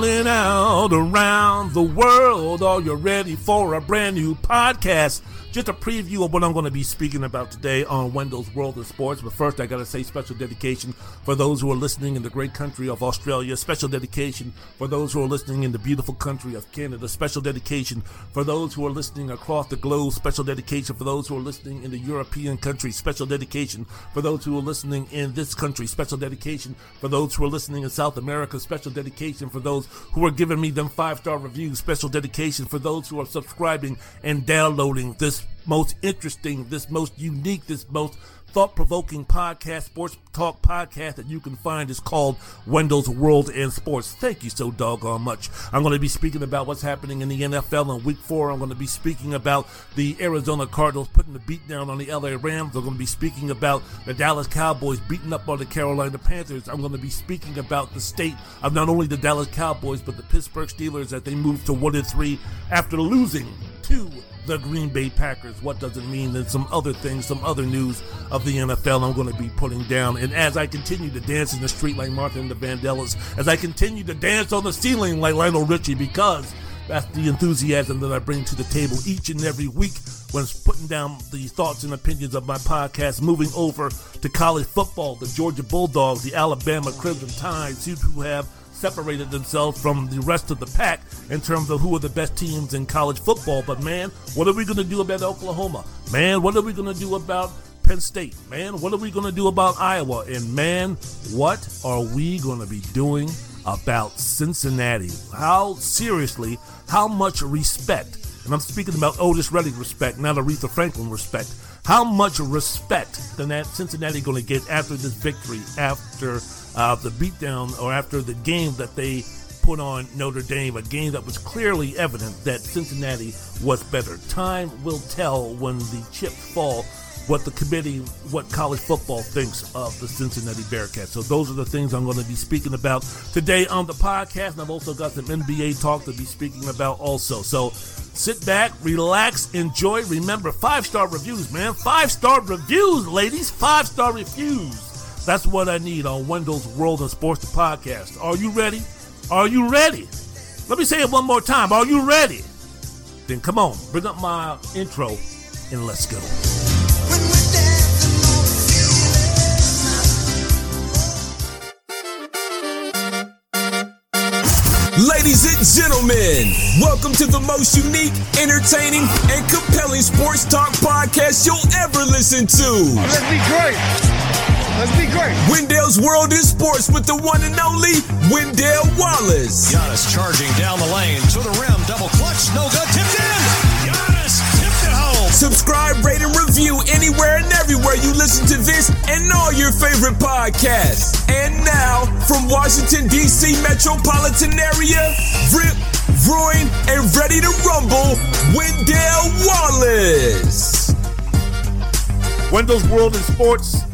calling out around the world. Are you ready for a brand new podcast? Just a preview of what I'm going to be speaking about today on Wendell's World of Sports. But first, I got to say special dedication for those who are listening in the great country of Australia. Special dedication for those who are listening in the beautiful country of Canada. Special dedication for those who are listening across the globe. Special dedication for those who are listening in the European countries. Special dedication for those who are listening in this country. Special dedication for those who are listening in South America. Special dedication for those who are giving me them five star reviews. Special dedication for those who are subscribing and downloading this most interesting, this most unique, this most thought provoking podcast, sports talk podcast that you can find is called Wendell's World in Sports. Thank you so doggone much. I'm going to be speaking about what's happening in the NFL in week four. I'm going to be speaking about the Arizona Cardinals putting the beat down on the LA Rams. I'm going to be speaking about the Dallas Cowboys beating up on the Carolina Panthers. I'm going to be speaking about the state of not only the Dallas Cowboys, but the Pittsburgh Steelers as they move to one and three after losing two the Green Bay Packers. What does it mean? And some other things, some other news of the NFL I'm going to be putting down. And as I continue to dance in the street like Martha and the Vandellas, as I continue to dance on the ceiling like Lionel Richie, because that's the enthusiasm that I bring to the table each and every week when putting down the thoughts and opinions of my podcast. Moving over to college football, the Georgia Bulldogs, the Alabama Crimson Tide, who have separated themselves from the rest of the pack in terms of who are the best teams in college football. But man, what are we going to do about Oklahoma? Man, what are we going to do about Penn State? Man, what are we going to do about Iowa? And man, what are we going to be doing about Cincinnati? How seriously, how much respect, and I'm speaking about Otis Redding respect, not Aretha Franklin respect. How much respect than that Cincinnati going to get after this victory, after uh, the beatdown or after the game that they put on Notre Dame, a game that was clearly evident that Cincinnati was better. Time will tell when the chips fall what the committee, what college football thinks of the Cincinnati Bearcats. So those are the things I'm going to be speaking about today on the podcast. And I've also got some NBA talk to be speaking about also. So sit back, relax, enjoy. Remember, five star reviews, man. Five star reviews, ladies. Five star reviews. That's what I need on Wendell's World of Sports podcast. Are you ready? Are you ready? Let me say it one more time. Are you ready? Then come on, bring up my intro and let's go. Ladies and gentlemen, welcome to the most unique, entertaining, and compelling sports talk podcast you'll ever listen to. Let's be great. Let's be great. Wendell's World in Sports with the one and only Wendell Wallace. Giannis charging down the lane to the rim, double clutch, no good, tipped in. Giannis tipped it home. Subscribe, rate, and review anywhere and everywhere you listen to this and all your favorite podcasts. And now, from Washington, D.C. metropolitan area, Rip, Roy, and ready to rumble, Wendell Wallace. Wendell's World in Sports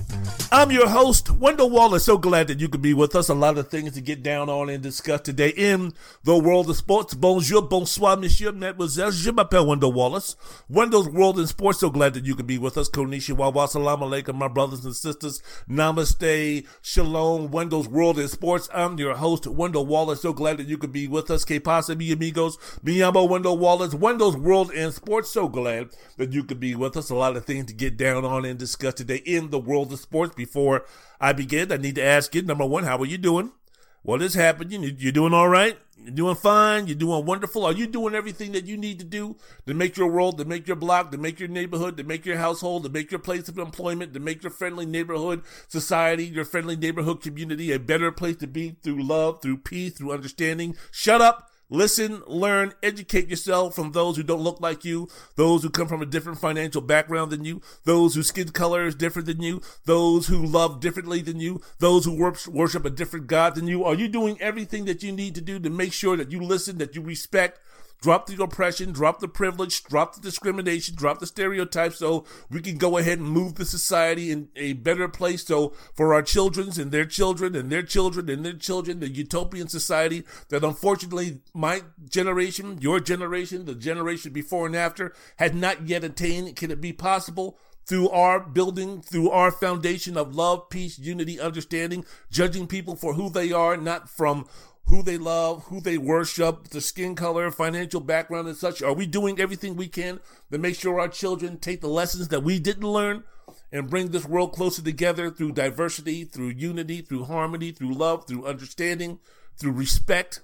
I'm your host, Wendell Wallace. So glad that you could be with us. A lot of things to get down on and discuss today in the world of sports. Bonjour, bonsoir, monsieur, mademoiselle. Je m'appelle Wendell Wallace. Wendell's World in Sports. So glad that you could be with us. Konnichiwa, wa salam alaikum, my brothers and sisters. Namaste, shalom, Wendell's World in Sports. I'm your host, Wendell Wallace. So glad that you could be with us. Que pasa, mi amigos? Mi amo Wendell Wallace. Wendell's World in Sports. So glad that you could be with us. A lot of things to get down on and discuss today in the world of sports before I begin, I need to ask you number one, how are you doing? What is happening? You, are doing all right? You're doing fine? You're doing wonderful? Are you doing everything that you need to do to make your world, to make your block, to make your neighborhood, to make your household, to make your place of employment, to make your friendly neighborhood society, your friendly neighborhood community a better place to be through love, through peace, through understanding? Shut up Listen, learn, educate yourself from those who don't look like you, those who come from a different financial background than you, those whose skin color is different than you, those who love differently than you, those who worship a different God than you. Are you doing everything that you need to do to make sure that you listen, that you respect, drop the oppression, drop the privilege, drop the discrimination, drop the stereotypes so we can go ahead and move the society in a better place so for our children's and their children and their children and their children, the utopian society that unfortunately my generation, your generation, the generation before and after had not yet attained. Can it be possible? through our building, through our foundation of love, peace, unity, understanding, judging people for who they are, not from who they love, who they worship, the skin color, financial background, and such? Are we doing everything we can to make sure our children take the lessons that we didn't learn and bring this world closer together through diversity, through unity, through harmony, through love, through understanding, through respect?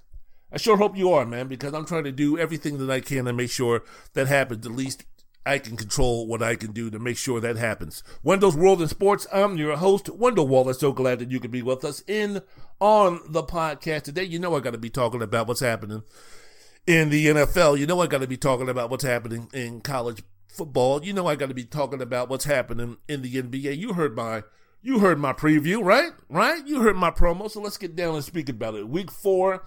I sure hope you are, man, because I'm trying to do everything that I can to make sure that happens, at least I can control what I can do to make sure that happens. Wendell's World in Sports. I'm your host, Wendell Wallace. So glad that you can be with us in on the podcast today. You know I got to be talking about what's happening in the NFL. You know I got to be talking about what's happening in college football. You know I got to be talking about what's happening in the NBA. You heard my you heard my preview, right? Right? You heard my promo. So let's get down and speak about it. Week four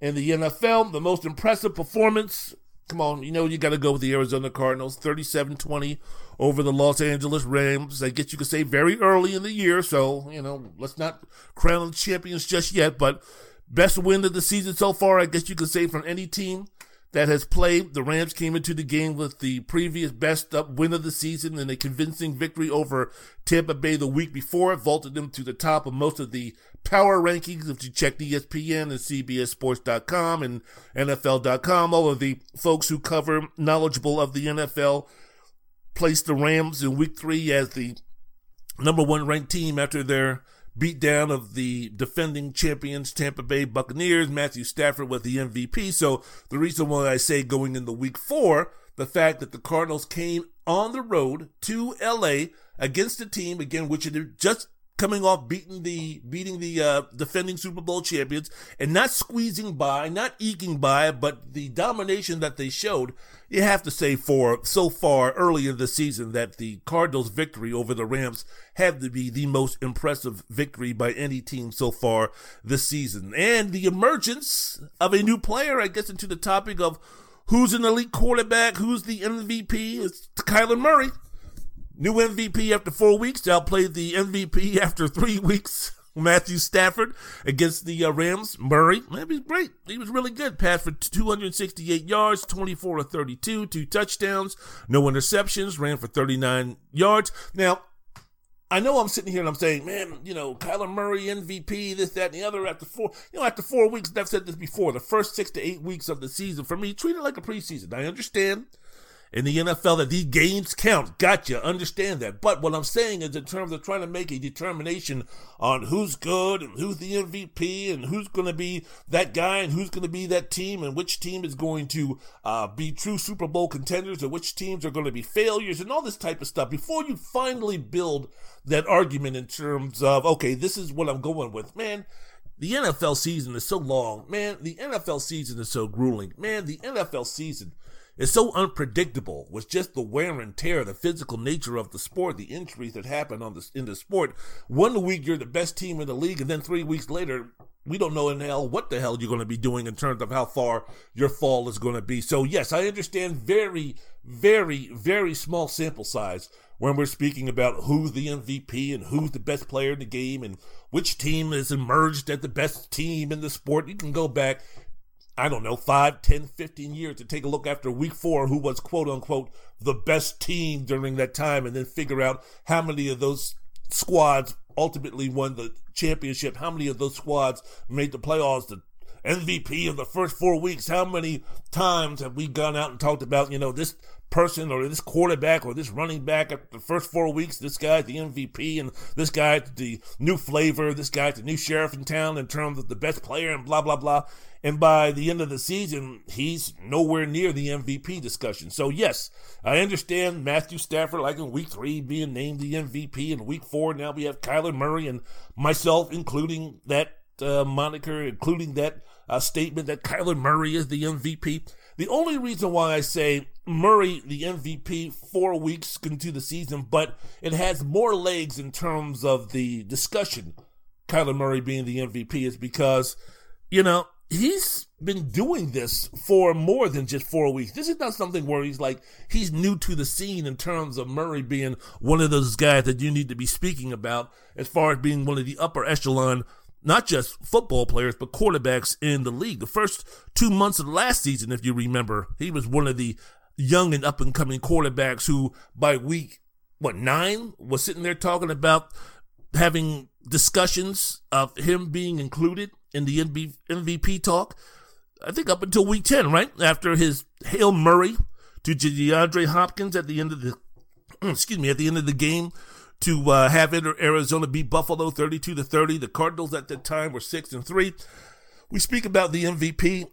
in the NFL, the most impressive performance Come on, you know you got to go with the Arizona Cardinals, 37-20 over the Los Angeles Rams. I guess you could say very early in the year, so, you know, let's not crown champions just yet, but best win of the season so far, I guess you could say from any team that has played. The Rams came into the game with the previous best up win of the season and a convincing victory over Tampa Bay the week before, It vaulted them to the top of most of the power rankings. If you check ESPN and CBSSports.com and NFL.com, all of the folks who cover knowledgeable of the NFL placed the Rams in week three as the number one ranked team after their beatdown of the defending champions Tampa Bay Buccaneers. Matthew Stafford was the MVP. So the reason why I say going into week four, the fact that the Cardinals came on the road to LA against a team again which had just coming off beating the beating the uh, defending Super Bowl champions and not squeezing by, not eking by, but the domination that they showed. You have to say for so far early in the season that the Cardinals' victory over the Rams had to be the most impressive victory by any team so far this season. And the emergence of a new player, I guess, into the topic of who's an elite quarterback, who's the MVP, it's Kyler Murray. New MVP after four weeks, outplayed the MVP after three weeks. Matthew Stafford against the uh, Rams. Murray, man, he was great. He was really good. Passed for 268 yards, 24 to 32, two touchdowns, no interceptions, ran for 39 yards. Now, I know I'm sitting here and I'm saying, man, you know, Kyler Murray MVP, this, that, and the other. After four, you know, after four weeks, I've said this before. The first six to eight weeks of the season for me, treat it like a preseason. I understand in the NFL that these games count. Gotcha. Understand that. But what I'm saying is in terms of trying to make a determination on who's good and who's the MVP and who's going to be that guy and who's going to be that team and which team is going to uh, be true Super Bowl contenders and which teams are going to be failures and all this type of stuff before you finally build that argument in terms of, okay, this is what I'm going with. Man, the NFL season is so long. Man, the NFL season is so grueling. Man, the NFL season is so unpredictable with just the wear and tear, the physical nature of the sport, the injuries that happen on the in the sport. One week you're the best team in the league, and then three weeks later, we don't know in hell what the hell you're going to be doing in terms of how far your fall is going to be. So yes, I understand very, very, very small sample size when we're speaking about who's the MVP and who's the best player in the game and which team has emerged as the best team in the sport. You can go back I don't know, 5, 10, 15 years to take a look after week four who was quote unquote the best team during that time and then figure out how many of those squads ultimately won the championship, how many of those squads made the playoffs, the MVP of the first four weeks. How many times have we gone out and talked about, you know, this person or this quarterback or this running back after the first four weeks, this guy's the MVP and this guy's the new flavor, this guy's the new sheriff in town in terms of the best player and blah, blah, blah. And by the end of the season, he's nowhere near the MVP discussion. So, yes, I understand Matthew Stafford, like in week three, being named the MVP. In week four, now we have Kyler Murray and myself, including that uh, moniker, including that uh, statement that Kyler Murray is the MVP. The only reason why I say Murray the MVP four weeks into the season, but it has more legs in terms of the discussion, Kyler Murray being the MVP, is because, you know, he's been doing this for more than just four weeks. This is not something where he's like, he's new to the scene in terms of Murray being one of those guys that you need to be speaking about as far as being one of the upper echelon not just football players, but quarterbacks in the league. The first two months of last season, if you remember, he was one of the young and up and coming quarterbacks who, by week, what, nine, was sitting there talking about having discussions of him being included in the MVP talk. I think up until week 10, right? After his Hail Murray to DeAndre Hopkins at the end of the, excuse me, at the end of the game to uh, have Arizona beat Buffalo 32 to 30. The Cardinals at that time were 6 and 3. We speak about the MVP.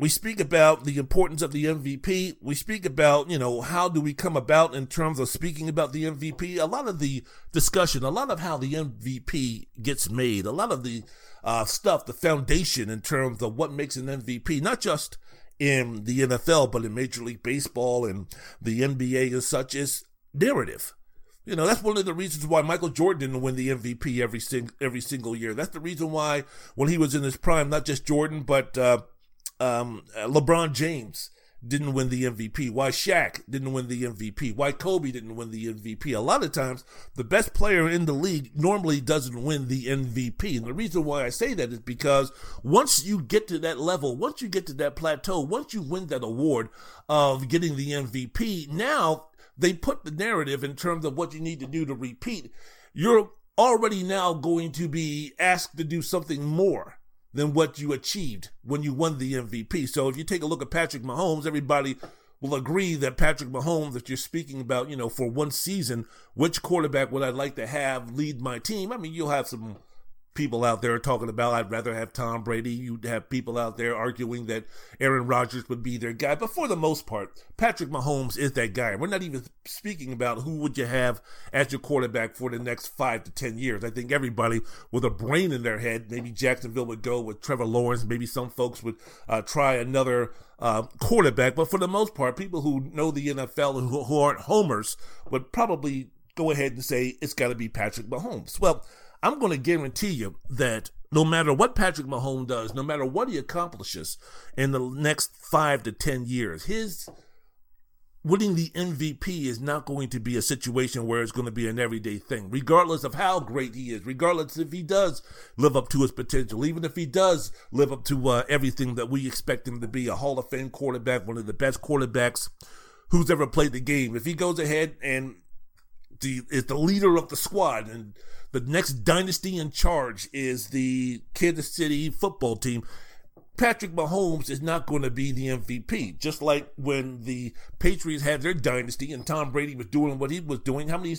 We speak about the importance of the MVP. We speak about, you know, how do we come about in terms of speaking about the MVP. A lot of the discussion, a lot of how the MVP gets made, a lot of the uh, stuff, the foundation in terms of what makes an MVP, not just in the NFL, but in Major League Baseball and the NBA and such, is narrative. You know, that's one of the reasons why Michael Jordan didn't win the MVP every sing- every single year. That's the reason why when he was in his prime, not just Jordan, but uh, um, LeBron James didn't win the MVP, why Shaq didn't win the MVP, why Kobe didn't win the MVP. A lot of times, the best player in the league normally doesn't win the MVP. And the reason why I say that is because once you get to that level, once you get to that plateau, once you win that award of getting the MVP, now they put the narrative in terms of what you need to do to repeat. You're already now going to be asked to do something more than what you achieved when you won the MVP. So if you take a look at Patrick Mahomes, everybody will agree that Patrick Mahomes, that you're speaking about, you know, for one season, which quarterback would I like to have lead my team? I mean, you'll have some people out there talking about I'd rather have Tom Brady. You'd have people out there arguing that Aaron Rodgers would be their guy. But for the most part, Patrick Mahomes is that guy. We're not even speaking about who would you have as your quarterback for the next five to ten years. I think everybody with a brain in their head, maybe Jacksonville would go with Trevor Lawrence. Maybe some folks would uh, try another uh, quarterback. But for the most part, people who know the NFL and who, who aren't homers would probably go ahead and say it's got to be Patrick Mahomes. Well, I'm going to guarantee you that no matter what Patrick Mahomes does, no matter what he accomplishes in the next five to 10 years, his winning the MVP is not going to be a situation where it's going to be an everyday thing, regardless of how great he is, regardless if he does live up to his potential, even if he does live up to uh, everything that we expect him to be a Hall of Fame quarterback, one of the best quarterbacks who's ever played the game. If he goes ahead and the, is the leader of the squad and the next dynasty in charge is the Kansas City football team. Patrick Mahomes is not going to be the MVP. Just like when the Patriots had their dynasty and Tom Brady was doing what he was doing, how many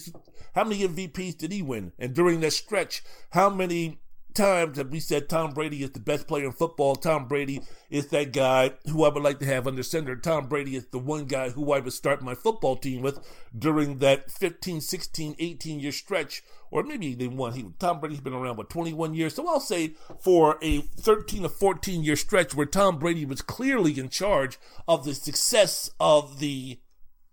how many MVPs did he win? And during that stretch, how many times that we said Tom Brady is the best player in football. Tom Brady is that guy who I would like to have under center. Tom Brady is the one guy who I would start my football team with during that 15, 16, 18 year stretch. Or maybe even one. He Tom Brady's been around for 21 years. So I'll say for a 13 or 14 year stretch where Tom Brady was clearly in charge of the success of the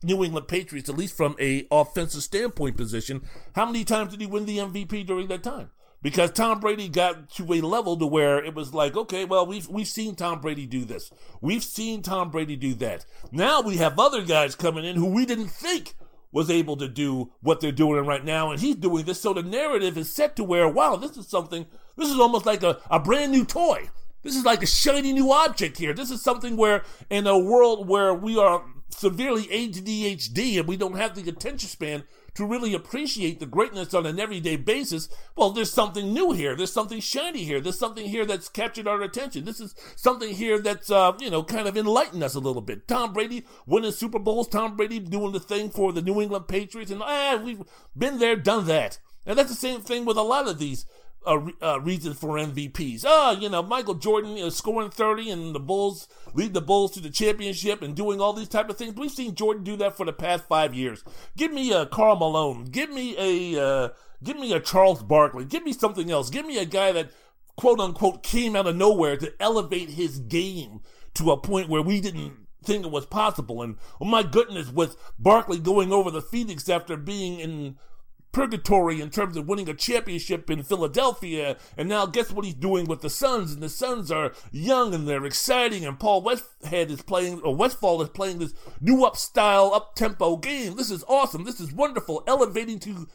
New England Patriots, at least from a offensive standpoint position. How many times did he win the MVP during that time? Because Tom Brady got to a level to where it was like, okay, well, we've we've seen Tom Brady do this, we've seen Tom Brady do that. Now we have other guys coming in who we didn't think was able to do what they're doing right now, and he's doing this. So the narrative is set to where, wow, this is something. This is almost like a, a brand new toy. This is like a shiny new object here. This is something where, in a world where we are severely ADHD and we don't have the attention span to really appreciate the greatness on an everyday basis, well, there's something new here. There's something shiny here. There's something here that's captured our attention. This is something here that's, uh, you know, kind of enlightened us a little bit. Tom Brady winning Super Bowls, Tom Brady doing the thing for the New England Patriots, and ah, we've been there, done that. And that's the same thing with a lot of these a, a reason for MVPs. Oh, you know, Michael Jordan is scoring 30 and the Bulls lead the Bulls to the championship and doing all these type of things. We've seen Jordan do that for the past five years. Give me a Karl Malone. Give me a, uh, give me a Charles Barkley. Give me something else. Give me a guy that quote unquote came out of nowhere to elevate his game to a point where we didn't think it was possible. And oh my goodness, with Barkley going over the Phoenix after being in purgatory in terms of winning a championship in Philadelphia. And now guess what he's doing with the Suns? And the Suns are young and they're exciting. And Paul Westhead is playing, or Westphal is playing this new up style, up tempo game. This is awesome. This is wonderful. Elevating to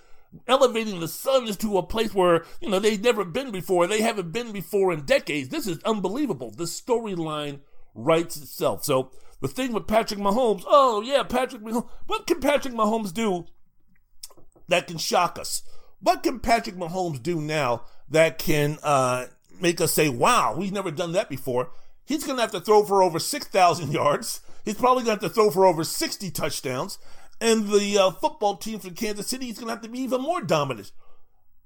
elevating the Suns to a place where, you know, they've never been before. They haven't been before in decades. This is unbelievable. The storyline writes itself. So the thing with Patrick Mahomes, oh yeah, Patrick Mahomes, what can Patrick Mahomes do that can shock us? What can Patrick Mahomes do now that can uh, make us say, wow, we've never done that before. He's going to have to throw for over 6,000 yards. He's probably going to have to throw for over 60 touchdowns. And the uh, football team from Kansas City is going to have to be even more dominant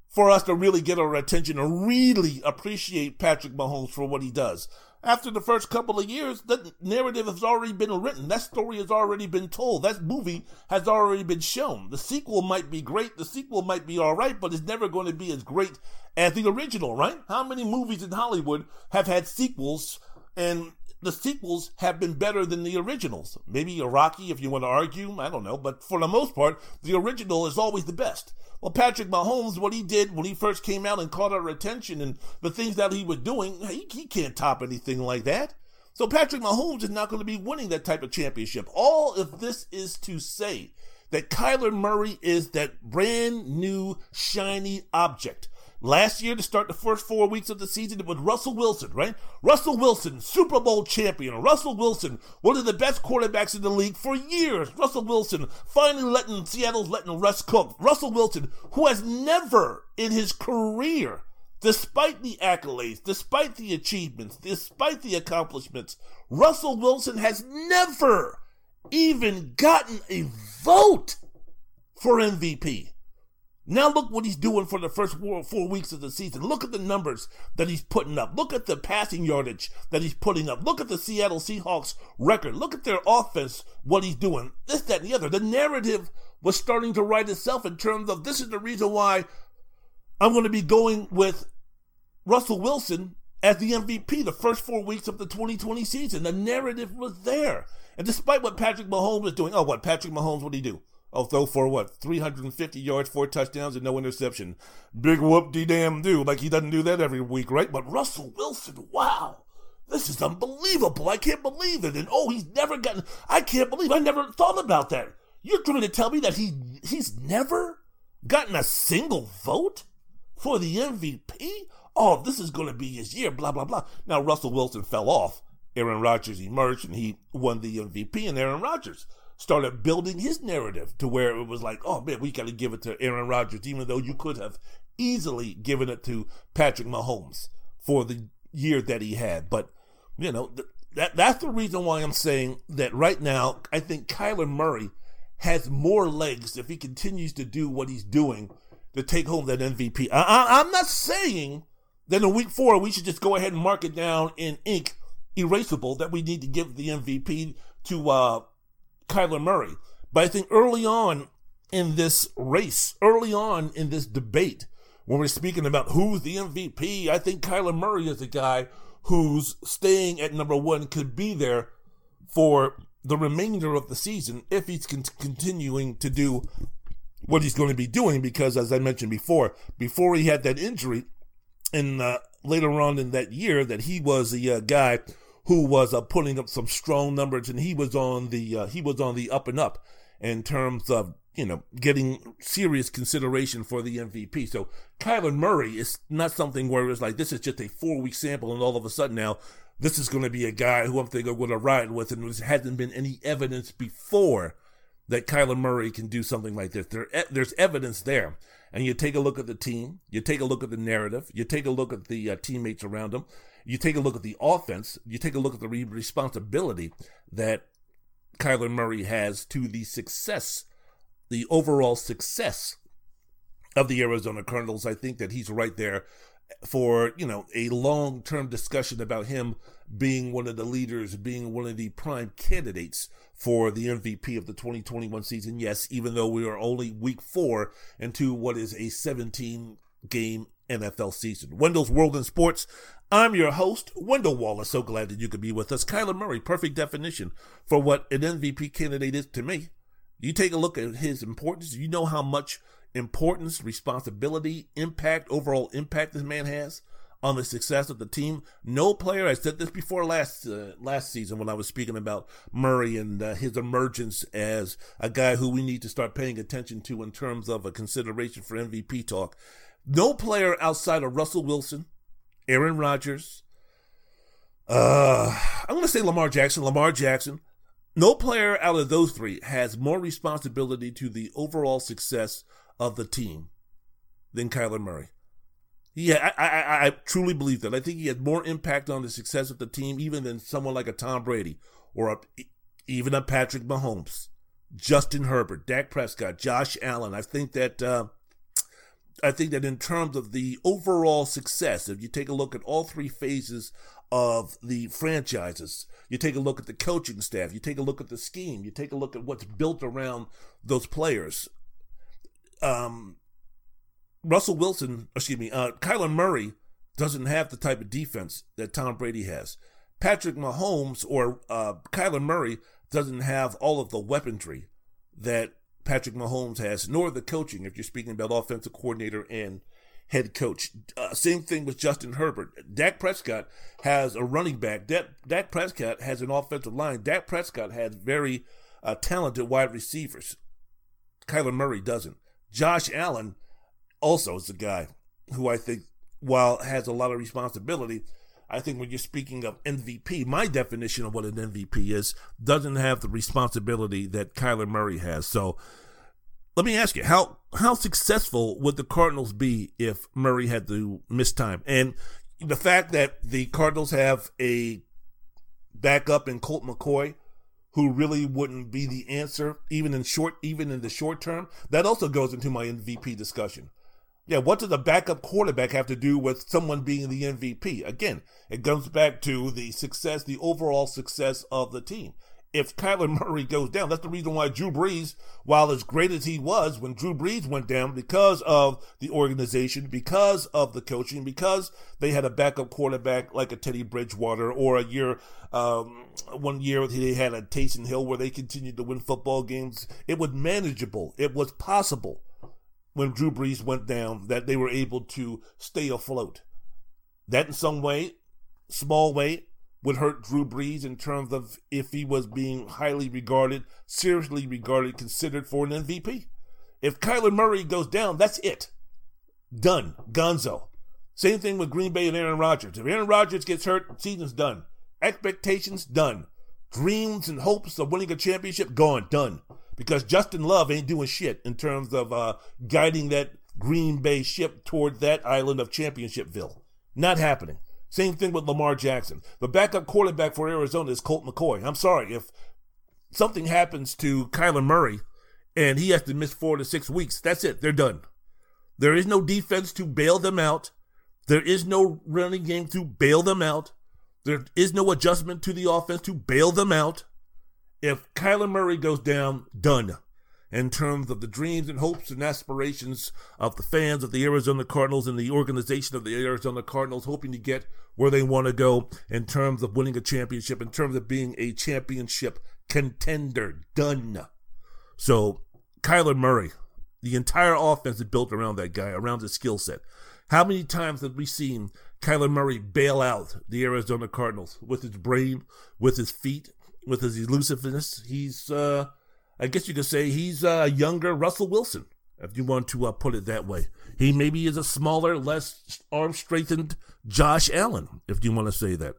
for us to really get our attention and really appreciate Patrick Mahomes for what he does. After the first couple of years, the narrative has already been written. That story has already been told. That movie has already been shown. The sequel might be great. The sequel might be all right, but it's never going to be as great as the original, right? How many movies in Hollywood have had sequels and the sequels have been better than the originals. Maybe Rocky, if you want to argue, I don't know. But for the most part, the original is always the best. Well, Patrick Mahomes, what he did when he first came out and caught our attention and the things that he was doing, he, he can't top anything like that. So Patrick Mahomes is not going to be winning that type of championship. All of this is to say that Kyler Murray is that brand new shiny object Last year, to start the first four weeks of the season, it was Russell Wilson, right? Russell Wilson, Super Bowl champion. Russell Wilson, one of the best quarterbacks in the league for years. Russell Wilson finally letting Seattle's letting Russ cook. Russell Wilson, who has never in his career, despite the accolades, despite the achievements, despite the accomplishments, Russell Wilson has never even gotten a vote for MVP. Now look what he's doing for the first four, four, weeks of the season. Look at the numbers that he's putting up. Look at the passing yardage that he's putting up. Look at the Seattle Seahawks record. Look at their offense, what he's doing. This, that, and the other. The narrative was starting to write itself in terms of this is the reason why I'm going to be going with Russell Wilson as the MVP the first four weeks of the 2020 season. The narrative was there. And despite what Patrick Mahomes is doing, oh, what Patrick Mahomes, what did he do? Throw for what? 350 yards, four touchdowns, and no interception. Big whoop de damn do. Like he doesn't do that every week, right? But Russell Wilson, wow. This is unbelievable. I can't believe it. And oh, he's never gotten I can't believe I never thought about that. You're trying to tell me that he he's never gotten a single vote for the MVP? Oh, this is gonna be his year, blah blah blah. Now Russell Wilson fell off. Aaron Rodgers emerged and he won the MVP, and Aaron Rodgers started building his narrative to where it was like, oh man, we got to give it to Aaron Rodgers, even though you could have easily given it to Patrick Mahomes for the year that he had. But, you know, th- that, that's the reason why I'm saying that right now, I think Kyler Murray has more legs if he continues to do what he's doing to take home that MVP. I, I'm not saying that in week four we should just go ahead and mark it down in ink, erasable, that we need to give the MVP to uh, Kyler Murray. But I think early on in this race, early on in this debate, when we're speaking about who's the MVP, I think Kyler Murray is a guy who's staying at number one could be there for the remainder of the season if he's con- continuing to do what he's going to be doing. Because as I mentioned before, before he had that injury, and uh, later on in that year, that he was the uh, guy who was uh, putting up some strong numbers, and he was on the uh, he was on the up and up in terms of you know getting serious consideration for the MVP. So Kyler Murray is not something where it's like this is just a four week sample, and all of a sudden now this is going to be a guy who I'm thinking I'm going to ride with, and there hasn't been any evidence before that Kyler Murray can do something like this. There, there's evidence there. And you take a look at the team, you take a look at the narrative, you take a look at the uh, teammates around him, you take a look at the offense, you take a look at the responsibility that Kyler Murray has to the success, the overall success of the Arizona Cardinals. I think that he's right there for, you know, a long term discussion about him being one of the leaders, being one of the prime candidates for the MVP of the 2021 season. Yes, even though we are only week four into what is a 17 game NFL season. Wendell's World in Sports. I'm your host, Wendell Wallace. So glad that you could be with us. Kyler Murray, perfect definition for what an MVP candidate is to me. You take a look at his importance, you know how much importance, responsibility, impact, overall impact this man has on the success of the team. No player, I said this before last uh, last season when I was speaking about Murray and uh, his emergence as a guy who we need to start paying attention to in terms of a consideration for MVP talk. No player outside of Russell Wilson, Aaron Rodgers, uh, I'm going to say Lamar Jackson. Lamar Jackson. No player out of those three has more responsibility to the overall success of the team than Kyler Murray. Yeah, I, I, I truly believe that. I think he had more impact on the success of the team even than someone like a Tom Brady or a, even a Patrick Mahomes, Justin Herbert, Dak Prescott, Josh Allen. I think that uh, I think that in terms of the overall success, if you take a look at all three phases of the franchises, you take a look at the coaching staff, you take a look at the scheme, you take a look at what's built around those players. Um, Russell Wilson, excuse me, uh, Kyler Murray doesn't have the type of defense that Tom Brady has. Patrick Mahomes or uh, Kyler Murray doesn't have all of the weaponry that Patrick Mahomes has, nor the coaching, if you're speaking about offensive coordinator and head coach. Uh, same thing with Justin Herbert. Dak Prescott has a running back. Dak, Dak Prescott has an offensive line. Dak Prescott has very uh, talented wide receivers. Kyler Murray doesn't. Josh Allen also is a guy who I think, while has a lot of responsibility, I think when you're speaking of MVP, my definition of what an MVP is doesn't have the responsibility that Kyler Murray has. So let me ask you, how how successful would the Cardinals be if Murray had to miss time? And the fact that the Cardinals have a backup in Colt McCoy who really wouldn't be the answer even in short even in the short term, that also goes into my MVP discussion. Yeah, what does a backup quarterback have to do with someone being the MVP? Again, it comes back to the success, the overall success of the team. If Kyler Murray goes down, that's the reason why Drew Brees, while as great as he was when Drew Brees went down, because of the organization, because of the coaching, because they had a backup quarterback like a Teddy Bridgewater, or a year, um, one year they had a Taysom Hill where they continued to win football games. It was manageable. It was possible when Drew Brees went down that they were able to stay afloat. That in some way, small way, would hurt Drew Brees in terms of if he was being highly regarded, seriously regarded, considered for an MVP. If Kyler Murray goes down, that's it. Done. Gonzo. Same thing with Green Bay and Aaron Rodgers. If Aaron Rodgers gets hurt, season's done. Expectations done. Dreams and hopes of winning a championship gone. Done because Justin Love ain't doing shit in terms of uh, guiding that Green Bay ship toward that island of Championshipville. Not happening. Same thing with Lamar Jackson. The backup quarterback for Arizona is Colt McCoy. I'm sorry if something happens to Kyler Murray and he has to miss four to six weeks. That's it. They're done. There is no defense to bail them out. There is no running game to bail them out. There is no adjustment to the offense to bail them out if Kyler Murray goes down, done in terms of the dreams and hopes and aspirations of the fans of the Arizona Cardinals and the organization of the Arizona Cardinals, hoping to get where they want to go in terms of winning a championship, in terms of being a championship contender. Done. So, Kyler Murray, the entire offense is built around that guy, around his skill set. How many times have we seen Kyler Murray bail out the Arizona Cardinals with his brain, with his feet, with his elusiveness. He's, uh, I guess you could say, he's a younger Russell Wilson, if you want to uh, put it that way. He maybe is a smaller, less arm strengthened Josh Allen, if you want to say that.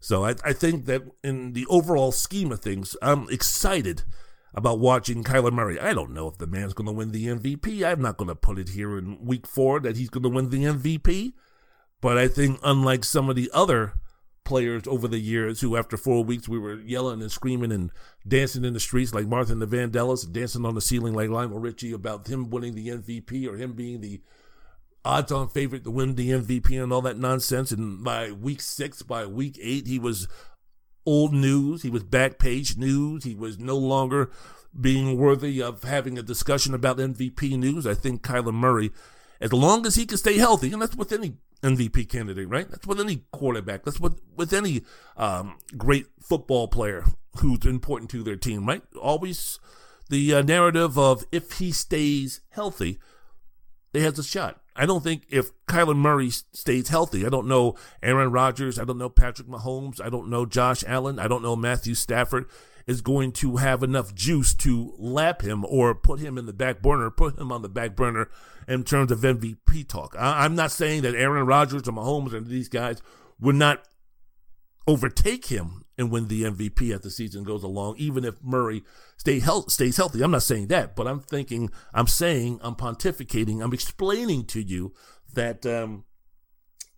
So I, I think that in the overall scheme of things, I'm excited about watching Kyler Murray. I don't know if the man's going to win the MVP. I'm not going to put it here in week four that he's going to win the MVP. But I think, unlike some of the other players over the years who, after four weeks, we were yelling and screaming and dancing in the streets like Martha and the Vandellas, dancing on the ceiling like Lionel Richie about him winning the MVP or him being the odds on favorite to win the MVP and all that nonsense. And by week six, by week eight, he was old news. He was back page news. He was no longer being worthy of having a discussion about MVP news. I think Kyler Murray, as long as he can stay healthy, and that's with any MVP candidate, right? That's with any quarterback. That's with with any um, great football player who's important to their team, right? Always the uh, narrative of if he stays healthy, they has a shot. I don't think if Kyler Murray stays healthy, I don't know Aaron Rodgers, I don't know Patrick Mahomes, I don't know Josh Allen, I don't know Matthew Stafford is going to have enough juice to lap him or put him in the back burner, put him on the back burner in terms of MVP talk. I, am not saying that Aaron Rodgers or Mahomes and these guys would not overtake him and win the MVP as the season goes along, even if Murray stay health, stays healthy. I'm not saying that, but I'm thinking, I'm saying, I'm pontificating, I'm explaining to you that um,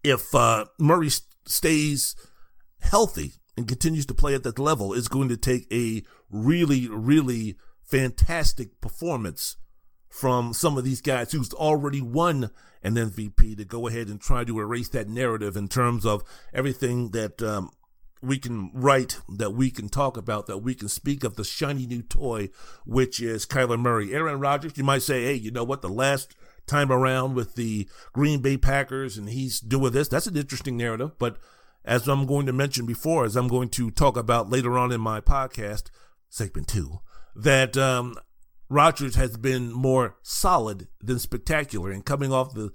if uh, Murray stays healthy and continues to play at that level, it's going to take a really, really fantastic performance from some of these guys who's already won an MVP to go ahead and try to erase that narrative in terms of everything that um, we can write, that we can talk about, that we can speak of the shiny new toy, which is Kyler Murray. Aaron Rodgers, you might say, hey, you know what? The last time around with the Green Bay Packers and he's doing this, that's an interesting narrative. But as I'm going to mention before, as I'm going to talk about later on in my podcast, segment two, that um, Rodgers has been more solid than spectacular. And coming off the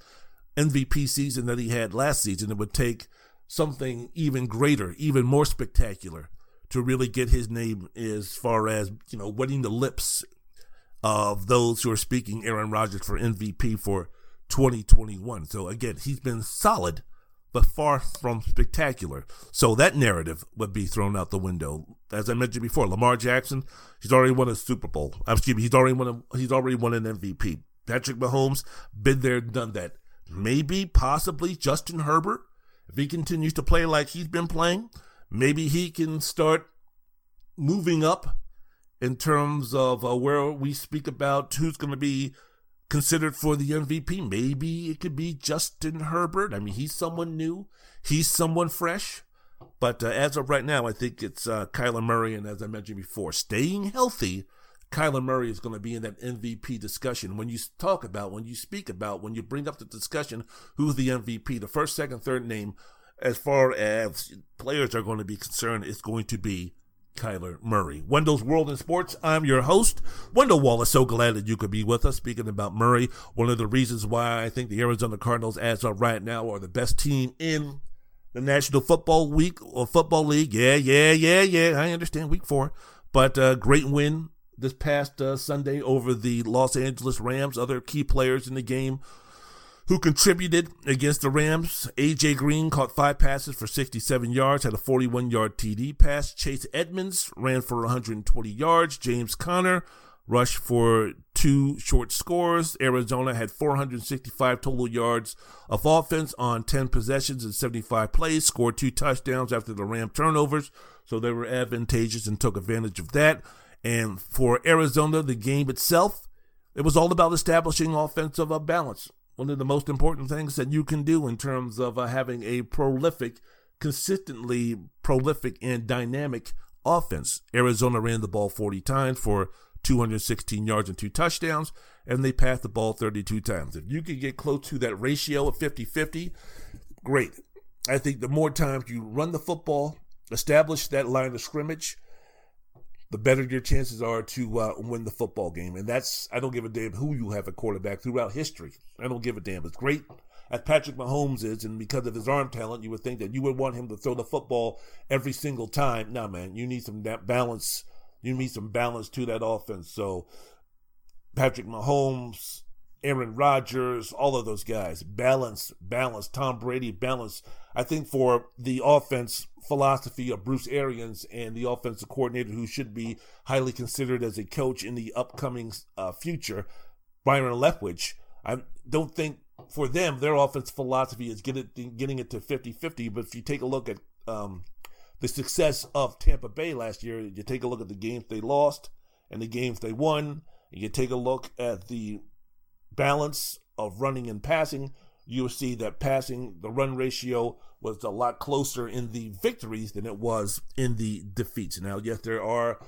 MVP season that he had last season, it would take something even greater, even more spectacular to really get his name as far as, you know, wetting the lips of those who are speaking Aaron Rodgers for MVP for 2021. So again, he's been solid, but far from spectacular. So that narrative would be thrown out the window. As I mentioned before, Lamar Jackson, he's already won a Super Bowl. Excuse me, he's already won a, he's already won an MVP. Patrick Mahomes, been there, done that. Maybe, possibly Justin Herbert, if he continues to play like he's been playing, maybe he can start moving up in terms of uh, where we speak about who's going to be considered for the MVP. Maybe it could be Justin Herbert. I mean, he's someone new, he's someone fresh. But uh, as of right now, I think it's uh, Kyler Murray. And as I mentioned before, staying healthy, Kyler Murray is going to be in that MVP discussion. When you talk about, when you speak about, when you bring up the discussion, who's the MVP, the first, second, third name, as far as players are going to be concerned, is going to be Kyler Murray. Wendell's World in Sports. I'm your host, Wendell Wallace. So glad that you could be with us. Speaking about Murray, one of the reasons why I think the Arizona Cardinals, as of right now, are the best team in the National Football Week or Football League. Yeah, yeah, yeah, yeah. I understand week four, but uh, great win this past uh, Sunday over the Los Angeles Rams. Other key players in the game who contributed against the Rams. AJ Green caught five passes for 67 yards, had a 41 yard TD pass. Chase Edmonds ran for 120 yards. James Conner rushed for two short scores. Arizona had 465 total yards of offense on 10 possessions and 75 plays, scored two touchdowns after the Ram turnovers, so they were advantageous and took advantage of that. And for Arizona, the game itself, it was all about establishing offensive balance one of the most important things that you can do in terms of uh, having a prolific, consistently prolific and dynamic offense. Arizona ran the ball 40 times for 216 yards and two touchdowns, and they passed the ball 32 times. If you can get close to that ratio of 50 50, great. I think the more times you run the football, establish that line of scrimmage, the better your chances are to uh, win the football game. And that's, I don't give a damn who you have a quarterback throughout history. I don't give a damn. It's great as Patrick Mahomes is, and because of his arm talent, you would think that you would want him to throw the football every single time. Nah, man, you need some balance. You need some balance to that offense. So, Patrick Mahomes, Aaron Rodgers, all of those guys, balance, balance. Tom Brady, balance. I think for the offense, philosophy of Bruce Arians and the offensive coordinator who should be highly considered as a coach in the upcoming uh, future, Byron Leftwich. I don't think for them, their offense philosophy is get it, getting it to 50 50. But if you take a look at um, the success of Tampa Bay last year, you take a look at the games they lost and the games they won, and you take a look at the balance of running and passing, you'll see that passing, the run ratio was a lot closer in the victories than it was in the defeats. Now, yes, there are,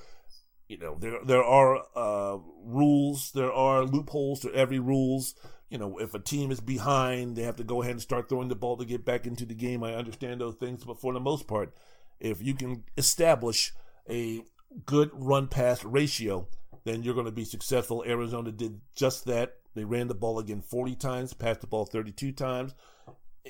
you know, there there are uh, rules, there are loopholes to every rules. You know, if a team is behind, they have to go ahead and start throwing the ball to get back into the game. I understand those things, but for the most part, if you can establish a good run pass ratio, then you're going to be successful. Arizona did just that. They ran the ball again 40 times, passed the ball 32 times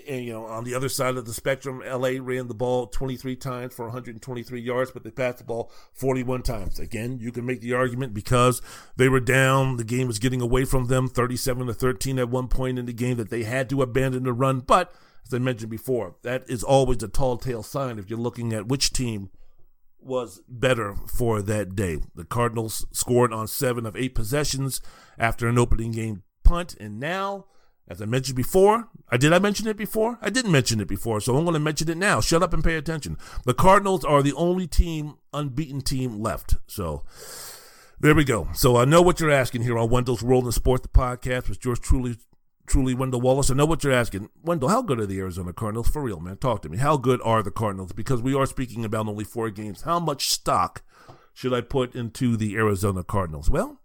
and you know, on the other side of the spectrum, LA ran the ball 23 times for 123 yards, but they passed the ball 41 times. Again, you can make the argument because they were down, the game was getting away from them 37 to 13 at one point in the game that they had to abandon the run. But as I mentioned before, that is always a tall tale sign if you're looking at which team was better for that day. The Cardinals scored on seven of eight possessions after an opening game punt, and now As I mentioned before, I did I mention it before? I didn't mention it before, so I'm going to mention it now. Shut up and pay attention. The Cardinals are the only team, unbeaten team left. So there we go. So I know what you're asking here on Wendell's World in Sports, the podcast with George Truly, truly Wendell Wallace. I know what you're asking. Wendell, how good are the Arizona Cardinals? For real, man. Talk to me. How good are the Cardinals? Because we are speaking about only four games. How much stock should I put into the Arizona Cardinals? Well,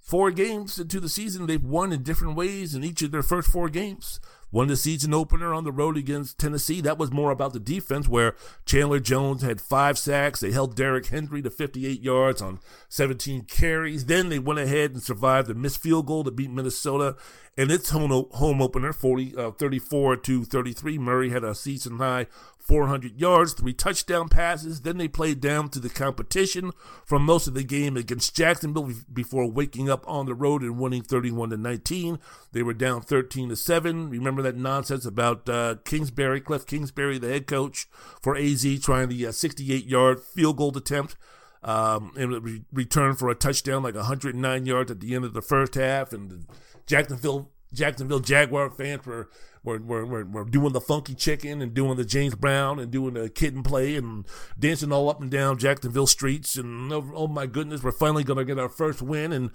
four games into the season, they've won in different ways in each of their first four games. Won the season opener on the road against Tennessee. That was more about the defense, where Chandler Jones had five sacks. They held Derrick Henry to 58 yards on 17 carries. Then they went ahead and survived a missed field goal to beat Minnesota And its home, home opener, 40, uh, 34 to 33. Murray had a season high 400 yards, three touchdown passes. Then they played down to the competition from most of the game against Jacksonville before waking up on the road and winning 31 to 19. They were down 13 to 7. Remember that nonsense about uh, Kingsbury, Kliff Kingsbury, the head coach for AZ, trying the uh, 68 yard field goal attempt. Um, and re- return for a touchdown, like 109 yards at the end of the first half, and Jacksonville Jacksonville Jaguar fans were were, were, were, doing the funky chicken and doing the James Brown and doing the and play and dancing all up and down Jacksonville streets. And oh, oh my goodness, we're finally to get our first win. And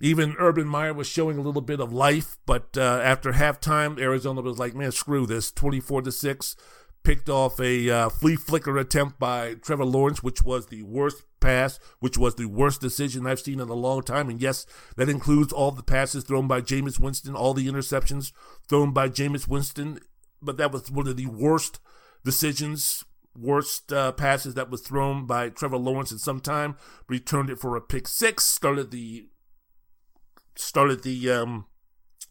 even Urban Meyer was showing a little bit of life. But uh, after halftime, Arizona was like, man, screw this 24 to 6 picked off a uh, flea flicker attempt by Trevor Lawrence, which was the worst pass, which was the worst decision I've seen in a long time. And yes, that includes all the passes thrown by Jameis Winston, all the interceptions thrown by Jameis Winston. But that was one of the worst decisions, worst uh, passes that was thrown by Trevor Lawrence in some time. Returned it for a pick six. Started the started the um,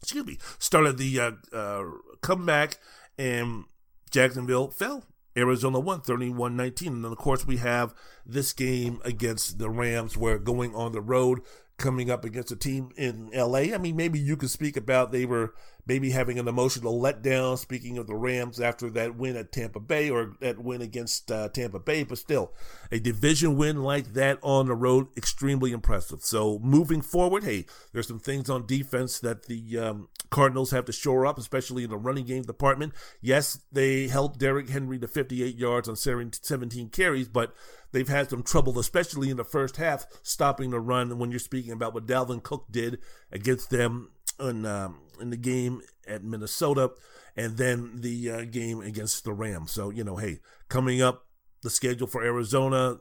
excuse me started the uh, uh, comeback and Jacksonville fell. Arizona won 31 19. And then, of course, we have this game against the Rams where going on the road, coming up against a team in LA. I mean, maybe you could speak about they were maybe having an emotional letdown. Speaking of the Rams after that win at Tampa Bay or that win against uh, Tampa Bay, but still a division win like that on the road, extremely impressive. So moving forward, hey, there's some things on defense that the um, Cardinals have to shore up, especially in the running game department. Yes, they held Derrick Henry to 58 yards on 17 carries, but they've had some trouble, especially in the first half, stopping the run. When you're speaking about what Dalvin Cook did against them in um, in the game at Minnesota, and then the uh, game against the Rams. So you know, hey, coming up, the schedule for Arizona,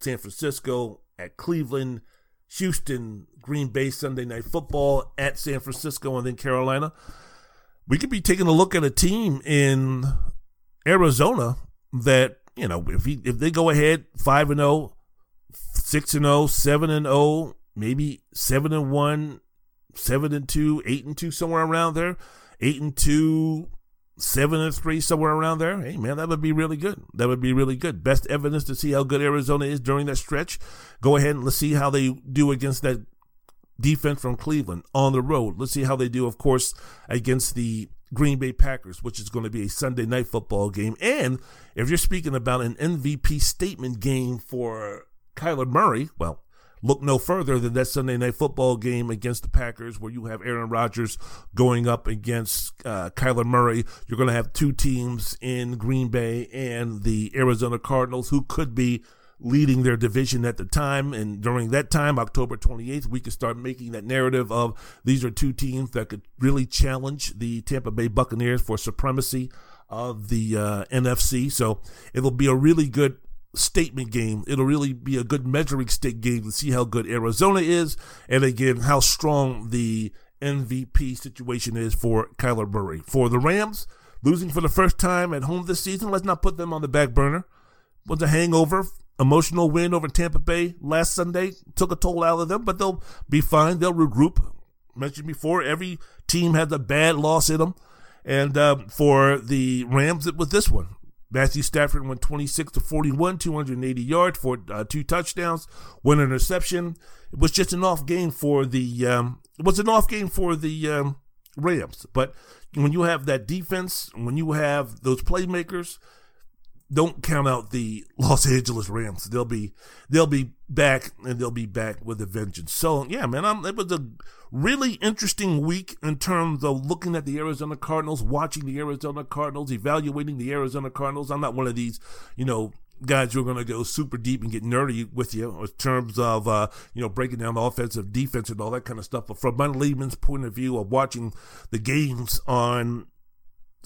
San Francisco, at Cleveland, Houston, Green Bay Sunday Night Football at San Francisco, and then Carolina. We could be taking a look at a team in Arizona that you know if he, if they go ahead five and 0, 6 and 0, 7 and 0, maybe seven and one seven and two, eight and two, somewhere around there, eight and two, seven and three, somewhere around there. Hey man, that would be really good. That would be really good. Best evidence to see how good Arizona is during that stretch. Go ahead and let's see how they do against that defense from Cleveland on the road. Let's see how they do, of course, against the Green Bay Packers, which is going to be a Sunday night football game. And if you're speaking about an MVP statement game for Kyler Murray, well, look no further than that Sunday night football game against the Packers, where you have Aaron Rodgers going up against uh, Kyler Murray. You're going to have two teams in Green Bay and the Arizona Cardinals who could be leading their division at the time. And during that time, October 28th, we could start making that narrative of these are two teams that could really challenge the Tampa Bay Buccaneers for supremacy of the uh, NFC. So it'll be a really good statement game. It'll really be a good measuring stick game to see how good Arizona is, and again how strong the MVP situation is for Kyler Murray. For the Rams, losing for the first time at home this season, let's not put them on the back burner. Was a hangover. Emotional win over Tampa Bay last Sunday took a toll out of them, but they'll be fine. They'll regroup. Mentioned before, every team has a bad loss in them. And um, for the Rams, it was this one. Matthew Stafford went 26 to 41, 280 yards for uh, two touchdowns, one interception. It was just an off game for the um, it was an off game for the um, Rams. But when you have that defense, when you have those playmakers, don't count out the Los Angeles Rams. They'll be they'll be back and they'll be back with a vengeance. So yeah, man, I'm, it was a really interesting week in terms of looking at the Arizona Cardinals, watching the Arizona Cardinals, evaluating the Arizona Cardinals. I'm not one of these, you know, guys who are going to go super deep and get nerdy with you in terms of uh, you know breaking down the offensive defense and all that kind of stuff. But from my layman's point of view of watching the games on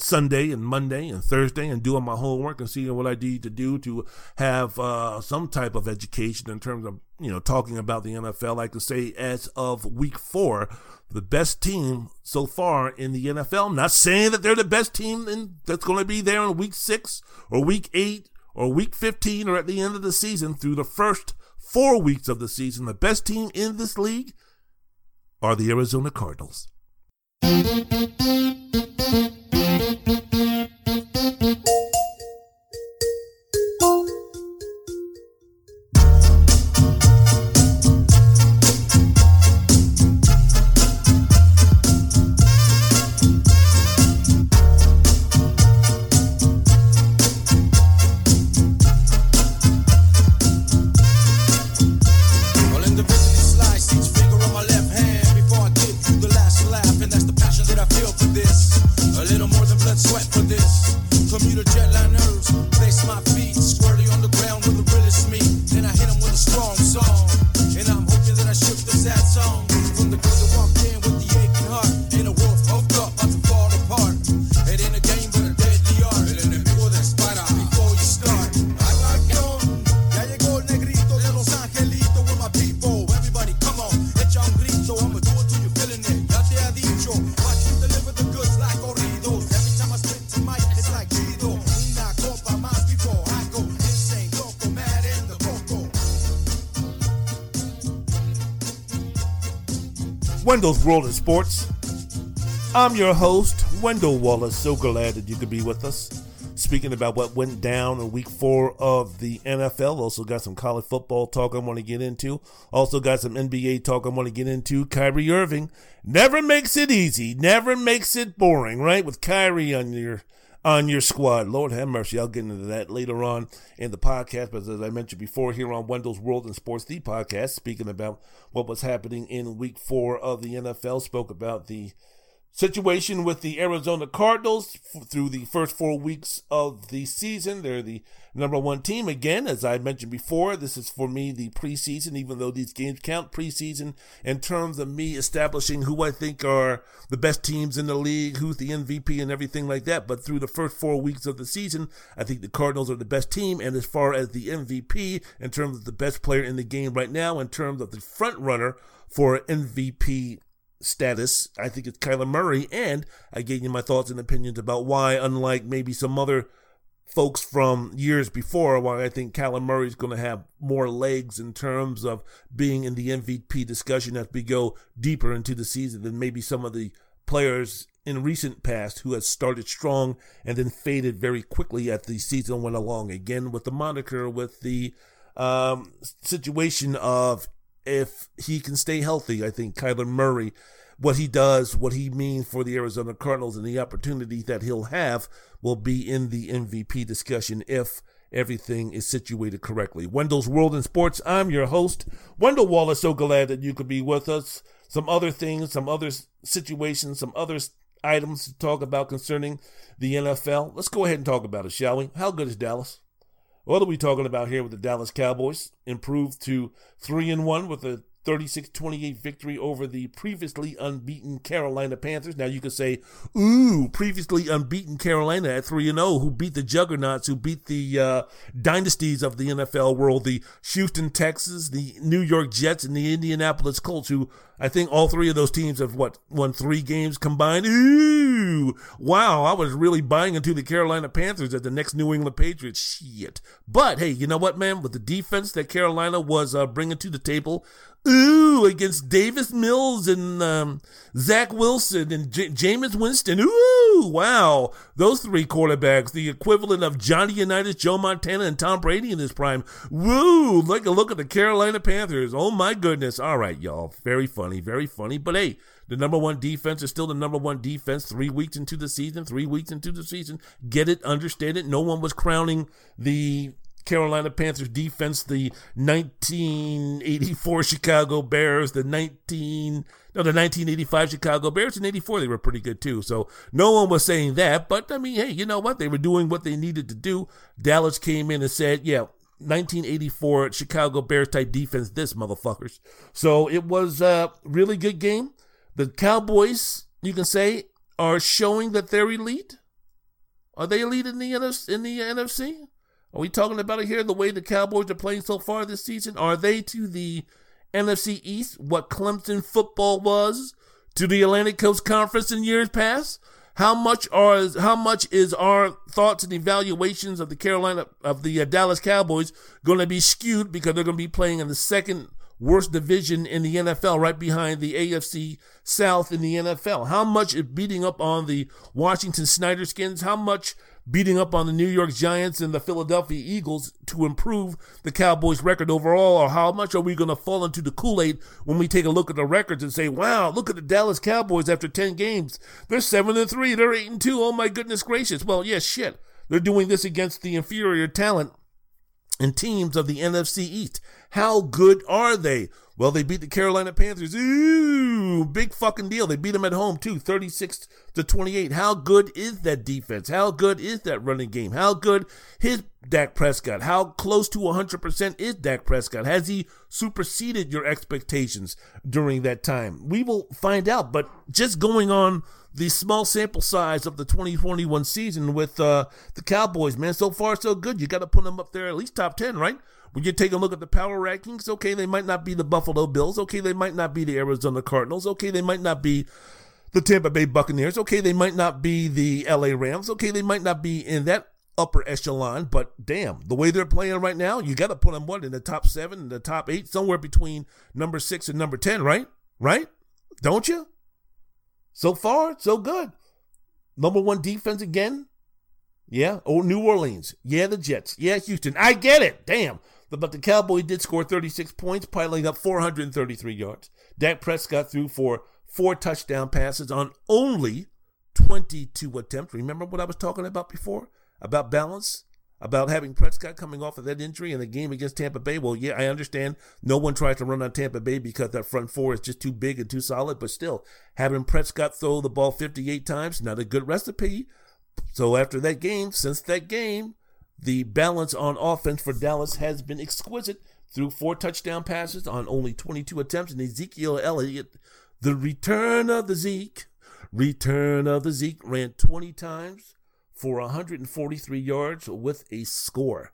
Sunday and Monday and Thursday and doing my homework and seeing what I need to do to have uh, some type of education in terms of you know talking about the NFL. I could say as of week four, the best team so far in the NFL. I'm not saying that they're the best team in, that's going to be there in week six or week eight or week 15 or at the end of the season. Through the first four weeks of the season, the best team in this league are the Arizona Cardinals. Wendell's World of Sports. I'm your host, Wendell Wallace. So glad that you could be with us. Speaking about what went down in week four of the NFL. Also got some college football talk I want to get into. Also got some NBA talk I want to get into. Kyrie Irving never makes it easy, never makes it boring, right? With Kyrie on your on your squad. Lord have mercy. I'll get into that later on in the podcast. But as I mentioned before, here on Wendell's World and Sports, the podcast, speaking about what was happening in week four of the NFL, spoke about the situation with the Arizona Cardinals through the first four weeks of the season. They're the number one team. Again, as I mentioned before, this is for me the preseason, even though these games count preseason in terms of me establishing who I think are the best teams in the league, who's the MVP and everything like that. But through the first four weeks of the season, I think the Cardinals are the best team. And as far as the MVP, in terms of the best player in the game right now, in terms of the front runner for MVP status. I think it's Kyler Murray, and I gave you my thoughts and opinions about why, unlike maybe some other folks from years before, why I think Kyler Murray is going to have more legs in terms of being in the MVP discussion as we go deeper into the season than maybe some of the players in recent past who has started strong and then faded very quickly as the season went along. Again, with the moniker, with the um, situation of if he can stay healthy, I think Kyler Murray, what he does, what he means for the Arizona Cardinals, and the opportunity that he'll have will be in the MVP discussion if everything is situated correctly. Wendell's World in Sports. I'm your host, Wendell Wallace. So glad that you could be with us. Some other things, some other situations, some other items to talk about concerning the NFL. Let's go ahead and talk about it, shall we? How good is Dallas? What are we talking about here with the Dallas Cowboys? Improved to 3 and 1 with a 36 28 victory over the previously unbeaten Carolina Panthers. Now you could say, ooh, previously unbeaten Carolina at 3 0, who beat the juggernauts, who beat the uh, dynasties of the NFL world, the Houston Texans, the New York Jets, and the Indianapolis Colts, who I think all three of those teams have what won three games combined. Ooh, wow! I was really buying into the Carolina Panthers as the next New England Patriots. Shit, but hey, you know what, man? With the defense that Carolina was uh, bringing to the table, ooh, against Davis Mills and um, Zach Wilson and J- Jameis Winston. Ooh, wow. Those three quarterbacks, the equivalent of Johnny Unitas, Joe Montana, and Tom Brady in his prime. Woo, a look at the Carolina Panthers. Oh my goodness. All right, y'all. Very funny, very funny. But hey, The number one defense is still the number one defense three weeks into the season, three weeks into the season. Get it, understand it. No one was crowning the Carolina Panthers defense, the 1984 Chicago Bears, the 19 no, the 1985 Chicago Bears in 84 they were pretty good too. So no one was saying that, but I mean, hey, you know what? They were doing what they needed to do. Dallas came in and said, "Yeah, 1984 Chicago Bears type defense, this motherfuckers." So it was a really good game. The Cowboys, you can say, are showing that they're elite. Are they elite in the in the NFC? Are we talking about it here the way the Cowboys are playing so far this season? Are they to the NFC East what Clemson football was to the Atlantic Coast Conference in years past? How much are how much is our thoughts and evaluations of the Carolina of the uh, Dallas Cowboys going to be skewed because they're going to be playing in the second worst division in the NFL, right behind the AFC South in the NFL? How much is beating up on the Washington Snyder Skins? How much beating up on the New York Giants and the Philadelphia Eagles to improve the Cowboys' record overall, or how much are we going to fall into the Kool Aid when we take a look at the records and say, "Wow, look at the Dallas Cowboys after ten games. They're seven and three. They're eight and two. Oh my goodness gracious!" Well, yes, yeah, shit. They're doing this against the inferior talent and teams of the NFC East. How good are they? Well, they beat the Carolina Panthers. Ooh, big fucking deal. They beat them at home too, 36 to 28. How good is that defense? How good is that running game? How good is Dak Prescott? How close to 100% is Dak Prescott? Has he superseded your expectations during that time? We will find out, but just going on the small sample size of the 2021 season with uh, the Cowboys, man, so far so good. You got to put them up there at least top 10, right? When you take a look at the power rankings, okay, they might not be the Buffalo Bills. Okay, they might not be the Arizona Cardinals. Okay, they might not be the Tampa Bay Buccaneers. Okay, they might not be the LA Rams. Okay, they might not be in that upper echelon, but damn, the way they're playing right now, you got to put them what in the top seven, in the top eight, somewhere between number six and number 10, right? Right? Don't you? So far, so good. Number one defense again. Yeah. Oh, New Orleans. Yeah, the Jets. Yeah, Houston. I get it. Damn. But the Cowboy did score 36 points, piling up 433 yards. Dak Prescott threw for four touchdown passes on only 22 attempts. Remember what I was talking about before? About balance? About having Prescott coming off of that injury in the game against Tampa Bay? Well, yeah, I understand no one tries to run on Tampa Bay because that front four is just too big and too solid, but still, having Prescott throw the ball 58 times, not a good recipe. So after that game, since that game, the balance on offense for Dallas has been exquisite through four touchdown passes on only 22 attempts. And Ezekiel Elliott, the return of the Zeke, return of the Zeke, ran 20 times for 143 yards with a score.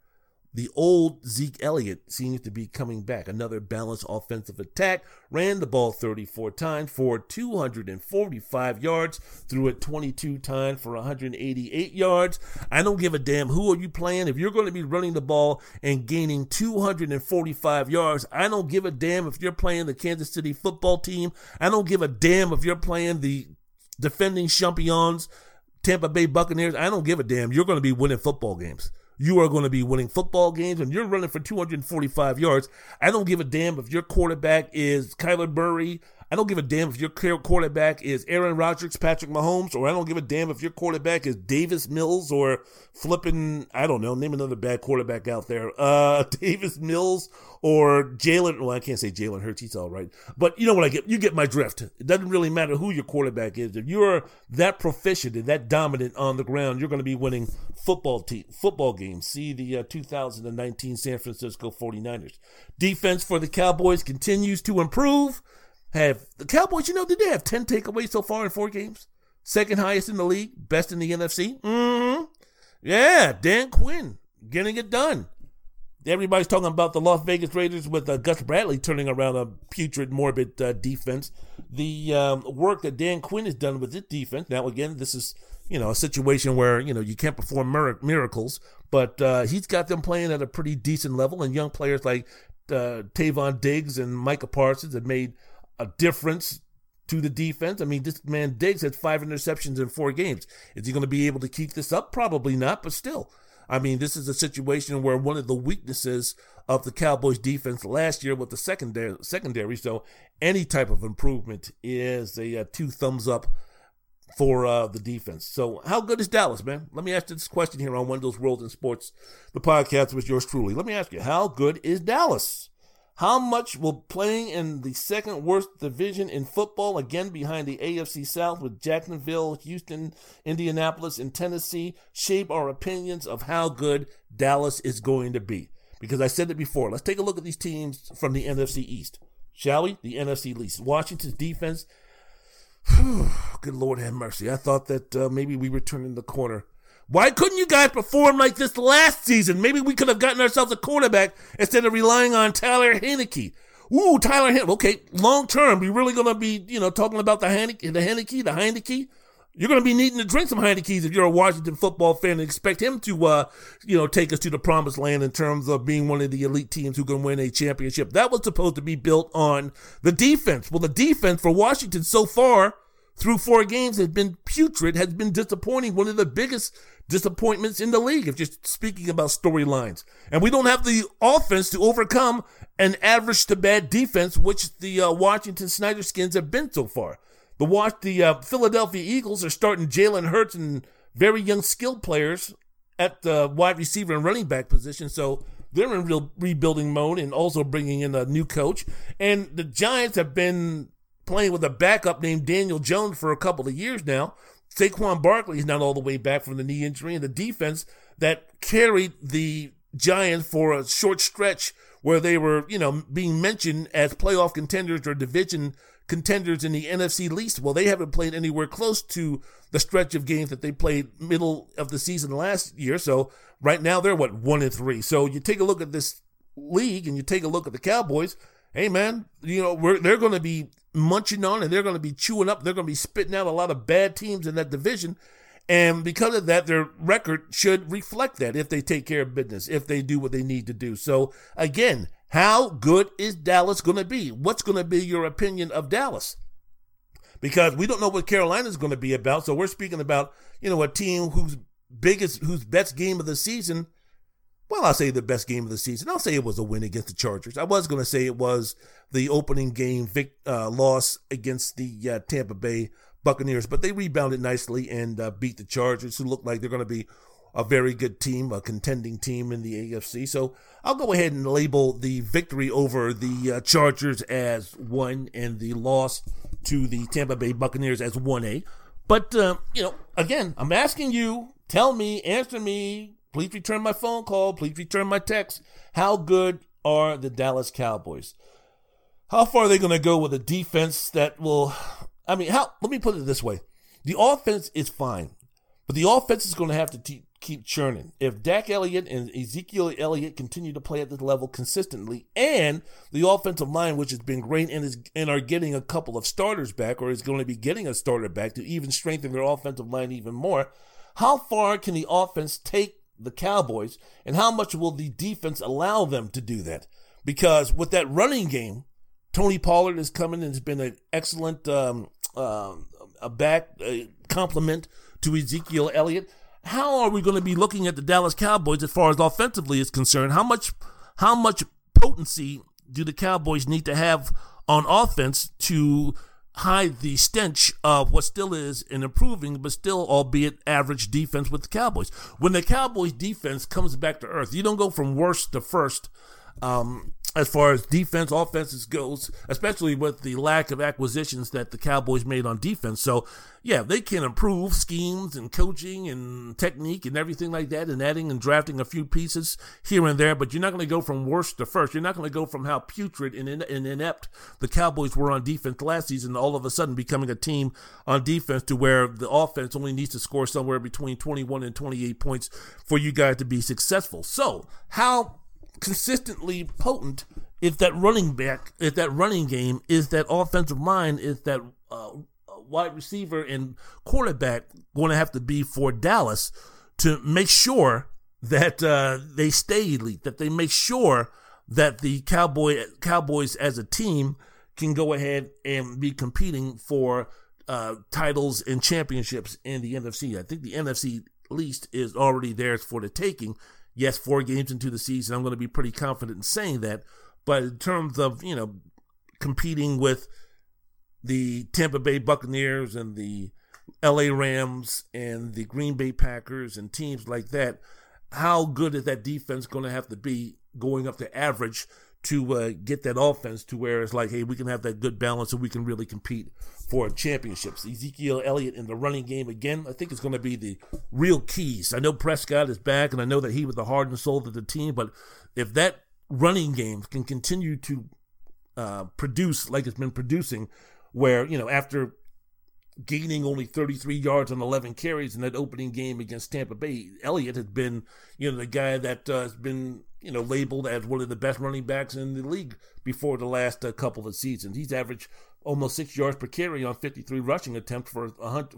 The old Zeke Elliott seems to be coming back. Another balanced offensive attack. Ran the ball 34 times for 245 yards. Threw it 22 times for 188 yards. I don't give a damn who are you playing. If you're going to be running the ball and gaining 245 yards, I don't give a damn if you're playing the Kansas City football team. I don't give a damn if you're playing the defending champions, Tampa Bay Buccaneers. I don't give a damn. You're going to be winning football games you are going to be winning football games and you're running for 245 yards. I don't give a damn if your quarterback is Kyler Murray. I don't give a damn if your quarterback is Aaron Rodgers, Patrick Mahomes, or I don't give a damn if your quarterback is Davis Mills or flipping, I don't know, name another bad quarterback out there. Uh, Davis Mills or Jalen. Well, I can't say Jalen Hurts. He's all right. But you know what I get? You get my drift. It doesn't really matter who your quarterback is. If you're that proficient and that dominant on the ground, you're going to be winning football team, football games. See the uh, 2019 San Francisco 49ers. Defense for the Cowboys continues to improve. Have the Cowboys, you know, did they have 10 takeaways so far in four games? Second highest in the league, best in the NFC. Mm-hmm. Yeah, Dan Quinn getting it done. Everybody's talking about the Las Vegas Raiders with uh, Gus Bradley turning around a putrid, morbid uh, defense. The um, work that Dan Quinn has done with this defense. Now, again, this is you know a situation where you know you can't perform mir- miracles, but uh, he's got them playing at a pretty decent level, and young players like uh, Trevon Diggs and Micah Parsons have made a difference to the defense. I mean, this man Diggs had five interceptions in four games. Is he going to be able to keep this up? Probably not, but still. I mean, this is a situation where one of the weaknesses of the Cowboys defense last year with the secondary, secondary. So any type of improvement is a, a two thumbs up for uh, the defense. So, how good is Dallas, man? Let me ask you this question here on Wendell's World in Sports, the podcast with yours truly. Let me ask you, how good is Dallas? How much will playing in the second worst division in football, again behind the AFC South with Jacksonville, Houston, Indianapolis, and Tennessee, shape our opinions of how good Dallas is going to be? Because I said it before. Let's take a look at these teams from the NFC East, shall we? The NFC East. Washington's defense Good Lord have mercy. I thought that uh, maybe we were turning the corner. Why couldn't you guys perform like this last season? Maybe we could have gotten ourselves a quarterback instead of relying on Tyler Heinicke. Ooh, Tyler Heinicke. Okay, long term, we really gonna be, you know, talking about the Heinicke, the Heinicke, the Heinicke. You're going to be needing to drink some Heineke's if you're a Washington football fan and expect him to, uh, you know, take us to the promised land in terms of being one of the elite teams who can win a championship. That was supposed to be built on the defense. Well, the defense for Washington so far through four games has been putrid, has been disappointing, one of the biggest disappointments in the league, if you're speaking about storylines. And we don't have the offense to overcome an average to bad defense, which the uh, Washington Snyder Skins have been so far. The watch the uh, Philadelphia Eagles are starting Jalen Hurts and very young skilled players at the wide receiver and running back position. So they're in real rebuilding mode and also bringing in a new coach. And the Giants have been playing with a backup named Daniel Jones for a couple of years now. Saquon Barkley is not all the way back from the knee injury, and the defense that carried the Giants for a short stretch where they were, you know, being mentioned as playoff contenders or division contenders in the NFC least. Well, they haven't played anywhere close to the stretch of games that they played middle of the season last year. So right now they're what one and three. So you take a look at this league and you take a look at the Cowboys. Hey man, you know they're going to be munching on and they're going to be chewing up. They're going to be spitting out a lot of bad teams in that division. And because of that, their record should reflect that if they take care of business, if they do what they need to do. So again, how good is Dallas going to be? What's going to be your opinion of Dallas? Because we don't know what Carolina is going to be about. So we're speaking about, you know, a team whose biggest, whose best game of the season. Well, I'll say the best game of the season. I'll say it was a win against the Chargers. I was going to say it was the opening game vic, uh, loss against the uh, Tampa Bay Buccaneers, but they rebounded nicely and uh, beat the Chargers, who look like they're going to be a very good team, a contending team in the AFC. So I'll go ahead and label the victory over the uh, Chargers as one and the loss to the Tampa Bay Buccaneers as 1A. But, uh, you know, again, I'm asking you, tell me, answer me, please return my phone call, please return my text. How good are the Dallas Cowboys? How far are they going to go with a defense that will, I mean, how, let me put it this way. The offense is fine, but the offense is going to have to te- keep churning. If Dak Elliott and Ezekiel Elliott continue to play at this level consistently, and the offensive line, which has been great and is and are getting a couple of starters back, or is going to be getting a starter back to even strengthen their offensive line even more, how far can the offense take the Cowboys, and how much will the defense allow them to do that? Because with that running game, Tony Pollard has come in and has been an excellent um, uh, a back uh, complement to Ezekiel Elliott how are we going to be looking at the Dallas Cowboys as far as offensively is concerned? How much how much potency do the Cowboys need to have on offense to hide the stench of what still is an improving but still albeit average defense with the Cowboys? When the Cowboys defense comes back to earth, you don't go from worst to first. Um, as far as defense, offenses goes, especially with the lack of acquisitions that the Cowboys made on defense. So, yeah, they can improve schemes and coaching and technique and everything like that, and adding and drafting a few pieces here and there. But you're not going to go from worst to first. You're not going to go from how putrid and, and inept the Cowboys were on defense last season, all of a sudden becoming a team on defense to where the offense only needs to score somewhere between 21 and 28 points for you guys to be successful. So, how consistently potent if that running back, if that running game is that offensive line, is that uh, wide receiver and quarterback going to have to be for Dallas to make sure that uh, they stay elite, that they make sure that the Cowboy Cowboys as a team can go ahead and be competing for uh, titles and championships in the NFC. I think the NFC least is already theirs for the taking. Yes, four games into the season, I'm going to be pretty confident in saying that. But in terms of, you know, competing with the Tampa Bay Buccaneers and the LA Rams and the Green Bay Packers and teams like that, how good is that defense going to have to be going up to average to uh, get that offense to where it's like, hey, we can have that good balance and we can really compete for championships. Ezekiel Elliott in the running game again, I think is going to be the real keys. I know Prescott is back, and I know that he was the heart and soul of the team, but if that running game can continue to uh, produce like it's been producing, where you know after gaining only 33 yards on 11 carries in that opening game against Tampa Bay. Elliott has been, you know, the guy that uh, has been, you know, labeled as one of the best running backs in the league before the last uh, couple of seasons. He's averaged almost six yards per carry on 53 rushing attempts for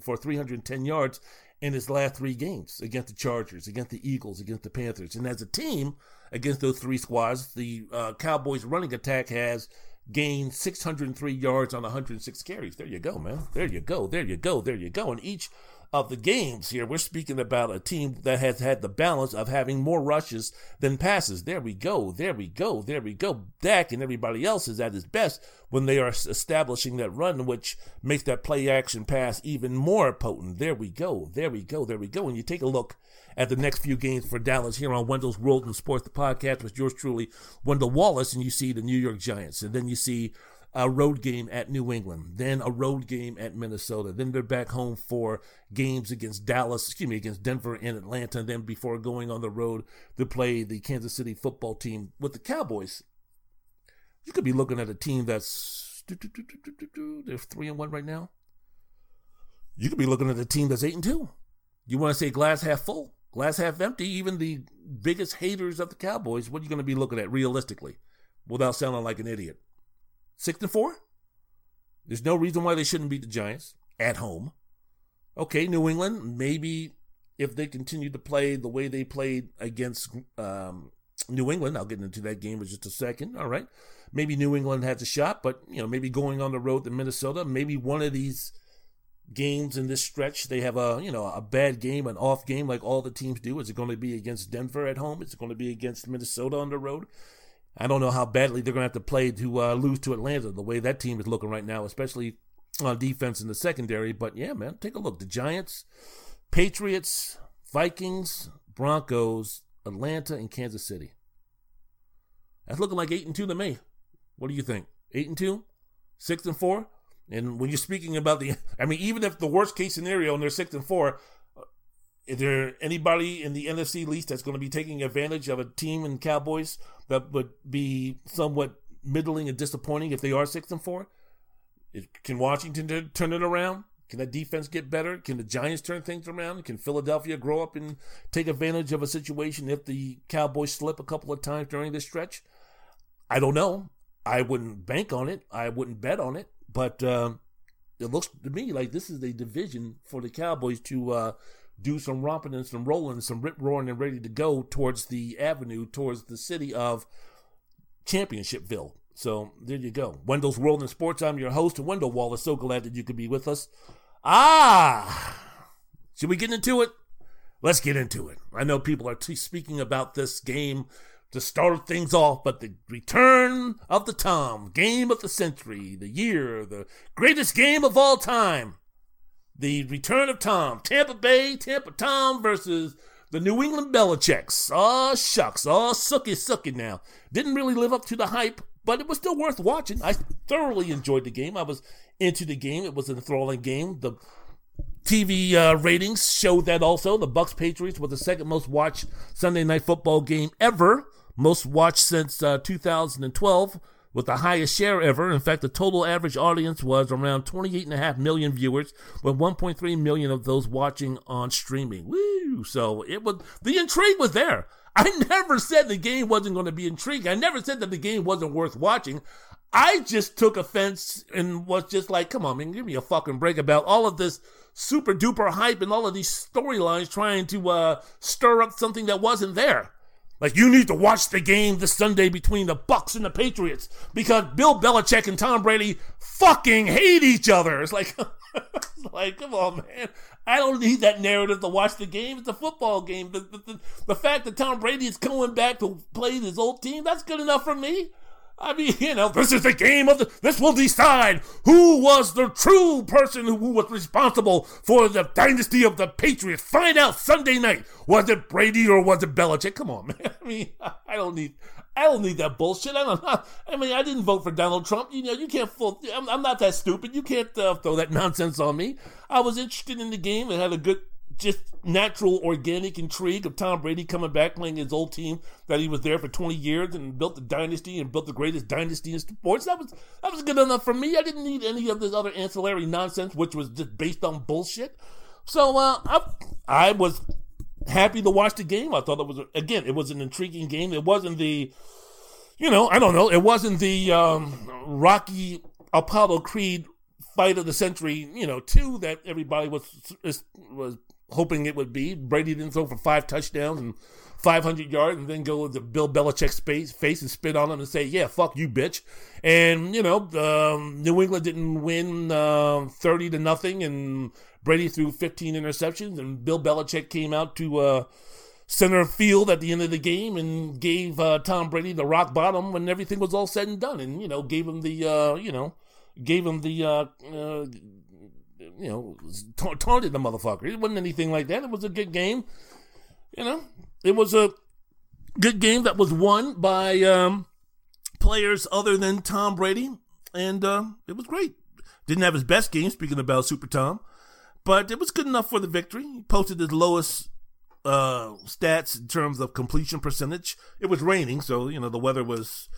for 310 yards in his last three games against the Chargers, against the Eagles, against the Panthers, and as a team against those three squads, the uh, Cowboys' running attack has gained 603 yards on 106 carries. There you go, man. There you go. There you go. There you go. And each of the games here, we're speaking about a team that has had the balance of having more rushes than passes. There we go. There we go. There we go. Dak and everybody else is at his best when they are establishing that run, which makes that play action pass even more potent. There we go. There we go. There we go. And you take a look at the next few games for Dallas here on Wendell's World and Sports, the podcast with yours truly, Wendell Wallace, and you see the New York Giants, and then you see a road game at New England, then a road game at Minnesota. Then they're back home for games against Dallas, excuse me, against Denver and Atlanta. And then before going on the road to play the Kansas City football team with the Cowboys, you could be looking at a team that's they're three and one right now. You could be looking at a team that's eight and two. You want to say glass half full, glass half empty? Even the biggest haters of the Cowboys, what are you going to be looking at realistically, without sounding like an idiot? Six and four? There's no reason why they shouldn't beat the Giants at home. Okay, New England, maybe if they continue to play the way they played against um, New England, I'll get into that game in just a second. All right. Maybe New England has a shot, but you know, maybe going on the road to Minnesota, maybe one of these games in this stretch, they have a you know a bad game, an off game, like all the teams do. Is it going to be against Denver at home? Is it going to be against Minnesota on the road? I don't know how badly they're going to have to play to uh, lose to Atlanta, the way that team is looking right now, especially on defense in the secondary. But yeah, man, take a look. The Giants, Patriots, Vikings, Broncos, Atlanta, and Kansas City. That's looking like eight and two to me. What do you think? Eight and two, six and four. And when you're speaking about the, I mean, even if the worst case scenario and they're six and four, is there anybody in the NFC least that's going to be taking advantage of a team in Cowboys that would be somewhat middling and disappointing if they are six and four? Can Washington turn it around? Can that defense get better? Can the Giants turn things around? Can Philadelphia grow up and take advantage of a situation if the Cowboys slip a couple of times during this stretch? I don't know. I wouldn't bank on it. I wouldn't bet on it. But um, it looks to me like this is a division for the Cowboys to uh, do some romping and some rolling, some rip roaring and ready to go towards the avenue, towards the city of Championshipville. So there you go. Wendell's World in Sports. I'm your host, Wendell Wallace. So glad that you could be with us. Ah, should we get into it? Let's get into it. I know people are t- speaking about this game to start things off, but the return of the Tom, game of the century, the year, the greatest game of all time the return of Tom. Tampa Bay, Tampa Tom versus the New England Belichicks. Oh, shucks. Oh, sucky, sucky now. Didn't really live up to the hype, but it was still worth watching. I thoroughly enjoyed the game. I was into the game. It was an enthralling game. The TV uh, ratings showed that also. The Bucs Patriots were the second most watched Sunday night football game ever, most watched since uh, 2012 with the highest share ever. In fact, the total average audience was around 28.5 million viewers, with 1.3 million of those watching on streaming. Woo! So it was the intrigue was there. I never said the game wasn't going to be intriguing. I never said that the game wasn't worth watching. I just took offense and was just like, come on, man, give me a fucking break about all of this super duper hype and all of these storylines trying to uh, stir up something that wasn't there. Like you need to watch the game this Sunday between the Bucs and the Patriots because Bill Belichick and Tom Brady fucking hate each other. It's like, like come on, man. I don't need that narrative to watch the game. It's a football game. The, the, the, the fact that Tom Brady is coming back to play his old team, that's good enough for me. I mean, you know, this is the game of the. This will decide who was the true person who, was responsible for the dynasty of the Patriots. Find out Sunday night. Was it Brady or was it Belichick? Come on, man. I mean, I don't need. I don't need that bullshit. I don't. I mean, I didn't vote for Donald Trump. You know, you can't. Fool, I'm, I'm not that stupid. You can't uh, throw that nonsense on me. I was interested in the game and had a good just natural organic intrigue of Tom Brady coming back playing his old team that he was there for 20 years and built the dynasty and built the greatest dynasty in sports. That was that was good enough for me. I didn't need any of this other ancillary nonsense, which was just based on bullshit. So uh, I, I was happy to watch the game. I thought it was again, it was an intriguing game. It wasn't the, you know, I don't know, it wasn't the um, Rocky Apollo Creed fight of the century, you know, two that everybody was was hoping it would be. Brady didn't throw for five touchdowns and 500 yards and then go to Bill Belichick's face, face and spit on him and say, yeah, fuck you, bitch. And, you know, um, New England didn't win uh, 30 to nothing and Brady threw 15 interceptions and Bill Belichick came out to uh, center field at the end of the game and gave uh, Tom Brady the rock bottom when everything was all said and done and, you know, gave him the, uh, you know, gave him the uh, uh, you know, ta- taunted the motherfucker. It wasn't anything like that. It was a good game. You know, it was a good game that was won by um, players other than Tom Brady, and uh, it was great. Didn't have his best game, speaking about Super Tom, but it was good enough for the victory. He posted his lowest uh, stats in terms of completion percentage. It was raining, so, you know, the weather was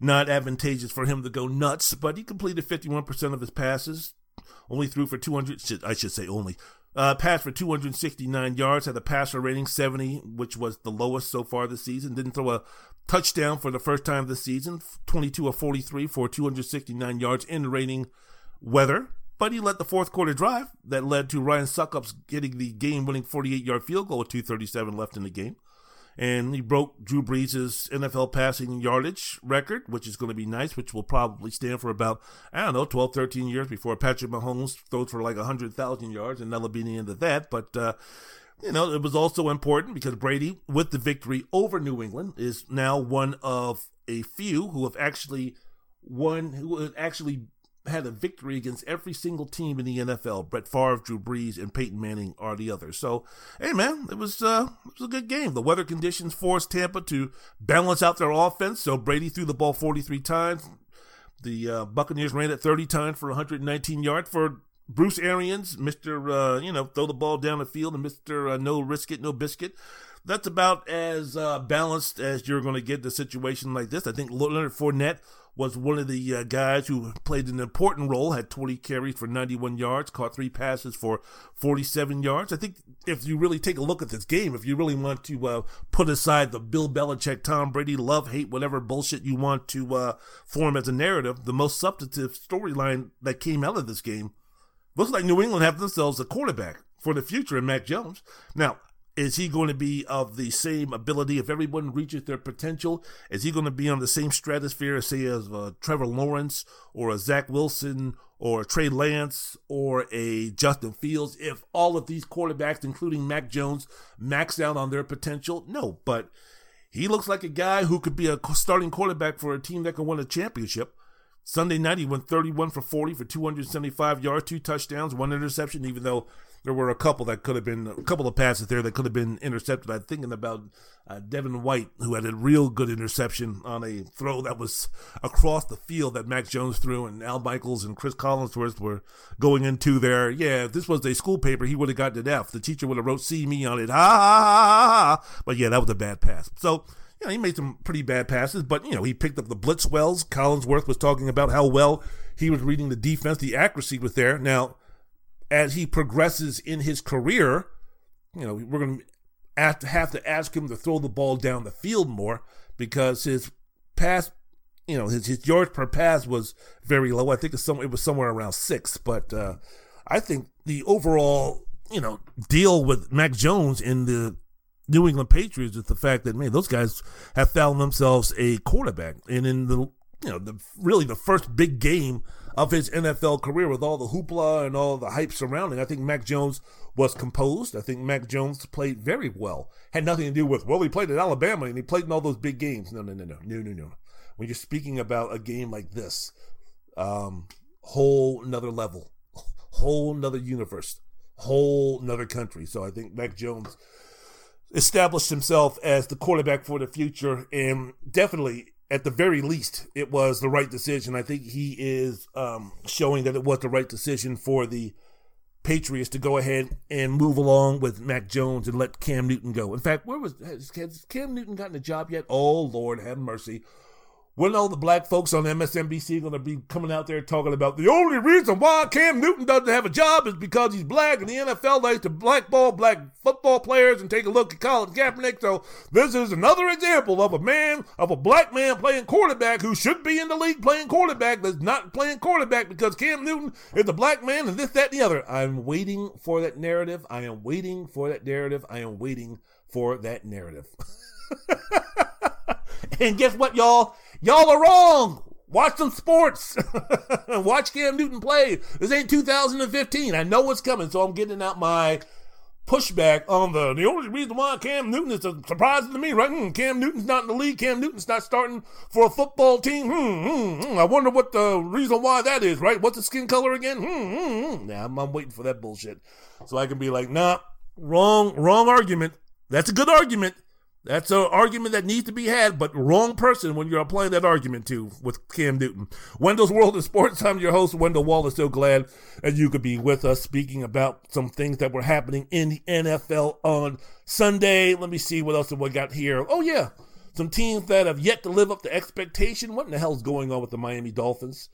not advantageous for him to go nuts, but he completed 51% of his passes, only threw for 200, I should say only, uh, passed for 269 yards, had a passer rating 70, which was the lowest so far this season. Didn't throw a touchdown for the first time this season, 22 of 43 for 269 yards in raining weather. But he led the fourth quarter drive that led to Ryan Succop's getting the game winning 48 yard field goal with 237 left in the game and he broke Drew Brees' NFL passing yardage record, which is going to be nice, which will probably stand for about, I don't know, 12, 13 years before Patrick Mahomes throws for like 100,000 yards, and that'll be the end of that. But, uh, you know, it was also important because Brady, with the victory over New England, is now one of a few who have actually won, who have actually had a victory against every single team in the NFL. Brett Favre, Drew Brees, and Peyton Manning are the others. So, hey man, it was uh, it was a good game. The weather conditions forced Tampa to balance out their offense. So Brady threw the ball 43 times. The uh, Buccaneers ran it 30 times for 119 yards. For Bruce Arians, Mister, uh, you know, throw the ball down the field, and Mister uh, No Risk It, No Biscuit. That's about as uh, balanced as you're going to get a situation like this. I think Leonard Fournette was one of the uh, guys who played an important role, had 20 carries for 91 yards, caught three passes for 47 yards. I think if you really take a look at this game, if you really want to uh, put aside the Bill Belichick, Tom Brady, love, hate, whatever bullshit you want to uh, form as a narrative, the most substantive storyline that came out of this game looks like New England have themselves a quarterback for the future in Mac Jones. Now, is he going to be of the same ability if everyone reaches their potential? Is he going to be on the same stratosphere, say, as uh, Trevor Lawrence or a Zach Wilson or a Trey Lance or a Justin Fields? If all of these quarterbacks, including Mac Jones, max out on their potential? No, but he looks like a guy who could be a starting quarterback for a team that can win a championship. Sunday night, he went 31 for 40 for 275 yards, two touchdowns, one interception, even though there were a couple that could have been a couple of passes there that could have been intercepted. I'm thinking about uh, Devin White, who had a real good interception on a throw that was across the field that Mac Jones threw, and Al Michaels and Cris Collinsworth were going into there. Yeah, if this was a school paper, he would have gotten an F. The teacher would have wrote "See me" on it. Ha ha ha ha! But yeah, that was a bad pass. So. You know, he made some pretty bad passes, but you know, he picked up the blitz wells. Collinsworth was talking about how well he was reading the defense. The accuracy was there. Now, as he progresses in his career, you know, we're going to have to ask him to throw the ball down the field more because his pass, you know, his, his yards per pass was very low. I think it was somewhere around six, but uh, I think the overall, you know, deal with Mac Jones in the New England Patriots is the fact that man, those guys have found themselves a quarterback, and in the you know the really the first big game of his NFL career with all the hoopla and all the hype surrounding. I think Mac Jones was composed. I think Mac Jones played very well. Had nothing to do with well, he played at Alabama and he played in all those big games. No, no, no, no, no, no, no. When you're speaking about a game like this, um, whole another level, whole another universe, whole another country. So I think Mac Jones established himself as the quarterback for the future, and definitely, at the very least, it was the right decision. I think he is um, showing that it was the right decision for the Patriots to go ahead and move along with Mac Jones and let Cam Newton go. In fact, where was has, has Cam Newton gotten a job yet? Oh Lord, have mercy. When all the black folks on MSNBC going to be coming out there talking about the only reason why Cam Newton doesn't have a job is because he's black and the NFL likes to blackball black football players and take a look at Colin Kaepernick. So this is another example of a man, of a black man playing quarterback who should be in the league playing quarterback that's not playing quarterback because Cam Newton is a black man and this, that, and the other. I'm waiting for that narrative. I am waiting for that narrative. I am waiting for that narrative. and guess what, y'all? Y'all are wrong. Watch some sports. Watch Cam Newton play. This ain't 2015. I know what's coming, so I'm getting out my pushback on the the only reason why Cam Newton is surprising to me, right? Hmm, Cam Newton's not in the league. Cam Newton's not starting for a football team. Hmm, hmm, hmm. I wonder what the reason why that is, right? What's the skin color again? Hmm, hmm, hmm. I'm, I'm waiting for that bullshit, so I can be like, nah, wrong, wrong argument. That's a good argument. That's an argument that needs to be had, but wrong person when you're applying that argument to with Cam Newton. Wendell's World of Sports. I'm your host, Wendell Wallace. So glad that you could be with us speaking about some things that were happening in the NFL on Sunday. Let me see what else have we got here. Oh, yeah. Some teams that have yet to live up to expectation. What in the hell is going on with the Miami Dolphins?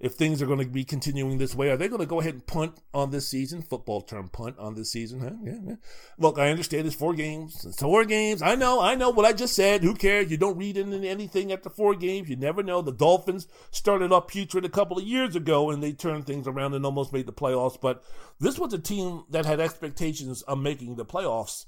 If things are going to be continuing this way, are they going to go ahead and punt on this season? Football term punt on this season, huh? Yeah, yeah. Look, I understand it's four games. It's four games. I know, I know what I just said. Who cares? You don't read into anything after four games. You never know. The Dolphins started off putrid a couple of years ago and they turned things around and almost made the playoffs. But this was a team that had expectations of making the playoffs,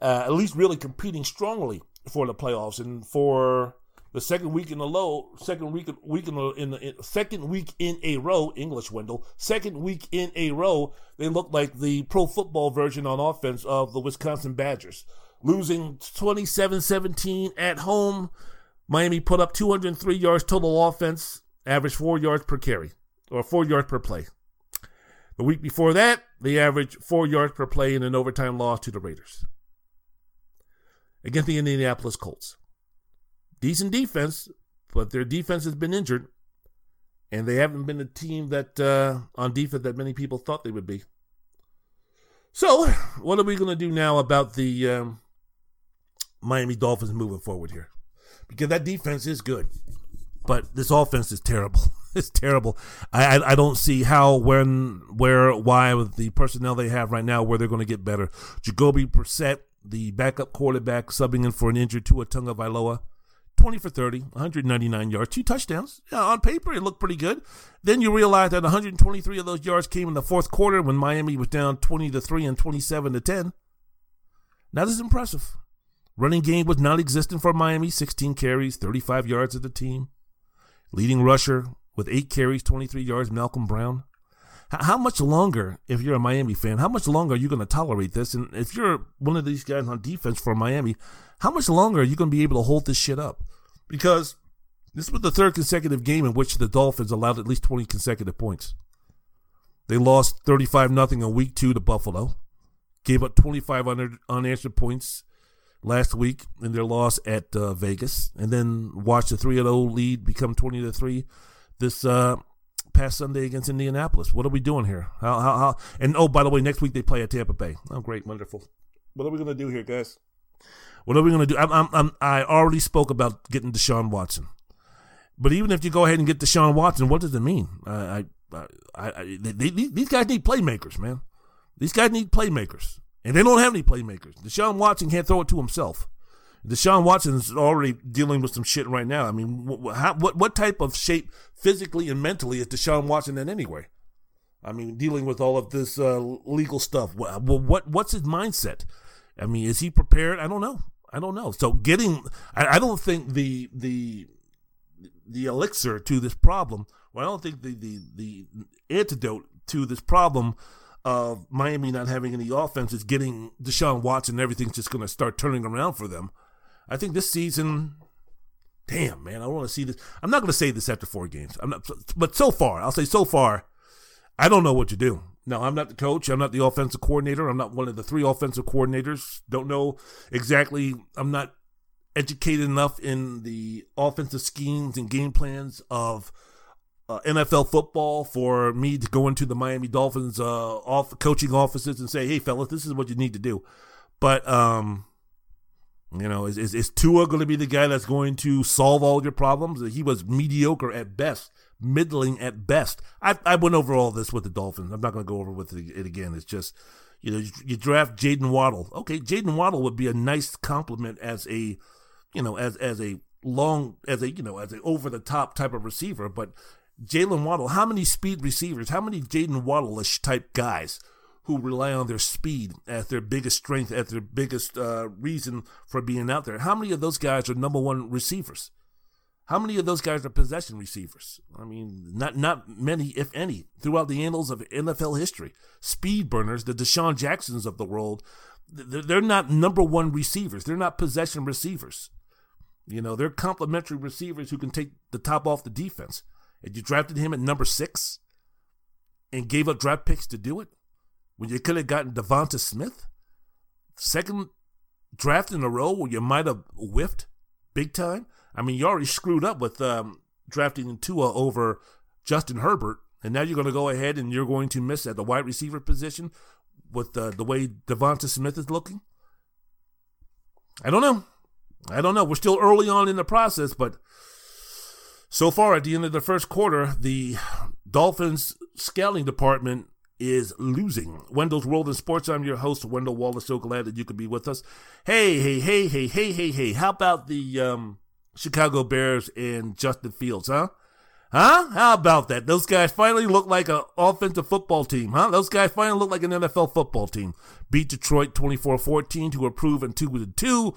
uh, at least really competing strongly for the playoffs. And for the second week in a row, second week week in a, in, the, in second week in a row, English Wendell, second week in a row, they look like the pro football version on offense of the Wisconsin Badgers, losing 27-17 at home. Miami put up 203 yards total offense, average four yards per carry or four yards per play. The week before that, they averaged four yards per play in an overtime loss to the Raiders against the Indianapolis Colts decent defense, but their defense has been injured, and they haven't been a team that uh, on defense that many people thought they would be. So, what are we going to do now about the um, Miami Dolphins moving forward here? Because that defense is good, but this offense is terrible. it's terrible. I, I, I don't see how, when, where, why with the personnel they have right now, where they're going to get better. Jacoby Brissett, the backup quarterback, subbing in for an injured Tua Tagovailoa 20 for 30, 199 yards, two touchdowns. Yeah, on paper, it looked pretty good. Then you realize that 123 of those yards came in the fourth quarter when Miami was down 20 to 3 and 27 to 10. Now, this is impressive. Running game was non existent for Miami, 16 carries, 35 yards of the team. Leading rusher with 8 carries, 23 yards, Malcolm Brown. How much longer, if you're a Miami fan, how much longer are you going to tolerate this? And if you're one of these guys on defense for Miami, how much longer are you going to be able to hold this shit up? Because this was the third consecutive game in which the Dolphins allowed at least 20 consecutive points. They lost 35 0 in week two to Buffalo, gave up 25 unanswered points last week in their loss at uh, Vegas, and then watched the 3 0 lead become 20 to 3 this uh, past Sunday against Indianapolis. What are we doing here? How, how, how? And oh, by the way, next week they play at Tampa Bay. Oh, great, wonderful. What are we going to do here, guys? What are we going to do? I'm, I'm, I'm, i already spoke about getting Deshaun Watson. But even if you go ahead and get Deshaun Watson, what does it mean? Uh, I, I, I, they, they, these guys need playmakers, man. These guys need playmakers. And they don't have any playmakers. Deshaun Watson can't throw it to himself. Deshaun Watson is already dealing with some shit right now. I mean, what, how, what what type of shape physically and mentally is Deshaun Watson in anyway? I mean, dealing with all of this uh, legal stuff. What, what what's his mindset? I mean, is he prepared? I don't know. I don't know. So getting, I, I don't think the the the elixir to this problem. Well, I don't think the the the antidote to this problem of Miami not having any offense is getting Deshaun Watson. Everything's just going to start turning around for them. I think this season, damn man, I want to see this. I'm not going to say this after four games. I'm not, but so far, I'll say so far, I don't know what to do. No, I'm not the coach. I'm not the offensive coordinator. I'm not one of the three offensive coordinators. Don't know exactly. I'm not educated enough in the offensive schemes and game plans of uh, NFL football for me to go into the Miami Dolphins uh, off coaching offices and say, "Hey, fellas, this is what you need to do." But um, you know, is, is, is Tua going to be the guy that's going to solve all your problems? He was mediocre at best, middling at best. I, I went over all this with the Dolphins. I'm not going to go over with it again. It's just, you know, you, draft Jaden Waddle. Okay, Jaden Waddle would be a nice compliment as a, you know, as as a long, as a you know, as an over the top type of receiver. But Jaylen Waddle, how many speed receivers, how many Jaden Waddle-ish type guys? who rely on their speed as their biggest strength, as their biggest uh, reason for being out there. How many of those guys are number one receivers? How many of those guys are possession receivers? I mean, not not many, if any, throughout the annals of NFL history. Speed burners, the DeSean Jacksons of the world, they're not number one receivers. They're not possession receivers. You know, they're complementary receivers who can take the top off the defense. And you drafted him at number six and gave up draft picks to do it when you could have gotten Devonta Smith, second draft in a row where you might have whiffed big time. I mean, you already screwed up with um, drafting Tua over Justin Herbert, and now you're going to go ahead and you're going to miss at the wide receiver position with uh, the way Devonta Smith is looking. I don't know. I don't know. We're still early on in the process, but so far at the end of the first quarter, the Dolphins scouting department is losing. Wendell's World in Sports. I'm your host, Wendell Wallace. So glad that you could be with us. Hey, hey, hey, hey, hey, hey, hey. How about the um, Chicago Bears and Justin Fields, huh? Huh? How about that? Those guys finally look like an offensive football team, huh? Those guys finally look like an NFL football team. Beat Detroit 24-14 to approve and 2-2.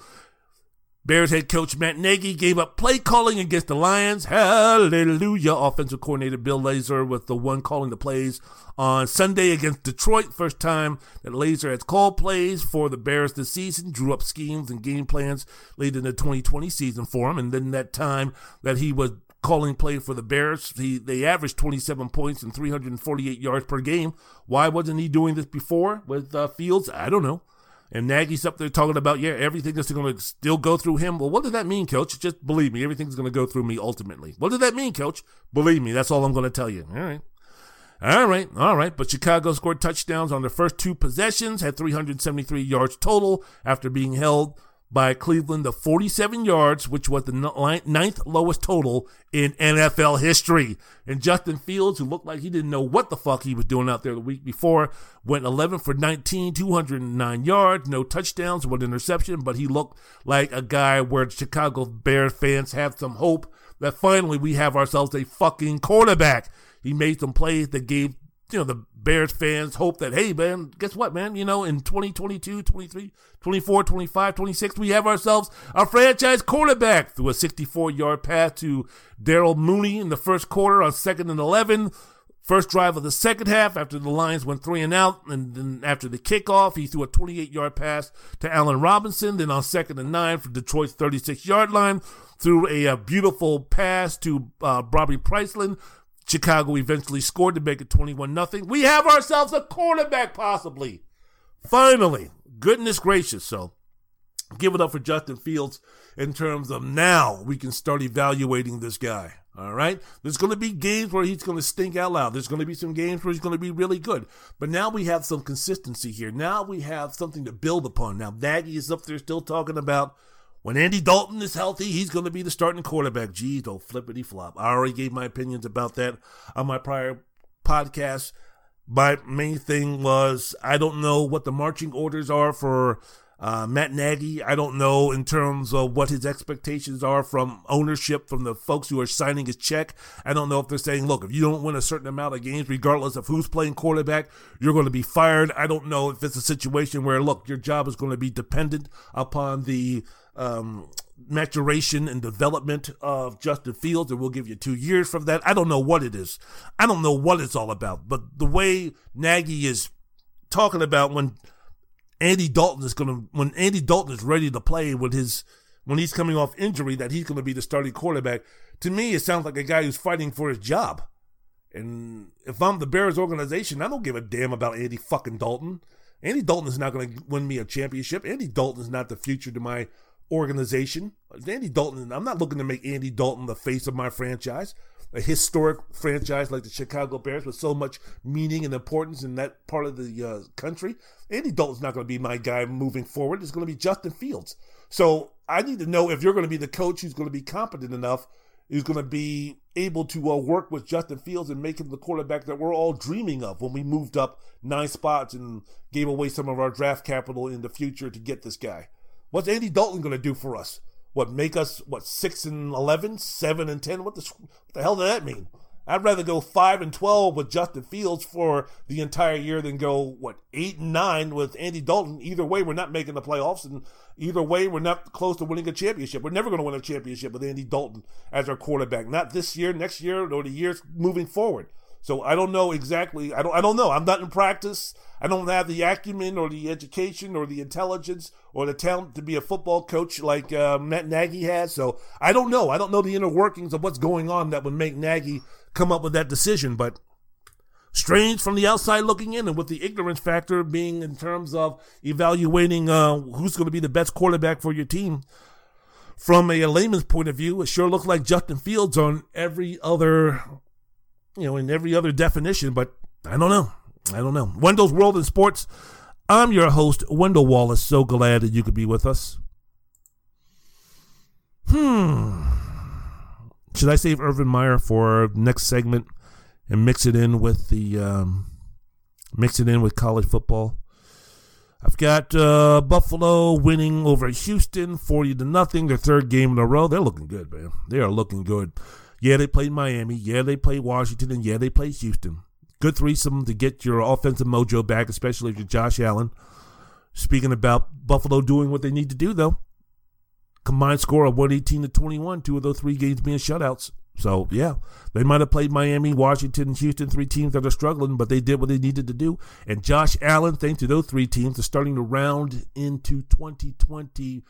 Bears head coach Matt Nagy gave up play calling against the Lions. Hallelujah. Offensive coordinator Bill Lazor with the one calling the plays on Sunday against Detroit. First time that Lazor has called plays for the Bears this season, drew up schemes and game plans late in the 2020 season for him. And then that time that he was calling play for the Bears, he, they averaged 27 points and 348 yards per game. Why wasn't he doing this before with uh, Fields? I don't know. And Nagy's up there talking about, yeah, everything is going to still go through him. Well, what does that mean, coach? Just believe me, everything's going to go through me ultimately. What does that mean, coach? Believe me, that's all I'm going to tell you. All right. All right, all right. But Chicago scored touchdowns on their first two possessions, had 373 yards total after being held by Cleveland to 47 yards, which was the ninth lowest total in NFL history. And Justin Fields, who looked like he didn't know what the fuck he was doing out there the week before, went 11 for 19, 209 yards, no touchdowns, one interception, but he looked like a guy where Chicago Bears fans have some hope that finally we have ourselves a fucking quarterback. He made some plays that gave you know, the Bears fans hope that, hey, man, guess what, man? You know, in 2022, 23, 24, 25, 26, we have ourselves a franchise quarterback through a 64 yard pass to Darnell Mooney in the first quarter on second and 11. First drive of the second half after the Lions went three and out, and then after the kickoff, he threw a 28 yard pass to Allen Robinson. Then on second and nine for Detroit's 36 yard line, threw a, a beautiful pass to uh, Bobby Priceland Chicago eventually scored to make it 21 0. We have ourselves a quarterback, possibly. Finally. Goodness gracious. So give it up for Justin Fields in terms of now we can start evaluating this guy. All right. There's going to be games where he's going to stink out loud. There's going to be some games where he's going to be really good. But now we have some consistency here. Now we have something to build upon. Now Nagy is up there still talking about when Andy Dalton is healthy, he's going to be the starting quarterback. Geez, don't flippity flop. I already gave my opinions about that on my prior podcast. My main thing was I don't know what the marching orders are for Uh, Matt Nagy, I don't know in terms of what his expectations are from ownership, from the folks who are signing his check. I don't know if they're saying, look, if you don't win a certain amount of games, regardless of who's playing quarterback, you're going to be fired. I don't know if it's a situation where, look, your job is going to be dependent upon the um, maturation and development of Justin Fields, and we'll give you two years from that. I don't know what it is. I don't know what it's all about. But the way Nagy is talking about when Andy Dalton is going to when Andy Dalton is ready to play with his when he's coming off injury that he's going to be the starting quarterback. To me, it sounds like a guy who's fighting for his job. And if I'm the Bears organization, I don't give a damn about Andy fucking Dalton. Andy Dalton is not going to win me a championship. Andy Dalton is not the future to my organization. Andy Dalton, I'm not looking to make Andy Dalton the face of my franchise a historic franchise like the Chicago Bears with so much meaning and importance in that part of the uh, country, Andy Dalton's not going to be my guy moving forward. It's going to be Justin Fields. So I need to know if you're going to be the coach who's going to be competent enough, who's going to be able to uh, work with Justin Fields and make him the quarterback that we're all dreaming of when we moved up nine spots and gave away some of our draft capital in the future to get this guy. What's Andy Dalton going to do for us? what make us what six and 11, 7 and ten? What the what the hell does that mean? I'd rather go five and twelve with Justin Fields for the entire year than go what eight and nine with Andy Dalton. Either way, we're not making the playoffs, and either way, we're not close to winning a championship. We're never going to win a championship with Andy Dalton as our quarterback. Not this year, next year, or the years moving forward. So I don't know exactly. I don't. I don't know. I'm not in practice. I don't have the acumen or the education or the intelligence or the talent to be a football coach like uh, Matt Nagy has. So I don't know. I don't know the inner workings of what's going on that would make Nagy come up with that decision. But strange from the outside looking in, and with the ignorance factor being in terms of evaluating uh, who's going to be the best quarterback for your team. From a layman's point of view, it sure looked like Justin Fields on every other, you know, in every other definition. But I don't know. I don't know. Wendell's World in Sports. I'm your host, Wendell Wallace. So glad that you could be with us. Hmm. Should I save Urban Meyer for next segment and mix it in with the um, mix it in with college football? I've got uh, Buffalo winning over Houston, forty to nothing. Their third game in a row. They're looking good, man. They are looking good. Yeah, they played Miami. Yeah, they played Washington, and yeah, they played Houston good threesome to get your offensive mojo back, especially if you're Josh Allen. Speaking about Buffalo doing what they need to do, though, combined score of 118 to 21, two of those three games being shutouts. So, yeah, they might have played Miami, Washington, Houston, three teams that are struggling, but they did what they needed to do. And Josh Allen, thanks to those three teams, is starting to round into 2020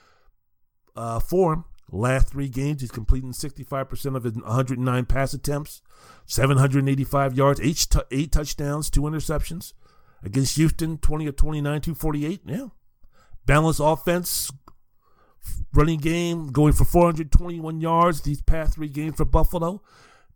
uh, form. Last three games, he's completing 65% of his 109 pass attempts. 785 yards, eight, t- eight touchdowns, two interceptions. Against Houston, 20 of 29, 248. Yeah. Balanced offense, running game, going for 421 yards these past three games for Buffalo.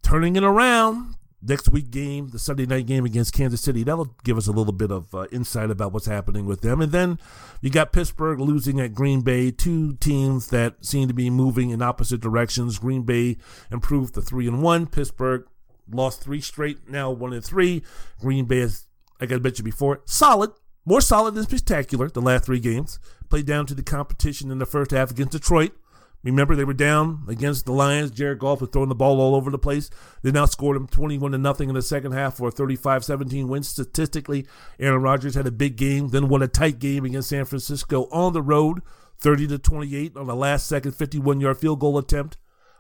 Turning it around. Next week game, the Sunday night game against Kansas City. That'll give us a little bit of uh, insight about what's happening with them. And then you got Pittsburgh losing at Green Bay, two teams that seem to be moving in opposite directions. Green Bay improved to three and one. Pittsburgh lost three straight, now one and three. Green Bay is, like I mentioned before, solid, more solid than spectacular the last three games. Played down to the competition in the first half against Detroit. Remember, they were down against the Lions. Jared Goff was throwing the ball all over the place. They now scored them 21 to nothing in the second half for a 35 17 win. Statistically, Aaron Rodgers had a big game, then won a tight game against San Francisco on the road, 30 to 28 on the last second 51 yard field goal attempt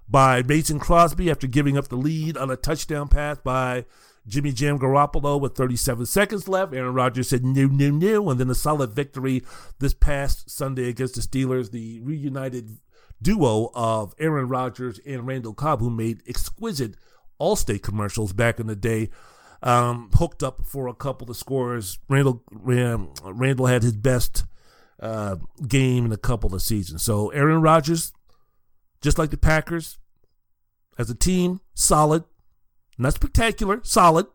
by Mason Crosby after giving up the lead on a touchdown pass by Jimmy Jam Garoppolo with 37 seconds left. Aaron Rodgers said no, no, no. And then a solid victory this past Sunday against the Steelers, the reunited duo of Aaron Rodgers and Randall Cobb, who made exquisite Allstate commercials back in the day. Um, hooked up for a couple of scores. Randall Randall had his best uh, game in a couple of seasons. So Aaron Rodgers just like the Packers, as a team, solid, not spectacular, solid.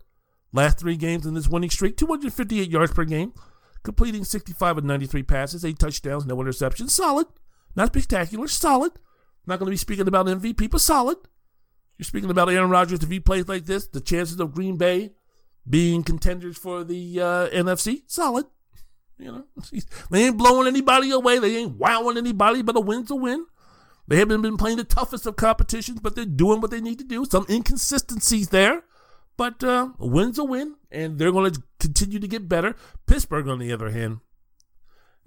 Last three games in this winning streak, 258 yards per game, completing 65 of 93 passes, eight touchdowns, no interceptions. Solid, not spectacular, solid. not going to be speaking about MVP, but solid. You're speaking about Aaron Rodgers. If he plays like this, the chances of Green Bay being contenders for the uh, NFC, solid. You know, they ain't blowing anybody away. They ain't wowing anybody, but a win's a win. They haven't been playing the toughest of competitions, but they're doing what they need to do. Some inconsistencies there, but uh, a win's a win, and they're going to continue to get better. Pittsburgh, on the other hand,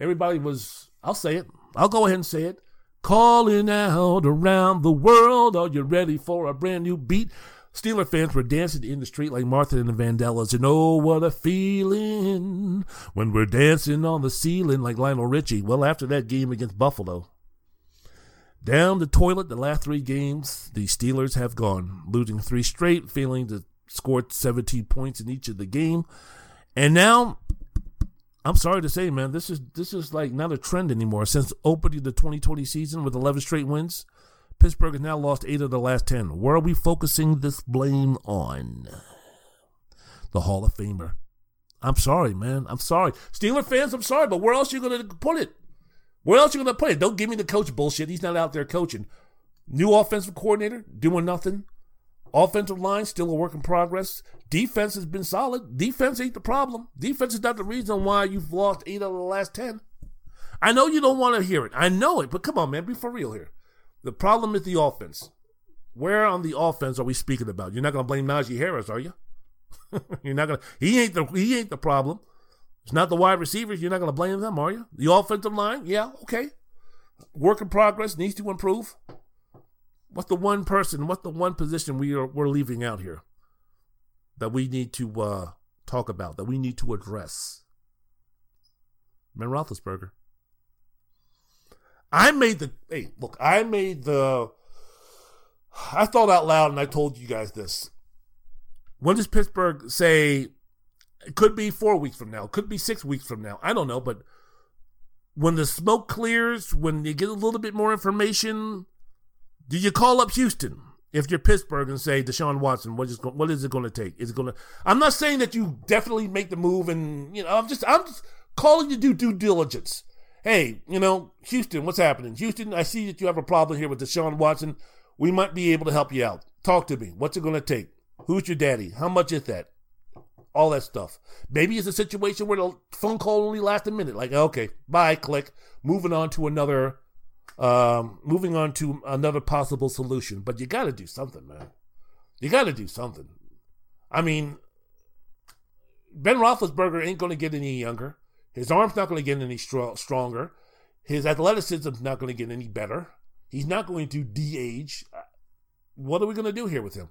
everybody was, I'll say it, I'll go ahead and say it, calling out around the world. Are you ready for a brand new beat? Steeler fans were dancing in the street like Martha and the Vandellas, and oh, what a feeling when we're dancing on the ceiling like Lionel Richie. Well, after that game against Buffalo, down the toilet the last three games, the Steelers have gone, losing three straight, failing to score 17 points in each of the game. And now, I'm sorry to say, man, this is this is like not a trend anymore. Since opening the 2020 season with 11 straight wins, Pittsburgh has now lost eight of the last 10. Where are we focusing this blame on? The Hall of Famer. I'm sorry, man. I'm sorry. Steeler fans, I'm sorry, but where else are you going to put it? Where else are you going to put it? Don't give me the coach bullshit. He's not out there coaching. New offensive coordinator, doing nothing. Offensive line, still a work in progress. Defense has been solid. Defense ain't the problem. Defense is not the reason why you've lost eight out of the last 10. I know you don't want to hear it. I know it, but come on, man. Be for real here. The problem is the offense. Where on the offense are we speaking about? You're not going to blame Najee Harris, are you? You're not going to. He ain't the. He ain't the problem. It's not the wide receivers. You're not going to blame them, are you? The offensive line, yeah, okay. Work in progress needs to improve. What's the one person? What's the one position we are we're leaving out here that we need to uh, talk about? That we need to address? Ben Roethlisberger. I made the hey look. I made the. I thought out loud and I told you guys this. When does Pittsburgh say it could be four weeks from now. It could be six weeks from now. I don't know. But when the smoke clears, when you get a little bit more information, do you call up Houston if you're Pittsburgh and say Deshaun Watson? What is what is it going to take? Is it going to? I'm not saying that you definitely make the move, and you know, I'm just I'm just calling you to do due diligence. Hey, you know, Houston, what's happening? Houston, I see that you have a problem here with Deshaun Watson. We might be able to help you out. Talk to me. What's it going to take? Who's your daddy? How much is that? all that stuff. Maybe it's a situation where the phone call only lasts a minute. Like, okay, bye, click. Moving on to another, um, moving on to another possible solution. But you got to do something, man. You got to do something. I mean, Ben Roethlisberger ain't going to get any younger. His arm's not going to get any str- stronger. His athleticism's not going to get any better. He's not going to de-age. What are we going to do here with him?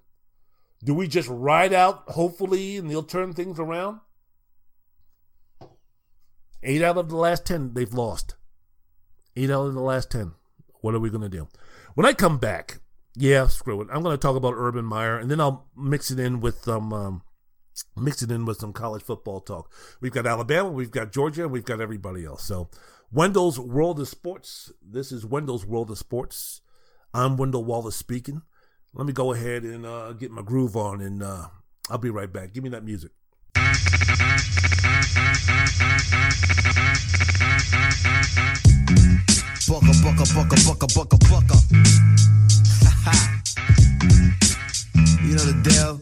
Do we just ride out, hopefully, and they'll turn things around? Eight out of the last 10 they've lost. Eight out of the last 10. What are we going to do? When I come back, yeah, screw it. I'm going to talk about Urban Meyer, and then I'll mix it in with some, um, mix it in with some college football talk. We've got Alabama, we've got Georgia, and we've got everybody else. So, Wendell's World of Sports. This is Wendell's World of Sports. I'm Wendell Wallace speaking let me go ahead and uh, get my groove on, and uh, I'll be right back. Give me that music. Bucka, bucka, bucka, bucka, bucka, bucka. You know the deal.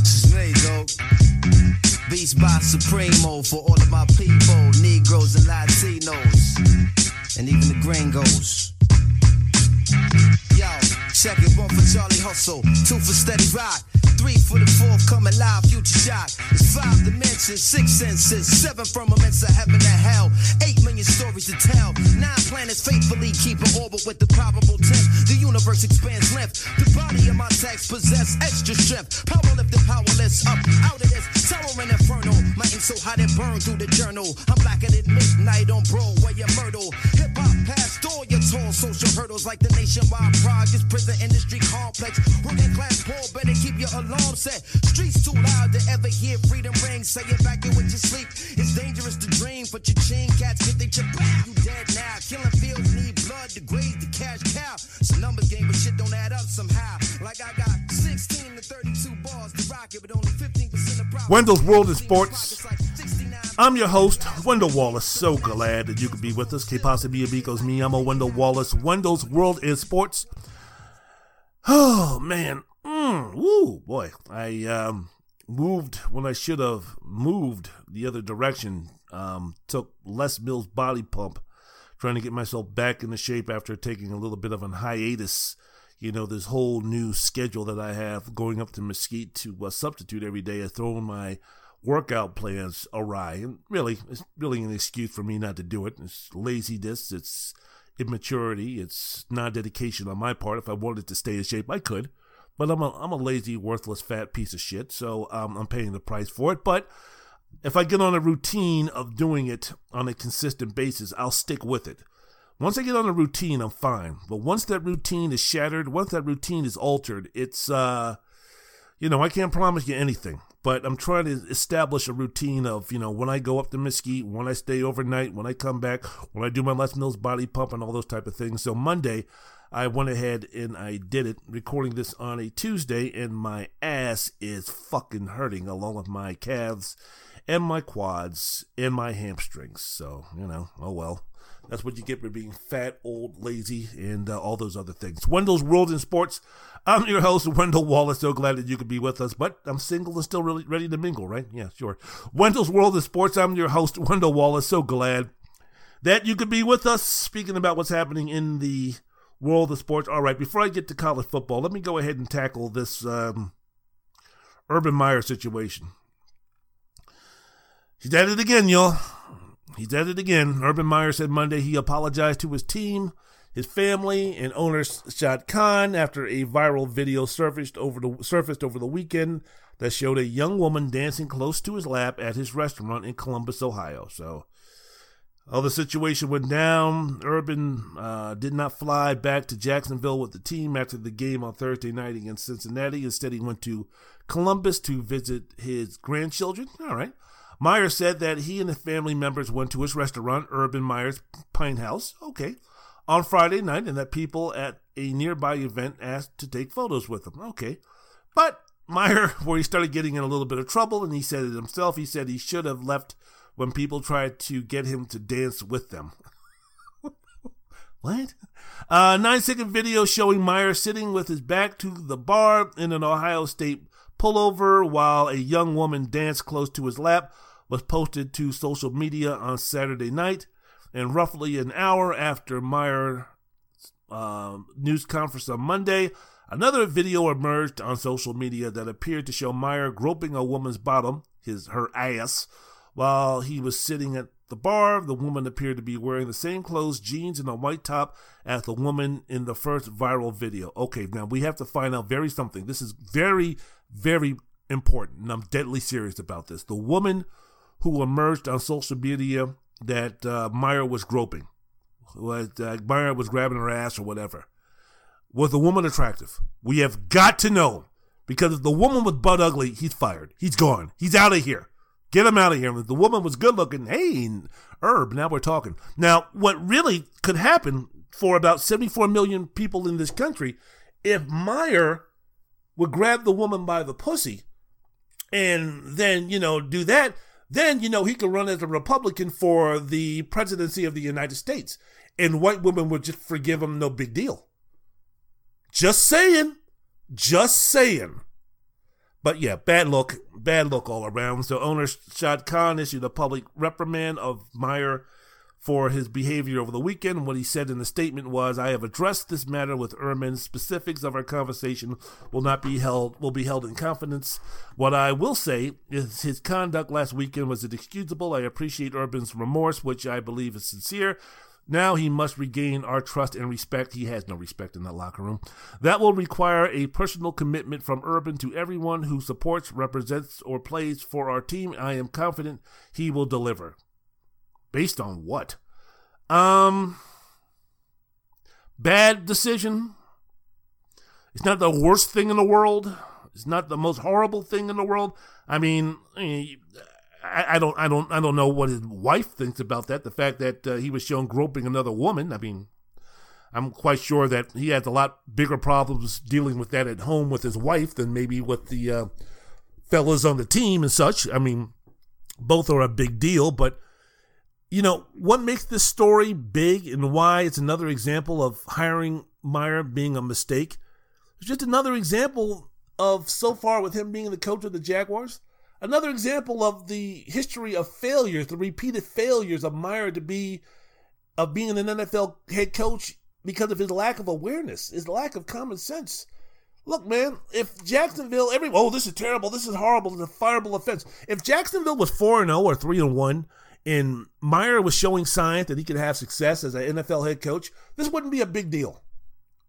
This is though. Beats by Supremo for all of my people, Negroes and Latinos, and even the gringos. Yo. Check it, one for Charlie Hustle, two for Steady Rock. Three for the fourth, coming live, future shot. It's five dimensions, six senses, seven firmaments of heaven and hell. Eight million stories to tell. Nine planets faithfully keep an orbit with the probable tenth. The universe expands length. The body of my text possess extra strength. Power lifted, powerless, up out of this and inferno. My ink so hot it burned through the journal. I'm blacker than midnight on Broadway and Myrtle. Hip hop past all your tall social hurdles like the nationwide. This prison industry complex. Working class poor, better keep your alone alarm set. Streets too loud to ever hear freedom ring. Say it back in with your sleep. It's dangerous to dream, but your chain cats get they chip. You dead now. Killing fields need blood to graze the cash cow. It's a numbers game, but shit don't add up somehow. Like I got 16 to 32 bars to rock it, but only 15% of profit. Wendell's World of Sports. I'm your host, Wendell Wallace. So glad that you could be with us. Que mi amigos? Me, I'm a Wendell Wallace. Wendell's World is Sports. Oh, man. Woo, boy. I um, moved when I should have moved the other direction Um, took Les Mills body pump, trying to get myself back into shape after taking a little bit of an hiatus. You know, this whole new schedule that I have going up to Mesquite to uh, substitute every day has thrown my workout plans awry. And really, it's really an excuse for me not to do it. It's laziness, it's immaturity, it's non dedication on my part. If I wanted to stay in shape, I could. But I'm a, I'm a lazy, worthless, fat piece of shit, so um, I'm paying the price for it. But if I get on a routine of doing it on a consistent basis, I'll stick with it. Once I get on a routine, I'm fine. But once that routine is shattered, once that routine is altered, it's, uh, you know, I can't promise you anything but I'm trying to establish a routine of, you know, when I go up to Mesquite, when I stay overnight, when I come back, when I do my Les Mills body pump and all those type of things. So Monday, I went ahead and I did it, recording this on a Tuesday, and my ass is fucking hurting along with my calves and my quads and my hamstrings. So, you know, oh well. That's what you get for being fat, old, lazy, and uh, all those other things. Wendell's World in Sports. I'm your host, Wendell Wallace. So glad that you could be with us, but I'm single and still really ready to mingle, right? Yeah, sure. Wendell's World in Sports. I'm your host, Wendell Wallace. So glad that you could be with us. Speaking about what's happening in the world of sports. All right, before I get to college football, let me go ahead and tackle this um, Urban Meyer situation. He's at it again, y'all. He's at it again. Urban Meyer said Monday he apologized to his team, his family, and owner Shad Khan after a viral video surfaced over the surfaced over the weekend that showed a young woman dancing close to his lap at his restaurant in Columbus, Ohio. So, all the situation went down. Urban uh, did not fly back to Jacksonville with the team after the game on Thursday night against Cincinnati. Instead, he went to Columbus to visit his grandchildren. All right. Meyer said that he and the family members went to his restaurant, Urban Meyer's Pint House, okay, on Friday night, and that people at a nearby event asked to take photos with him. Okay. But Meyer, where he started getting in a little bit of trouble, and he said it himself, he said he should have left when people tried to get him to dance with them. what? A nine second video showing Meyer sitting with his back to the bar in an Ohio State pullover while a young woman danced close to his lap was posted to social media on Saturday night, and roughly an hour after Meyer uh, news conference on Monday, another video emerged on social media that appeared to show Meyer groping a woman's bottom, his her ass, while he was sitting at the bar. The woman appeared to be wearing the same clothes, jeans, and a white top as the woman in the first viral video. Okay, now we have to find out very something. This is very, very important, and I'm deadly serious about this. The woman who emerged on social media that uh, Meyer was groping, was uh, Meyer was grabbing her ass or whatever. Was the woman attractive? We have got to know because if the woman was butt ugly, he's fired. He's gone. He's out of here. Get him out of here. The woman was good looking, hey, Herb, now we're talking. Now, what really could happen for about 74 million people in this country, if Meyer would grab the woman by the pussy and then, you know, do that, then, you know, he could run as a Republican for the presidency of the United States. And white women would just forgive him, no big deal. Just saying. Just saying. But yeah, bad look, bad look all around. So owner Shad Khan issued a public reprimand of Meyer for his behavior over the weekend. What he said in the statement was, "I have addressed this matter with Urban. Specifics of our conversation will not be held will be held in confidence. What I will say is his conduct last weekend was inexcusable. I appreciate Urban's remorse, which I believe is sincere." Now he must regain our trust and respect. He has no respect in that locker room. That will require a personal commitment from Urban to everyone who supports, represents, or plays for our team. I am confident he will deliver. Based on what? Um, bad decision. It's not the worst thing in the world. It's not the most horrible thing in the world. I mean, I, I don't, I don't, I don't know what his wife thinks about that. The fact that uh, he was shown groping another woman. I mean, I'm quite sure that he has a lot bigger problems dealing with that at home with his wife than maybe with the uh, fellas on the team and such. I mean, both are a big deal, but you know, what makes this story big and why it's another example of hiring Meyer being a mistake. It's just another example of so far with him being the coach of the Jaguars. Another example of the history of failures, the repeated failures of Meyer to be of being an NFL head coach because of his lack of awareness, his lack of common sense. Look, man, if Jacksonville, every oh, this is terrible, this is horrible, it's a fireable offense. If Jacksonville was four and zero oh or three and one, and Meyer was showing signs that he could have success as an NFL head coach, this wouldn't be a big deal.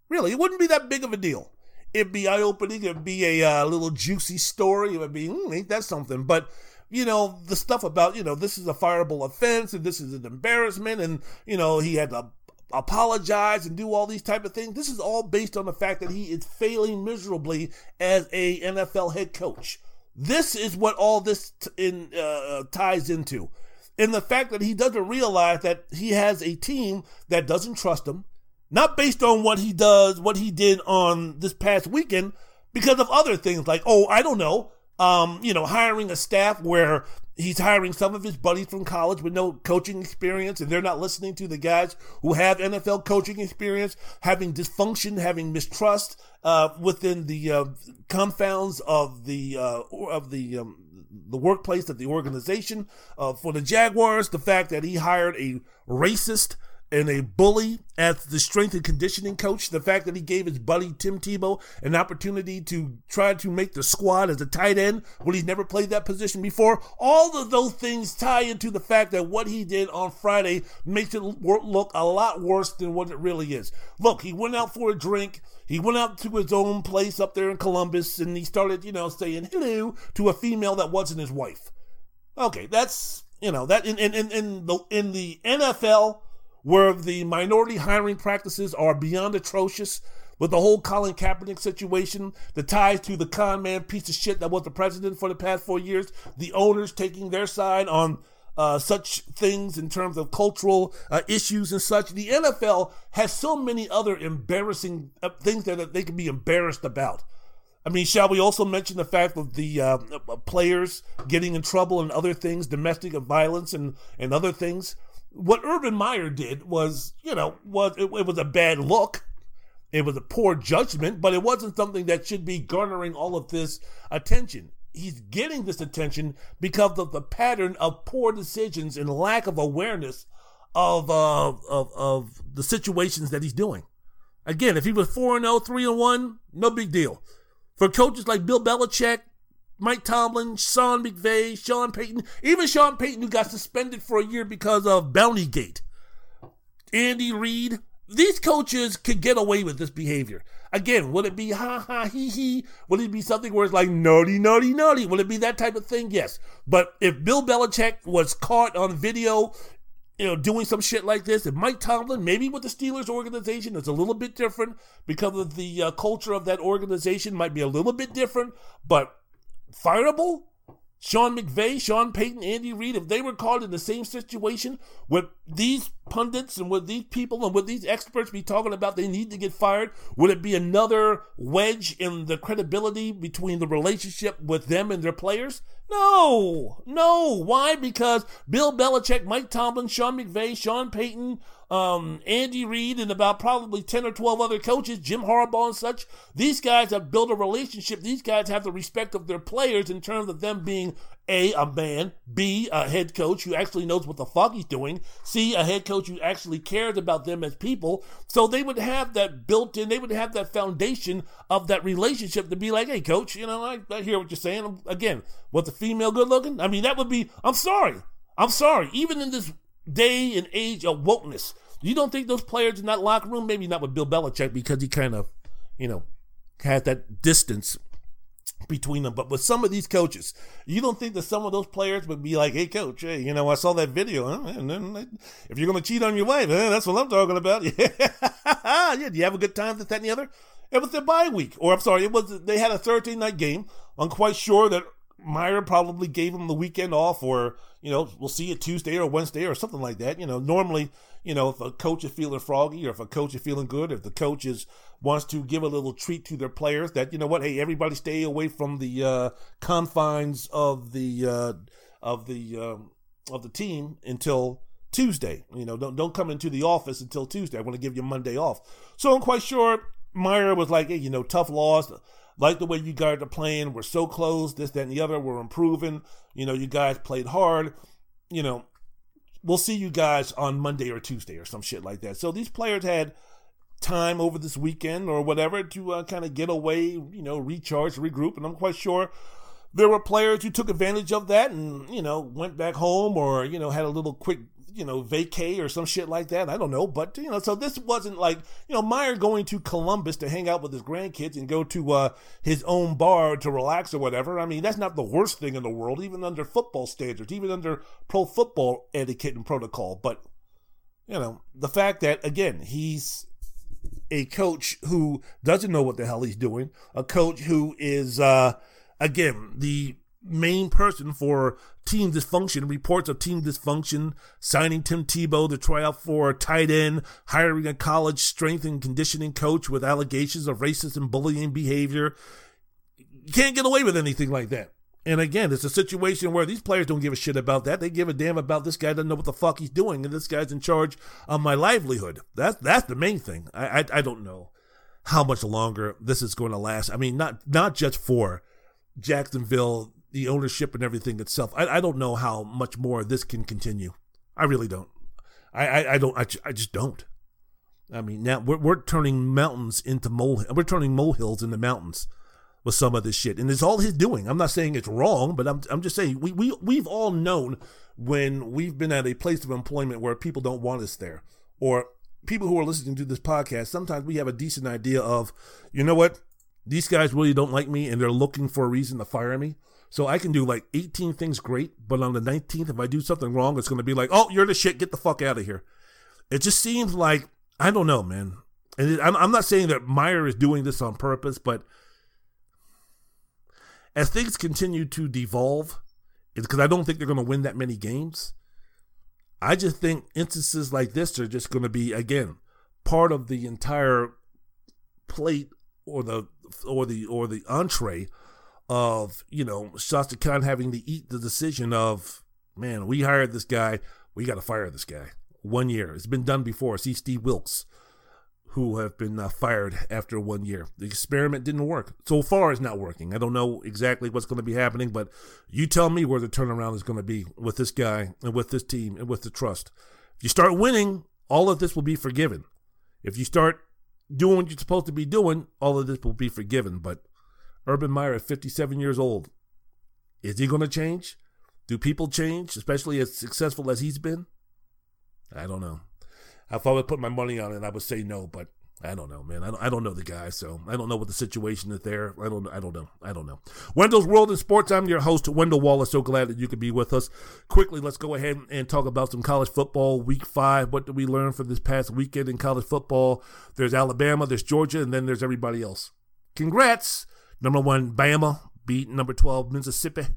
Really, it wouldn't be that big of a deal. It'd be eye opening. It'd be a uh, little juicy story. It would be, mm, ain't that something? But you know, the stuff about, you know, this is a fireable offense and this is an embarrassment and, you know, he had to apologize and do all these type of things. This is all based on the fact that he is failing miserably as a NFL head coach. This is what all this t- in, uh, ties into. And the fact that he doesn't realize that he has a team that doesn't trust him, not based on what he does, what he did on this past weekend, because of other things like, oh, I don't know, um, you know, hiring a staff where he's hiring some of his buddies from college with no coaching experience, and they're not listening to the guys who have NFL coaching experience, having dysfunction, having mistrust uh, within the uh, confounds of the uh, of the um, the workplace of the organization. Uh, for the Jaguars, the fact that he hired a racist and a bully as the strength and conditioning coach. The fact that he gave his buddy Tim Tebow an opportunity to try to make the squad as a tight end when he's never played that position before. All of those things tie into the fact that what he did on Friday makes it look a lot worse than what it really is. Look, he went out for a drink. He went out to his own place up there in Columbus and he started, you know, saying hello to a female that wasn't his wife. Okay, that's, you know, that in, in, in, in the, in the NFL, where the minority hiring practices are beyond atrocious with the whole Colin Kaepernick situation, the ties to the con man piece of shit that was the president for the past four years, the owners taking their side on uh, such things in terms of cultural uh, issues and such. The NFL has so many other embarrassing uh, things that they can be embarrassed about. I mean, shall we also mention the fact of the uh, uh, players getting in trouble and other things, domestic violence and, and other things? What Urban Meyer did was, you know, was it, it was a bad look. It was a poor judgment, but it wasn't something that should be garnering all of this attention. He's getting this attention because of the pattern of poor decisions and lack of awareness of uh, of of the situations that he's doing. Again, if he was 4 0, 3 1, no big deal. For coaches like Bill Belichick, Mike Tomlin, Sean McVay, Sean Payton, even Sean Payton, who got suspended for a year because of Bounty Gate. Andy Reid, these coaches could get away with this behavior. Again, would it be ha ha he he? Would it be something where it's like naughty, naughty, naughty? Would it be that type of thing? Yes. But if Bill Belichick was caught on video, you know, doing some shit like this, if Mike Tomlin, maybe with the Steelers organization, it's a little bit different because of the uh, culture of that organization, might be a little bit different. But fireable? Sean McVay, Sean Payton, Andy Reid, if they were called in the same situation, would these pundits and would these people and would these experts be talking about they need to get fired? Would it be another wedge in the credibility between the relationship with them and their players? No, no. Why? Because Bill Belichick, Mike Tomlin, Sean McVay, Sean Payton, um, Andy Reid, and about probably 10 or 12 other coaches, Jim Harbaugh and such. These guys have built a relationship. These guys have the respect of their players in terms of them being A, a man, B, a head coach who actually knows what the fuck he's doing, C, a head coach who actually cares about them as people. So they would have that built in, they would have that foundation of that relationship to be like, hey, coach, you know, I, I hear what you're saying. Again, was the female good looking? I mean, that would be, I'm sorry. I'm sorry. Even in this day and age of wokeness. You don't think those players in that locker room, maybe not with Bill Belichick because he kind of, you know, had that distance between them. But with some of these coaches, you don't think that some of those players would be like, "Hey, coach, hey, you know, I saw that video, huh? if you're going to cheat on your wife, huh? that's what I'm talking about." Yeah, yeah. Do you have a good time? This, that, and the other. It was their bye week, or I'm sorry, it was they had a Thursday night game. I'm quite sure that Meyer probably gave them the weekend off, or you know, we'll see it Tuesday or Wednesday or something like that. You know, normally, you know, if a coach is feeling froggy or if a coach is feeling good, if the coach is wants to give a little treat to their players, that you know what, hey, everybody stay away from the uh, confines of the uh, of the um, of the team until Tuesday. You know, don't don't come into the office until Tuesday. I want to give you Monday off. So I'm quite sure Meyer was like, hey, you know, tough loss. like the way you guys are playing. We're so close, this, that, and the other. We're improving. You know, you guys played hard. You know, we'll see you guys on Monday or Tuesday or some shit like that. So these players had time over this weekend or whatever to uh, kind of get away, you know, recharge, regroup. And I'm quite sure there were players who took advantage of that and, you know, went back home or, you know, had a little quick you know, vacay or some shit like that. I don't know. But, you know, so this wasn't like, you know, Meyer going to Columbus to hang out with his grandkids and go to uh, his own bar to relax or whatever. I mean, that's not the worst thing in the world, even under football standards, even under pro football etiquette and protocol. But, you know, the fact that, again, he's a coach who doesn't know what the hell he's doing, a coach who is, uh, again, the main person for team dysfunction, reports of team dysfunction, signing Tim Tebow to try out for tight end, hiring a college strength and conditioning coach with allegations of racist and bullying behavior. You can't get away with anything like that. And again, it's a situation where these players don't give a shit about that. They give a damn about this guy doesn't know what the fuck he's doing, and this guy's in charge of my livelihood. That's that's the main thing. I I, I don't know how much longer this is going to last. I mean, not not just for Jacksonville the ownership and everything itself. I, I don't know how much more this can continue. I really don't. I, I, I don't. I, I just don't. I mean, now we're, we're turning mountains into mole. We're turning molehills into mountains with some of this shit, and it's all his doing. I'm not saying it's wrong, but I'm I'm just saying we we we've all known when we've been at a place of employment where people don't want us there, or people who are listening to this podcast. Sometimes we have a decent idea of, you know what, these guys really don't like me, and they're looking for a reason to fire me. So I can do like 18 things great, but on the 19th, if I do something wrong, it's going to be like, oh, you're the shit. Get the fuck out of here. It just seems like, I don't know, man. And it, I'm, I'm not saying that Meyer is doing this on purpose, but as things continue to devolve, because I don't think they're going to win that many games. I just think instances like this are just going to be again part of the entire plate or the or the or the entree of, you know, Shasta Khan having to eat the decision of, man, we hired this guy, we got to fire this guy. One year. It's been done before. See Steve Wilks, who have been uh, fired after one year. The experiment didn't work. So far, it's not working. I don't know exactly what's going to be happening, but you tell me where the turnaround is going to be with this guy and with this team and with the trust. If you start winning, all of this will be forgiven. If you start doing what you're supposed to be doing, all of this will be forgiven. But Urban Meyer at 57 years old. Is he going to change? Do people change, especially as successful as he's been? I don't know. If I would put my money on it, I would say no, but I don't know, man. I don't, I don't know the guy, so I don't know what the situation is there. I don't I don't know. I don't know. Wendell's World in Sports. I'm your host, Wendell Wallace. So glad that you could be with us. Quickly, let's go ahead and talk about some college football. Week five. What did we learn from this past weekend in college football? There's Alabama, there's Georgia, and then there's everybody else. Congrats Number one, Bama beat number 12, Mississippi.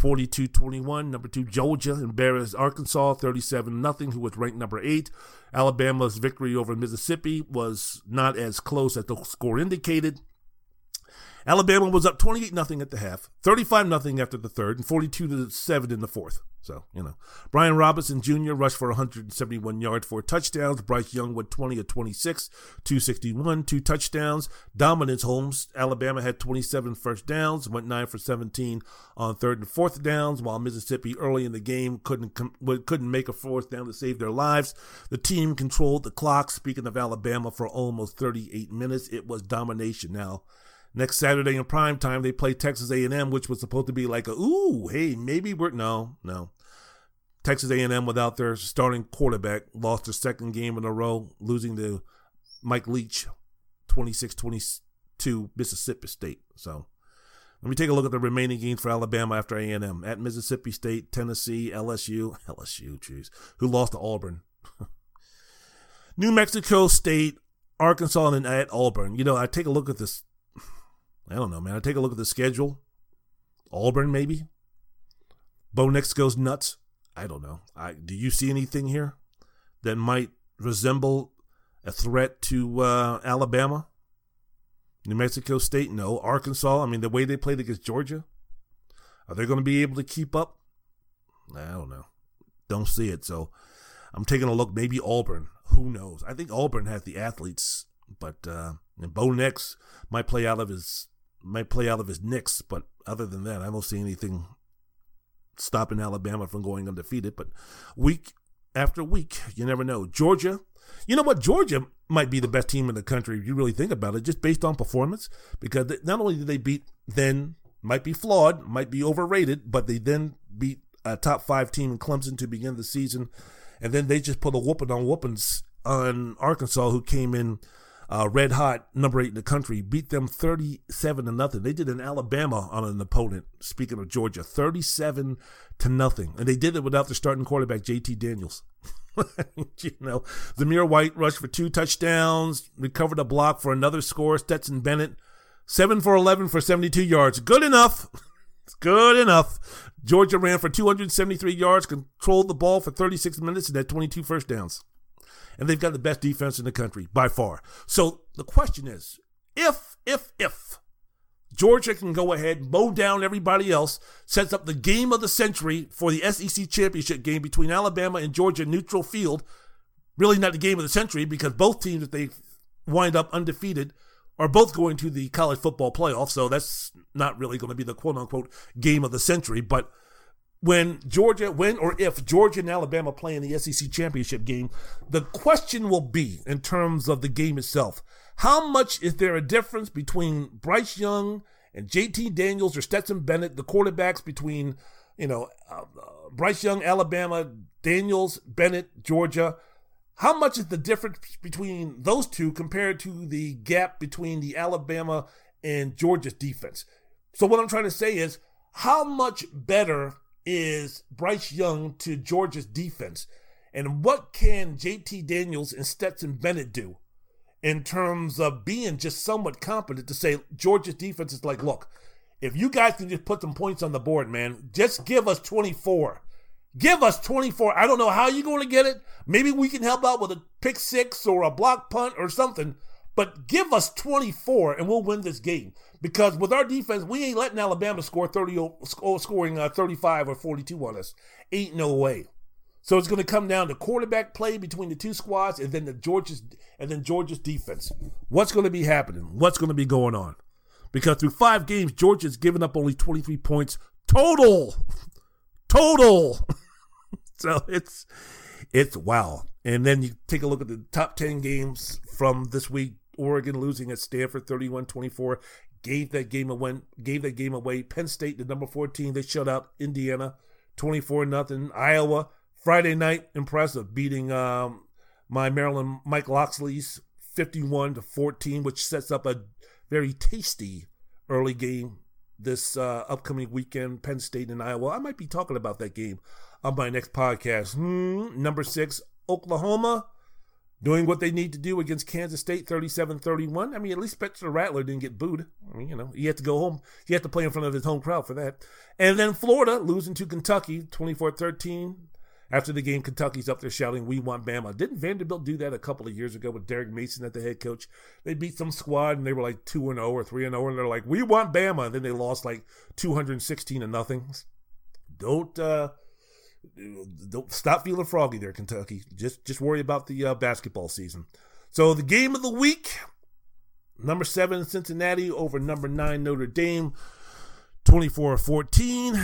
42-21. Number two, Georgia embarrassed Arkansas 37-0, who was ranked number eight. Alabama's victory over Mississippi was not as close as the score indicated. Alabama was up 28 0 at the half, 35 0 after the third, and 42 7 in the fourth. So, you know. Brian Robinson Jr. rushed for 171 yards, four touchdowns. Bryce Young went 20 of 26, 261, two touchdowns. Dominance Holmes, Alabama had 27 first downs, went 9 for 17 on third and fourth downs, while Mississippi early in the game couldn't couldn't make a fourth down to save their lives. The team controlled the clock, speaking of Alabama, for almost 38 minutes. It was domination. Now, Next Saturday in prime time, they play Texas A&M, which was supposed to be like a ooh, hey, maybe we're no, no. Texas A&M without their starting quarterback lost their second game in a row, losing to Mike Leach, 26-22 Mississippi State. So let me take a look at the remaining games for Alabama after A&M at Mississippi State, Tennessee, LSU, LSU, jeez, who lost to Auburn. New Mexico State, Arkansas, and at Auburn. You know, I take a look at this I don't know, man. I take a look at the schedule. Auburn, maybe. Bo Nix goes nuts. I don't know. I do you see anything here that might resemble a threat to uh, Alabama? New Mexico State, no. Arkansas, I mean, the way they played against Georgia, are they going to be able to keep up? I don't know. Don't see it. So I'm taking a look. Maybe Auburn. Who knows? I think Auburn has the athletes, but uh, and Bo Nix might play out of his might play out of his nicks, but other than that, I don't see anything stopping Alabama from going undefeated. But week after week, you never know. Georgia, you know what? Georgia might be the best team in the country if you really think about it, just based on performance. Because not only did they beat then might be flawed, might be overrated, but they then beat a top five team in Clemson to begin the season, and then they just put a whooping on whoopings on Arkansas, who came in uh, red hot, number eight in the country, beat them 37 to nothing. They did in Alabama on an opponent, speaking of Georgia, 37 to nothing. And they did it without their starting quarterback, JT Daniels. you know, Zamir White rushed for two touchdowns, recovered a block for another score. Stetson Bennett, 7 for 11 for 72 yards. Good enough. Good enough. Georgia ran for 273 yards, controlled the ball for 36 minutes, and had 22 first downs and they've got the best defense in the country by far. So the question is, if, if, if Georgia can go ahead, mow down everybody else, sets up the game of the century for the SEC championship game between Alabama and Georgia neutral field, really not the game of the century because both teams, if they wind up undefeated, are both going to the college football playoff. So that's not really going to be the quote unquote game of the century. But when Georgia, when or if Georgia and Alabama play in the SEC championship game, the question will be in terms of the game itself. How much is there a difference between Bryce Young and JT Daniels or Stetson Bennett, the quarterbacks between, you know, uh, uh, Bryce Young, Alabama, Daniels, Bennett, Georgia? How much is the difference between those two compared to the gap between the Alabama and Georgia's defense? So, what I'm trying to say is, how much better is Bryce Young to Georgia's defense? And what can JT Daniels and Stetson Bennett do in terms of being just somewhat competent to say Georgia's defense is like, look, if you guys can just put some points on the board, man, just give us 24. Give us 24. I don't know how you're going to get it. Maybe we can help out with a pick six or a block punt or something, but give us 24 and we'll win this game. Because with our defense, we ain't letting Alabama score 30, scoring uh, 35 or 42 on us. Ain't no way. So it's going to come down to quarterback play between the two squads, and then the Georgia's and then Georgia's defense. What's going to be happening? What's going to be going on? Because through five games, Georgia's given up only 23 points total, total. so it's it's wow. And then you take a look at the top 10 games from this week. Oregon losing at Stanford 31-24 gave that game away. Gave that game away. Penn State, the number 14, they shut out Indiana, 24 nothing. Iowa Friday night, impressive, beating um, my Maryland Mike Locksley's 51 to 14, which sets up a very tasty early game this uh, upcoming weekend. Penn State and Iowa. I might be talking about that game on my next podcast. Hmm, number six, Oklahoma doing what they need to do against Kansas State 37-31. I mean, at least Spencer Rattler didn't get booed. I mean, you know, he had to go home. He had to play in front of his home crowd for that. And then Florida losing to Kentucky 24-13. After the game, Kentucky's up there shouting, We want Bama. Didn't Vanderbilt do that a couple of years ago with Derek Mason at the head coach? They beat some squad and they were like 2 0 or 3 0, and they're like, We want Bama. And then they lost like 216 to nothing. Don't uh, don't stop feeling froggy there, Kentucky. Just just worry about the uh, basketball season. So the game of the week: number seven Cincinnati over number nine Notre Dame. 24-14,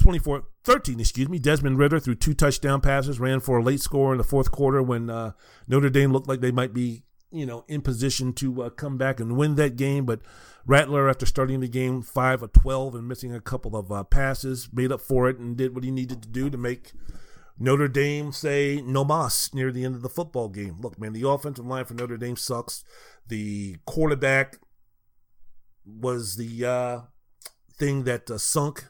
24-13, excuse me. Desmond Ridder threw two touchdown passes, ran for a late score in the fourth quarter when uh, Notre Dame looked like they might be, you know, in position to uh, come back and win that game, but Rattler, after starting the game 5 of 12 and missing a couple of uh, passes, made up for it and did what he needed to do to make Notre Dame say no mas near the end of the football game. Look, man, the offensive line for Notre Dame sucks. The quarterback was the uh, thing that uh, sunk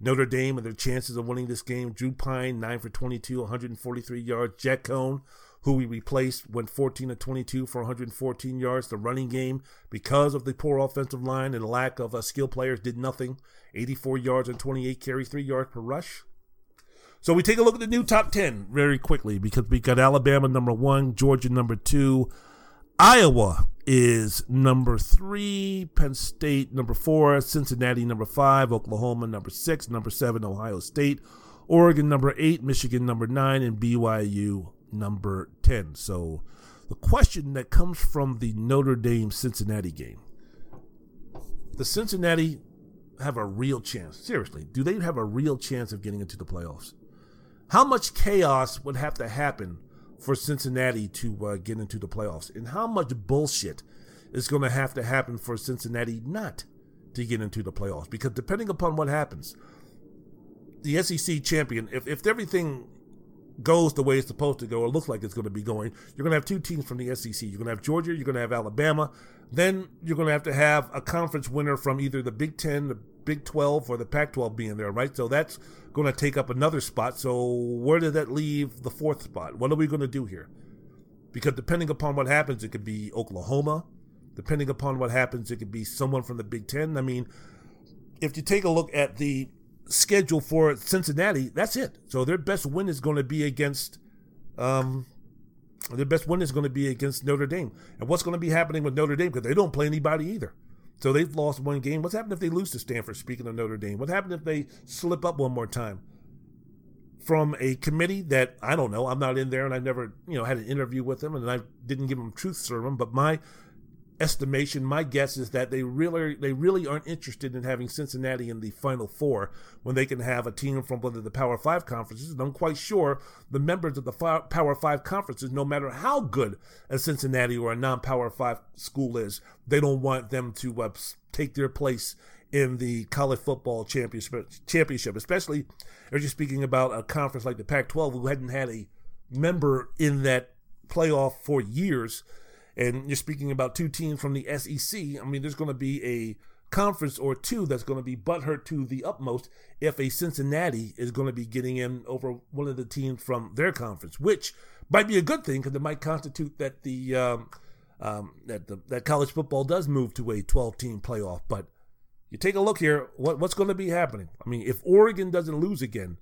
Notre Dame and their chances of winning this game. Drew Pyne, 9 for 22, 143 yards. Jack Coan, who we replaced, went 14 to 22 for 114 yards. The running game, because of the poor offensive line and lack of uh, skill players, did nothing. 84 yards and 28 carries, 3 yards per rush. So we take a look at the new top 10 very quickly because we got Alabama number one, Georgia number two, Iowa is number three, Penn State number four, Cincinnati number five, Oklahoma number six, number seven, Ohio State, Oregon number eight, Michigan number nine, and BYU number 10. So the question that comes from the Notre Dame Cincinnati game the Cincinnati have a real chance? Seriously, do they have a real chance of getting into the playoffs? How much chaos would have to happen for Cincinnati to uh, get into the playoffs? And how much bullshit is going to have to happen for Cincinnati not to get into the playoffs? Because depending upon what happens, the SEC champion, if, if everything goes the way it's supposed to go, or looks like it's going to be going, you're going to have two teams from the SEC. You're going to have Georgia, you're going to have Alabama. Then you're going to have to have a conference winner from either the Big Ten, the Big 12, or the Pac 12 being there, right? So that's going to take up another spot. So where did that leave the fourth spot? What are we going to do here? Because depending upon what happens, it could be Oklahoma. Depending upon what happens, it could be someone from the Big Ten. I mean, if you take a look at the schedule for Cincinnati, that's it. So their best win is going to be against, um, their best win is going to be against Notre Dame. And what's going to be happening with Notre Dame because they don't play anybody either. So they've lost one game. What's happened if they lose to Stanford? Speaking of Notre Dame, what happened if they slip up one more time? From a committee that I don't know, I'm not in there, and I never, you know, had an interview with them, and I didn't give them truth serum. But my estimation, my guess is that they really they really aren't interested in having Cincinnati in the Final Four when they can have a team from one of the Power Five conferences. And I'm quite sure the members of the Power Five conferences, no matter how good a Cincinnati or a non-Power Five school is, they don't want them to uh, take their place in the college football championship, championship, especially if you're speaking about a conference like the Pac-12 who hadn't had a member in that playoff for years and you're speaking about two teams from the SEC. I mean, there's going to be a conference or two that's going to be butthurt to the utmost if a Cincinnati is going to be getting in over one of the teams from their conference, which might be a good thing because it might constitute that the um, um, that the, that college football does move to a 12 team playoff. But you take a look here, what, what's going to be happening? I mean, if Oregon doesn't lose again,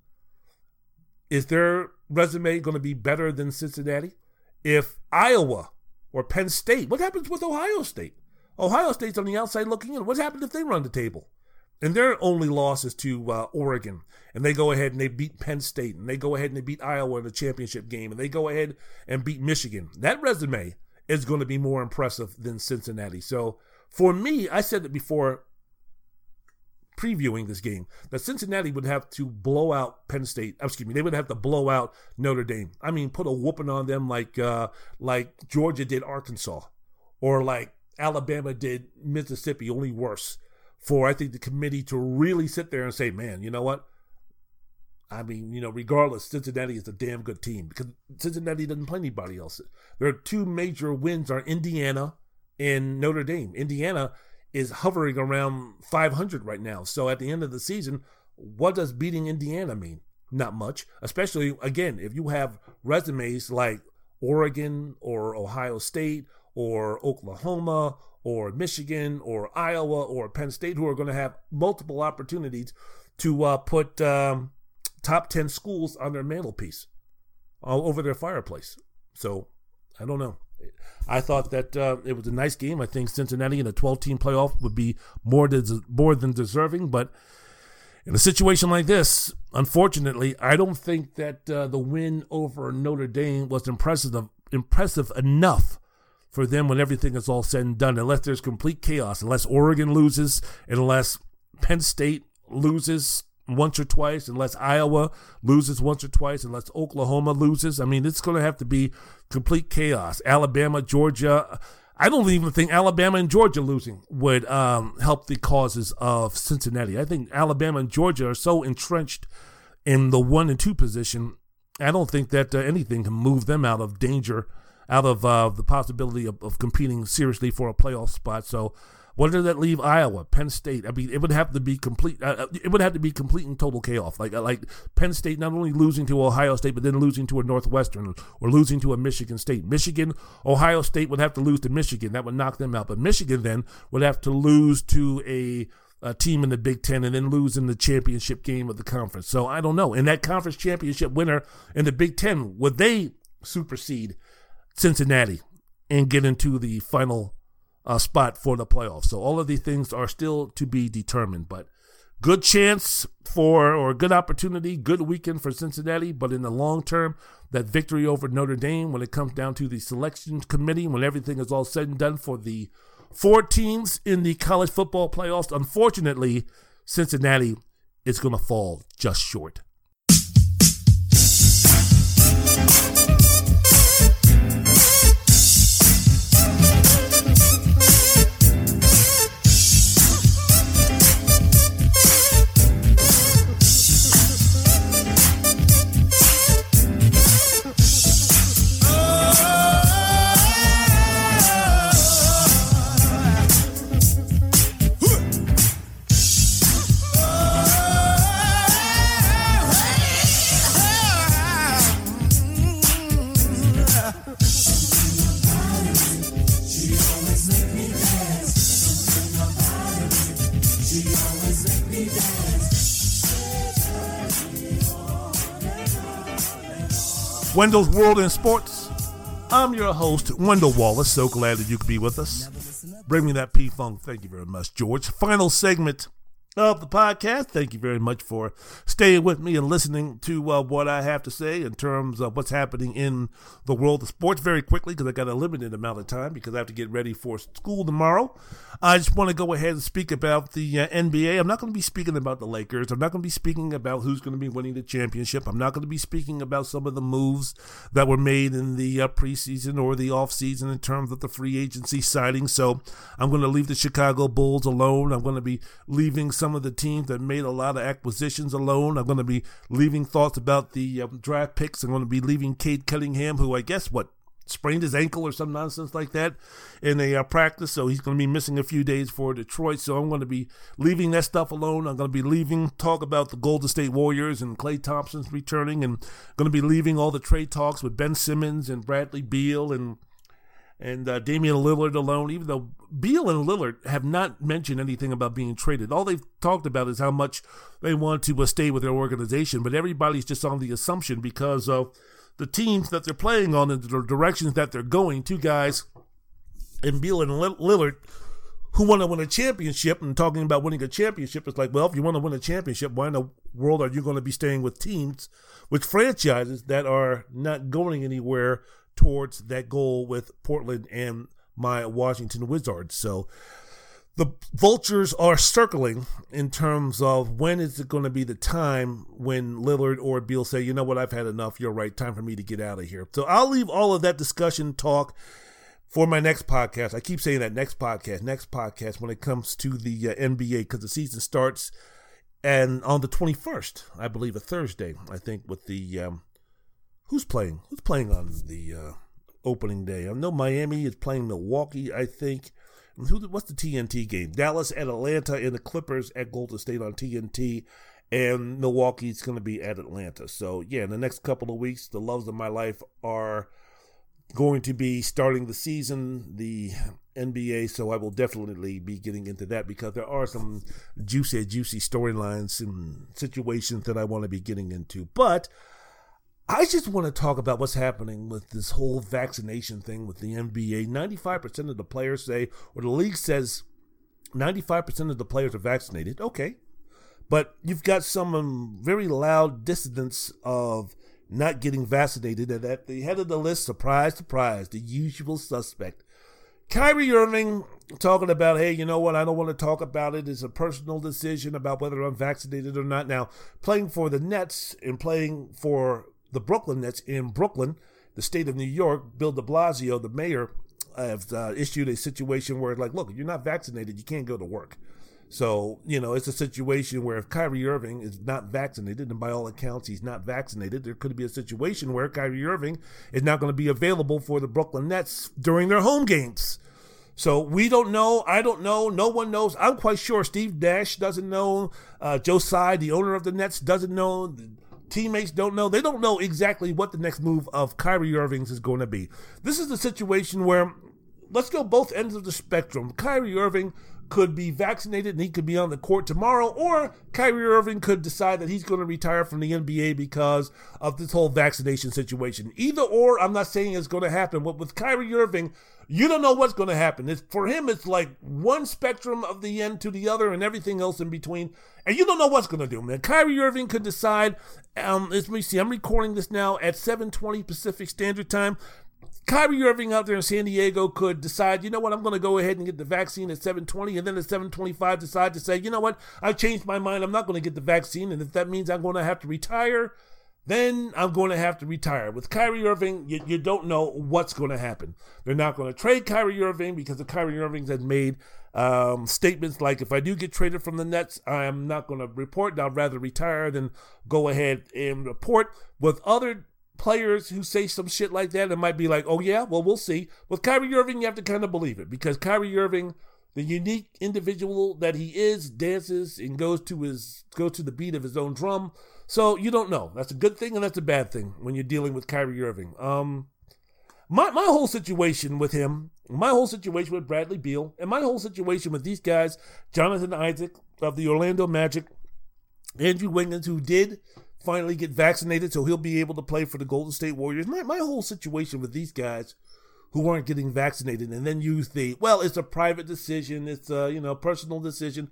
is their resume going to be better than Cincinnati? If Iowa or Penn State. What happens with Ohio State? Ohio State's on the outside looking in. What's happened if they run the table? And their only loss is to uh, Oregon, and they go ahead and they beat Penn State, and they go ahead and they beat Iowa in the championship game, and they go ahead and beat Michigan. That resume is going to be more impressive than Cincinnati. So for me, I said it before previewing this game that Cincinnati would have to blow out Penn State. Excuse me, they would have to blow out Notre Dame. I mean, put a whooping on them like uh, like Georgia did Arkansas, or like Alabama did Mississippi, only worse. For I think the committee to really sit there and say, man, you know what? I mean, you know, regardless, Cincinnati is a damn good team because Cincinnati doesn't play anybody else. Their two major wins are Indiana and Notre Dame. Indiana is hovering around 500 right now. So at the end of the season, what does beating Indiana mean? Not much, especially again, if you have resumes like Oregon or Ohio State or Oklahoma or Michigan or Iowa or Penn State who are going to have multiple opportunities to uh, put um, top 10 schools on their mantelpiece all over their fireplace. So I don't know. I thought that uh, it was a nice game. I think Cincinnati in a 12 team playoff would be more, des- more than deserving. But in a situation like this, unfortunately, I don't think that uh, the win over Notre Dame was impressive, impressive enough for them when everything is all said and done, unless there's complete chaos, unless Oregon loses, unless Penn State loses once or twice, unless Iowa loses once or twice, unless Oklahoma loses. I mean, it's going to have to be complete chaos. Alabama, Georgia. I don't even think Alabama and Georgia losing would um, help the causes of Cincinnati. I think Alabama and Georgia are so entrenched in the one and two position. I don't think that uh, anything can move them out of danger, out of uh, the possibility of, of competing seriously for a playoff spot. So what does that leave Iowa, Penn State? I mean, it would have to be complete. Uh, uh, it would have to be complete and total chaos. Like uh, like Penn State not only losing to Ohio State, but then losing to a Northwestern or losing to a Michigan State. Michigan, Ohio State would have to lose to Michigan. That would knock them out. But Michigan then would have to lose to a a team in the Big Ten and then lose in the championship game of the conference. So I don't know. In that conference championship winner in the Big Ten, would they supersede Cincinnati and get into the final uh, spot for the playoffs. So all of these things are still to be determined, but good chance for or good opportunity, good weekend for Cincinnati. But in the long term, that victory over Notre Dame, when it comes down to the selection committee, when everything is all said and done for the Four teams in the college football playoffs. Unfortunately, Cincinnati is going to fall just short. Wendell's World in Sports. I'm your host, Wendell Wallace. So glad that you could be with us. Bring me that P Funk. Thank you very much, George. Final segment of the podcast. Thank you very much for staying with me and listening to uh, what I have to say in terms of what's happening in the world of sports very quickly because I got a limited amount of time because I have to get ready for school tomorrow. I just want to go ahead and speak about the uh, NBA. I'm not going to be speaking about the Lakers. I'm not going to be speaking about who's going to be winning the championship. I'm not going to be speaking about some of the moves that were made in the uh, preseason or the offseason in terms of the free agency signing. So I'm going to leave the Chicago Bulls alone. I'm going to be leaving some of the teams that made a lot of acquisitions alone. I'm going to be leaving thoughts about the um, draft picks. I'm going to be leaving Cade Cunningham, who I guess what sprained his ankle or some nonsense like that in a uh, practice, so he's going to be missing a few days for Detroit. So I'm going to be leaving that stuff alone. I'm going to be leaving talk about the Golden State Warriors and Klay Thompson's returning, and going to be leaving all the trade talks with Ben Simmons and Bradley Beal and and uh, Damian Lillard alone, even though Beal and Lillard have not mentioned anything about being traded. All they've talked about is how much they want to uh, stay with their organization, but everybody's just on the assumption because of the teams that they're playing on and the directions that they're going. Two guys, and Beal and Lillard, who want to win a championship and talking about winning a championship. It's like, well, if you want to win a championship, why in the world are you going to be staying with teams, with franchises that are not going anywhere towards that goal with Portland and my Washington Wizards? So the vultures are circling in terms of when is it going to be the time when Lillard or Beal say, you know what, I've had enough. You're right. Time for me to get out of here. So I'll leave all of that discussion talk for my next podcast. I keep saying that next podcast, next podcast when it comes to the uh, NBA because the season starts and on the 21st, I believe a Thursday, I think with the um, who's playing? Who's playing on the uh, opening day? I know Miami is playing Milwaukee, I think. Who? What's the TNT game? Dallas at Atlanta and the Clippers at Golden State on TNT. And Milwaukee's going to be at Atlanta. So, yeah, in the next couple of weeks, the loves of my life are going to be starting the season, the NBA. So, I will definitely be getting into that because there are some juicy, juicy storylines and situations that I want to be getting into. But I just want to talk about what's happening with this whole vaccination thing with the NBA. 95% of the players say, or the league says 95% of the players are vaccinated. Okay. But you've got some um, very loud dissidents of not getting vaccinated. And at the head of the list, surprise, surprise, the usual suspect. Kyrie Irving talking about, hey, you know what? I don't want to talk about it. It's a personal decision about whether I'm vaccinated or not. Now, playing for the Nets and playing for the Brooklyn Nets in Brooklyn, the state of New York, Bill de Blasio, the mayor, have uh, issued a situation where, like, look, you're not vaccinated, you can't go to work. So, you know, it's a situation where if Kyrie Irving is not vaccinated, and by all accounts he's not vaccinated, there could be a situation where Kyrie Irving is not going to be available for the Brooklyn Nets during their home games. So we don't know. I don't know. No one knows. I'm quite sure Steve Nash doesn't know. Uh, Joe Tsai, the owner of the Nets, doesn't know teammates don't know. They don't know exactly what the next move of Kyrie Irving's is going to be. This is the situation where let's go both ends of the spectrum. Kyrie Irving could be vaccinated and he could be on the court tomorrow, or Kyrie Irving could decide that he's going to retire from the NBA because of this whole vaccination situation. Either or, I'm not saying it's going to happen, but with Kyrie Irving, you don't know what's going to happen. It's, for him, it's like one spectrum of the end to the other and everything else in between. And you don't know what's going to do, man. Kyrie Irving could decide, um, let me see, I'm recording this now at 7.20 Pacific Standard Time. Kyrie Irving out there in San Diego could decide, you know what, I'm going to go ahead and get the vaccine at 720, and then at 725 decide to say, you know what, I changed my mind, I'm not going to get the vaccine, and if that means I'm going to have to retire, then I'm going to have to retire. With Kyrie Irving, you, you don't know what's going to happen. They're not going to trade Kyrie Irving because the Kyrie Irving has made um, statements like, if I do get traded from the Nets, I'm not going to report. I'd rather retire than go ahead and report. With other players who say some shit like that, it might be like, oh yeah, well we'll see. With Kyrie Irving, you have to kind of believe it because Kyrie Irving, the unique individual that he is, dances and goes to his goes to the beat of his own drum. So you don't know. That's a good thing and that's a bad thing when you're dealing with Kyrie Irving. Um, my my whole situation with him, my whole situation with Bradley Beal, and my whole situation with these guys, Jonathan Isaac of the Orlando Magic, Andrew Wiggins, who did finally get vaccinated, so he'll be able to play for the Golden State Warriors. My, my whole situation with these guys who aren't getting vaccinated and then use the, well, it's a private decision, it's a, you know, personal decision.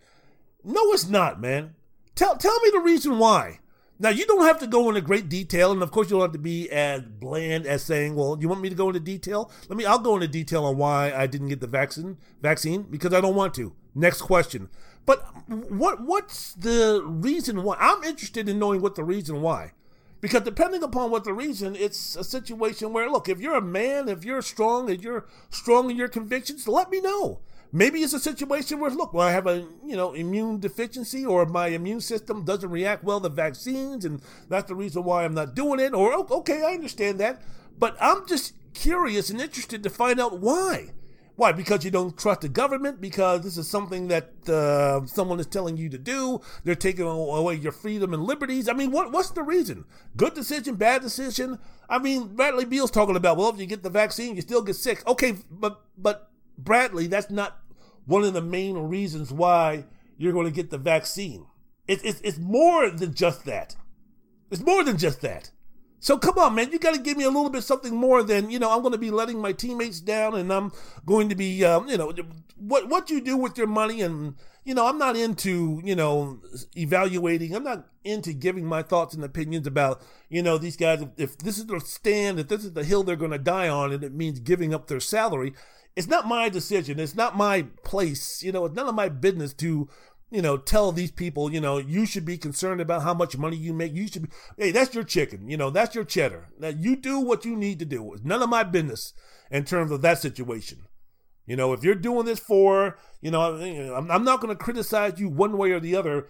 No, it's not, man. Tell, tell me the reason why. Now, you don't have to go into great detail, and of course, you don't have to be as bland as saying, "Well, you want me to go into detail? Let me. I'll go into detail on why I didn't get the vaccine. Vaccine because I don't want to. Next question. But what what's the reason why? I'm interested in knowing what the reason why. Because depending upon what the reason, it's a situation where, look, if you're a man, if you're strong, if you're strong in your convictions, let me know. Maybe it's a situation where, look, well, I have a you know immune deficiency, or my immune system doesn't react well to vaccines, and that's the reason why I'm not doing it. Or okay, I understand that, but I'm just curious and interested to find out why. Why? Because you don't trust the government? Because this is something that uh, someone is telling you to do? They're taking away your freedom and liberties? I mean, what what's the reason? Good decision, bad decision? I mean, Bradley Beal's talking about, well, if you get the vaccine, you still get sick. Okay, but but Bradley, that's not one of the main reasons why you're going to get the vaccine. It, it, it's more than just that. It's more than just that. So come on, man, you got to give me a little bit something more than you know. I'm going to be letting my teammates down, and I'm going to be, um, you know, what what you do with your money, and you know, I'm not into you know evaluating. I'm not into giving my thoughts and opinions about you know these guys. If, if this is the stand, if this is the hill they're going to die on, and it means giving up their salary, it's not my decision. It's not my place. You know, it's none of my business to you know, tell these people, you know, you should be concerned about how much money you make. You should be, hey, that's your chicken. You know, that's your cheddar. Now you do what you need to do. It's none of my business in terms of that situation. You know, if you're doing this for, you know, I'm, I'm not going to criticize you one way or the other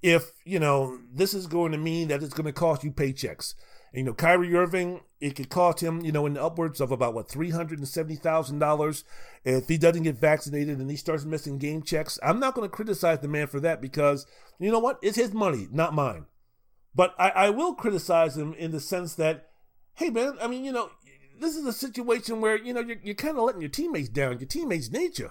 if, you know, this is going to mean that it's going to cost you paychecks. You know, Kyrie Irving, it could cost him, you know, in upwards of about what three hundred and seventy thousand dollars if he doesn't get vaccinated and he starts missing game checks. I'm not going to criticize the man for that because you know what? It's his money, not mine. But I, I will criticize him in the sense that, hey man, I mean, you know, this is a situation where you know you're, you're kind of letting your teammates down. Your teammates need you.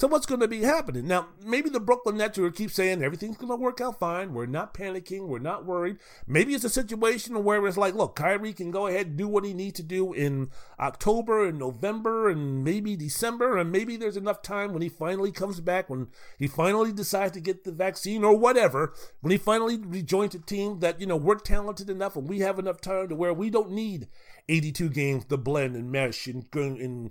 So what's going to be happening? Now, maybe the Brooklyn Nets will keep saying everything's going to work out fine. We're not panicking. We're not worried. Maybe it's a situation where it's like, look, Kyrie can go ahead and do what he needs to do in October and November and maybe December. And maybe there's enough time when he finally comes back, when he finally decides to get the vaccine or whatever, when he finally rejoins a team that, you know, we're talented enough and we have enough time to where we don't need 82 games to blend and mesh and, and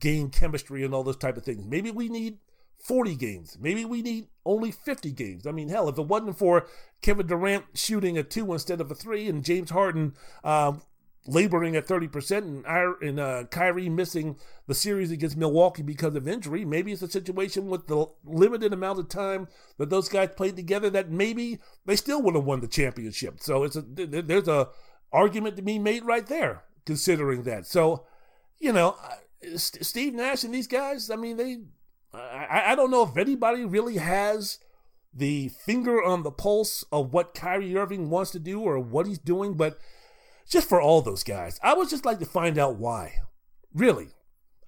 gain chemistry and all those type of things. Maybe we need 40 games. Maybe we need only 50 games. I mean, hell, if it wasn't for Kevin Durant shooting a two instead of a three and James Harden uh, laboring at 30% and, and uh, Kyrie missing the series against Milwaukee because of injury, maybe it's a situation with the limited amount of time that those guys played together that maybe they still would have won the championship. So it's a there's a argument to be made right there, considering that. So, you know, Steve Nash and these guys, I mean, they, I, I don't know if anybody really has the finger on the pulse of what Kyrie Irving wants to do or what he's doing, but just for all those guys, I would just like to find out why. Really,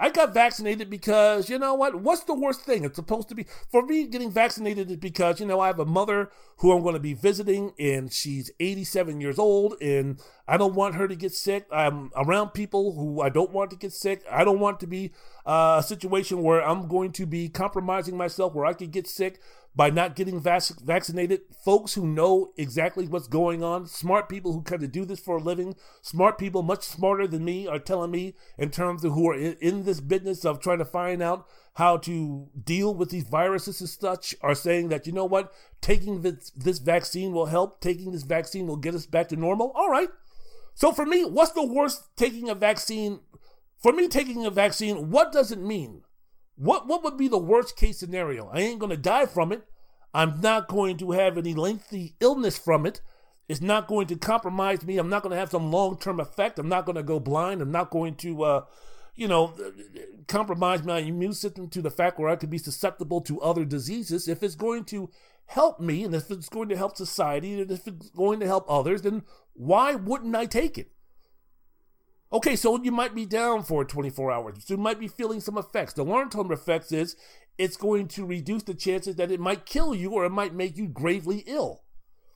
I got vaccinated because, you know what? What's the worst thing? It's supposed to be, for me, getting vaccinated is because, you know, I have a mother who I'm going to be visiting and she's 87 years old and I don't want her to get sick. I'm around people who I don't want to get sick. I don't want to be uh, a situation where I'm going to be compromising myself where I could get sick by not getting vac- vaccinated. Folks who know exactly what's going on, smart people who kind of do this for a living, smart people much smarter than me are telling me in terms of who are in, in this business of trying to find out how to deal with these viruses and such are saying that you know what? Taking this, this vaccine will help. Taking this vaccine will get us back to normal. All right. So for me what's the worst taking a vaccine? For me taking a vaccine what does it mean what what would be the worst case scenario? I ain't gonna die from it. I'm not going to have any lengthy illness from it. It's not going to compromise me. I'm not going to have some long term effect. I'm not going to go blind. I'm not going to, uh, you know, compromise my immune system to the fact where I could be susceptible to other diseases. If it's going to help me and if it's going to help society and if it's going to help others, then why wouldn't I take it? Okay, so you might be down for 24 hours. So you might be feeling some effects. The long term effects is it's going to reduce the chances that it might kill you or it might make you gravely ill.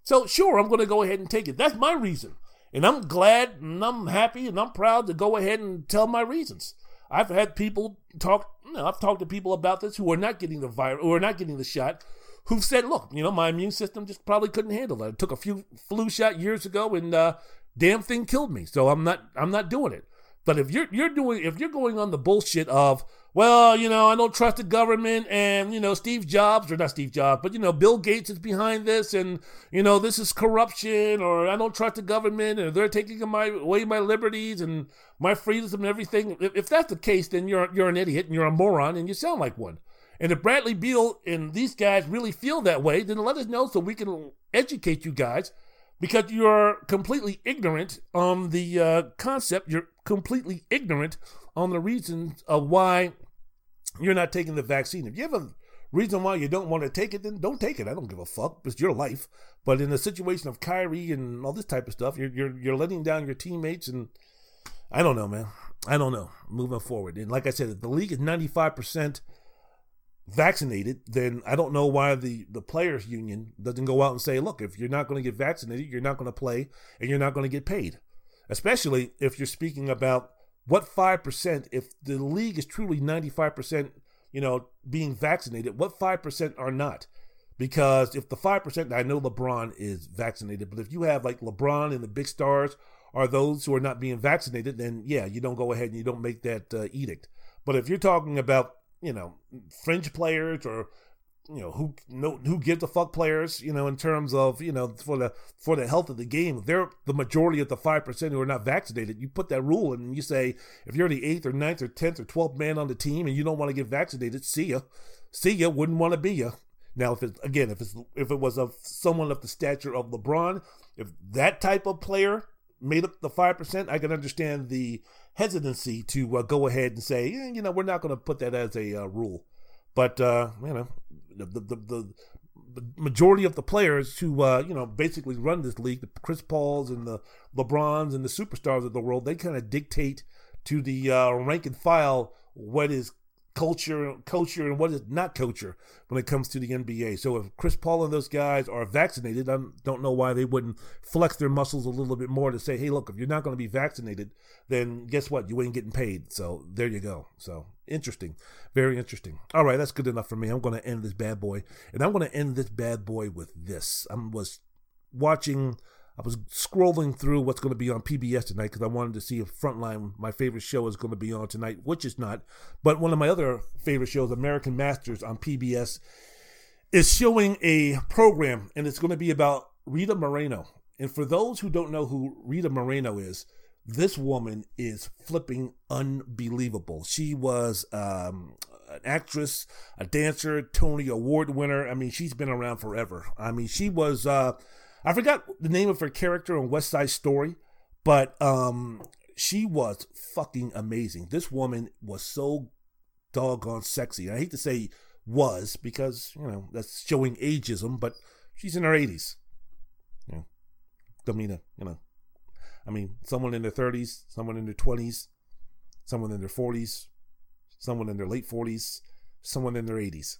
So, sure, I'm going to go ahead and take it. That's my reason. And I'm glad and I'm happy and I'm proud to go ahead and tell my reasons. I've had people talk, you know, I've talked to people about this who are not getting the virus, who are not getting the shot, who've said, look, you know, my immune system just probably couldn't handle it. I took a few flu shot years ago and uh, damn thing killed me. So I'm not I'm not doing it. But if you're you're doing if you're going on the bullshit of well, you know, I don't trust the government and you know Steve Jobs or not Steve Jobs, but you know Bill Gates is behind this and you know this is corruption or I don't trust the government and they're taking my away my liberties and my freedoms and everything. If, if that's the case, then you're you're an idiot and you're a moron and you sound like one. And if Bradley Beal and these guys really feel that way, then let us know so we can educate you guys because you're completely ignorant on the uh, concept. You're completely ignorant on the reasons of why you're not taking the vaccine. If you have a reason why you don't want to take it, then don't take it. I don't give a fuck. It's your life. But in a situation of Kyrie and all this type of stuff, you're you're you're letting down your teammates, and I don't know, man. I don't know. Moving forward, and like I said, the league is ninety five percent vaccinated, then I don't know why the, the players union doesn't go out and say, look, if you're not going to get vaccinated, you're not going to play and you're not going to get paid. Especially if you're speaking about what 5%, if the league is truly 95%, you know, being vaccinated, what 5% are not? Because if the 5%, I know LeBron is vaccinated, but if you have like LeBron and the big stars are those who are not being vaccinated, then yeah, you don't go ahead and you don't make that uh, edict. But if you're talking about you know fringe players or you know who no who gives a fuck players you know in terms of you know for the for the health of the game. They're the majority of the 5% who are not vaccinated you put that rule in and you say if you're the 8th or 9th or 10th or 12th man on the team and you don't want to get vaccinated see ya. See ya. Wouldn't want to be ya. Now if it's again if it's if it was of someone of the stature of LeBron if that type of player made up the 5% I can understand the hesitancy to uh, go ahead and say, yeah, you know, we're not going to put that as a uh, rule. But uh, you know, the, the, the the majority of the players who uh, you know basically run this league, the Chris Pauls and the LeBrons and the superstars of the world, they kind of dictate to the uh, rank and file what is culture, culture, and what is not culture when it comes to the NBA. So if Chris Paul and those guys are vaccinated, I don't know why they wouldn't flex their muscles a little bit more to say, hey, look, if you're not going to be vaccinated, then guess what? You ain't getting paid. So there you go. So interesting, very interesting. All right, that's good enough for me. I'm going to end this bad boy, and I'm going to end this bad boy with this. I was watching I was scrolling through what's going to be on PBS tonight because I wanted to see if Frontline, my favorite show, is going to be on tonight, which is not. But one of my other favorite shows, American Masters on PBS, is showing a program, and it's going to be about Rita Moreno. And for those who don't know who Rita Moreno is, this woman is flipping unbelievable. She was um, an actress, a dancer, Tony Award winner. I mean, she's been around forever. I mean, she was. Uh, I forgot the name of her character on West Side Story, but um, she was fucking amazing. This woman was so doggone sexy. I hate to say was because you know that's showing ageism, but she's in her eighties. Know, don't mean to, you know. I mean, someone in their thirties, someone in their twenties, someone in their forties, someone in their late forties, someone in their eighties.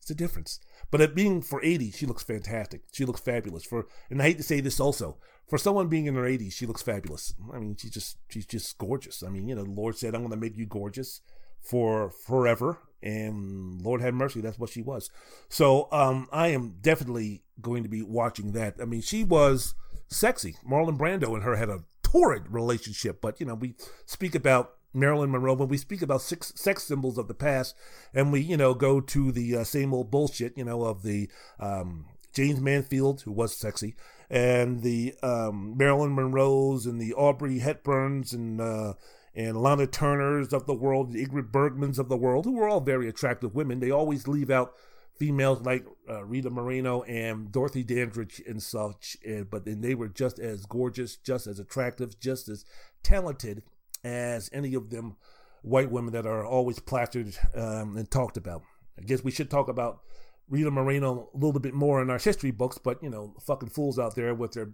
It's a difference. But at being for 80, she looks fantastic. She looks fabulous. For and I hate to say this also, for someone being in her 80s, she looks fabulous. I mean, she's just she's just gorgeous. I mean, you know, the Lord said, "I'm going to make you gorgeous." for forever. And Lord have mercy, that's what she was. So um, I am definitely going to be watching that. I mean, she was sexy. Marlon Brando and her had a torrid relationship, but you know, we speak about Marilyn Monroe when we speak about six, sex symbols of the past, and we you know go to the uh, same old bullshit, you know, of the um, Jayne Mansfield who was sexy, and the um, Marilyn Monroes and the Audrey Hepburns and uh, and Lana Turners of the world, the Ingrid Bergmans of the world, who were all very attractive women. They always leave out females like uh, Rita Moreno and Dorothy Dandridge and such, and, but then they were just as gorgeous, just as attractive, just as talented as any of them white women that are always plastered um, and talked about. I guess we should talk about Rita Moreno a little bit more in our history books, but you know, fucking fools out there with their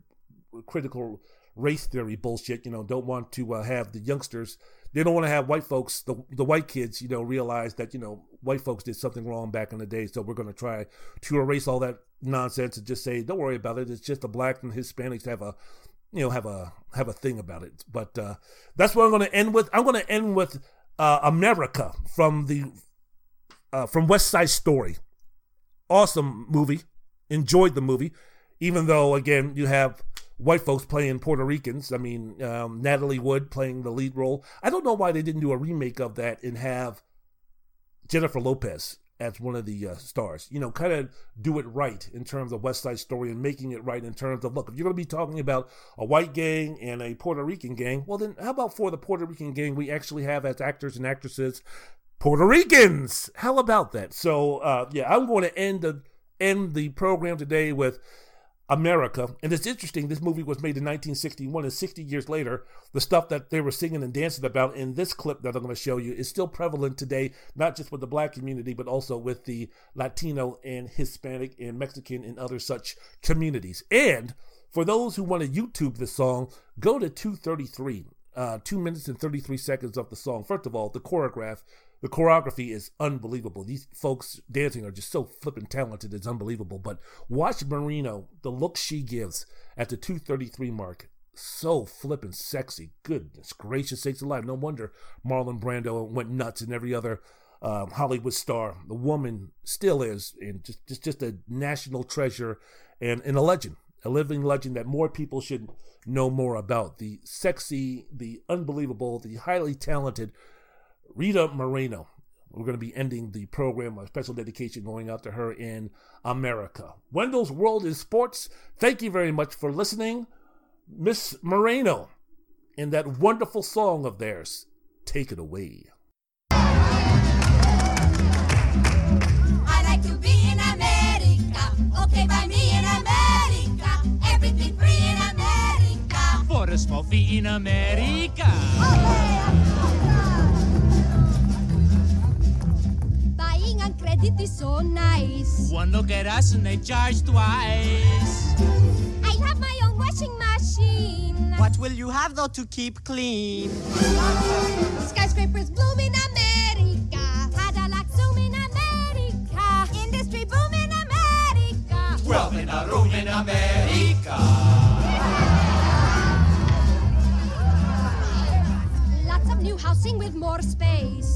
critical race theory bullshit, you know, don't want to uh, have the youngsters, they don't want to have white folks, the, the white kids, you know, realize that, you know, white folks did something wrong back in the day. So we're going to try to erase all that nonsense and just say, don't worry about it. It's just the black and Hispanics have a you know have a have a thing about it. But uh, that's what I'm going to end with. I'm going to end with uh, America from the uh, from West Side Story. Awesome movie. Enjoyed the movie, even though again you have white folks playing Puerto Ricans. I mean, um, Natalie Wood playing the lead role. I don't know why they didn't do a remake of that and have Jennifer Lopez as one of the uh, stars. You know, kind of do it right in terms of West Side Story and making it right in terms of look, if you're going to be talking about a white gang and a Puerto Rican gang, well, then how about for the Puerto Rican gang, we actually have as actors and actresses Puerto Ricans? How about that? So, uh, yeah, I'm going to end the end the program today with America. And it's interesting, this movie was made in 1961, and 60 years later, the stuff that they were singing and dancing about in this clip that I'm going to show you is still prevalent today, not just with the black community, but also with the Latino and Hispanic and Mexican and other such communities. And for those who want to YouTube this song, go to 233. Uh, two minutes and 33 seconds of the song. First of all, the choreograph the choreography is unbelievable. These folks dancing are just so flippin' talented. It's unbelievable. But watch Moreno, the look she gives at the 233 mark. So flippin' sexy. Goodness gracious sakes alive. No wonder Marlon Brando went nuts and every other um, Hollywood star. The woman still is, and just, just, just a national treasure and, and a legend, a living legend that more people should know more about. The sexy, the unbelievable, the highly talented Rita Moreno. We're going to be ending the program, a special dedication going out to her in America. Wendell's World is Sports. Thank you very much for listening. Miss Moreno, in that wonderful song of theirs, take it away. I like to be in America. Okay, by me in America. Everything free in America. For a small fee in America. Buying credit is so nice. One look at us and they charge twice. I have my own washing machine. What will you have though to keep clean? Skyscrapers bloom in America. Cadillac zoom in America. Industry boom in America. Wealth in a room in America. Lots of new housing with more space.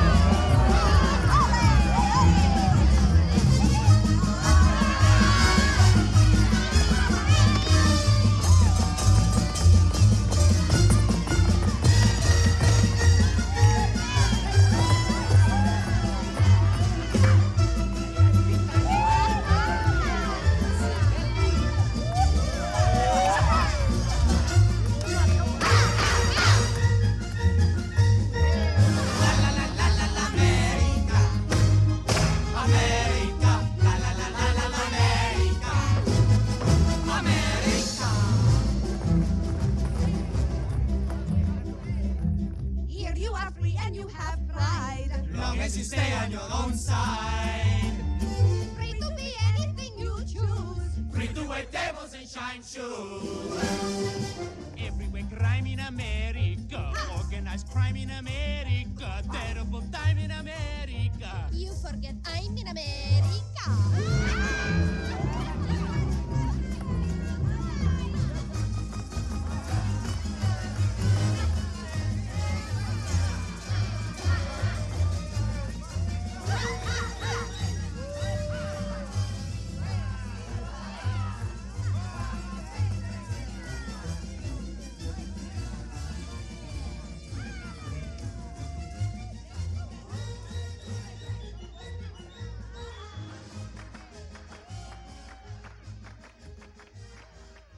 sunshine show. Everywhere crime in America, organized crime in America, terrible time in America. You forget I'm in America. Ah!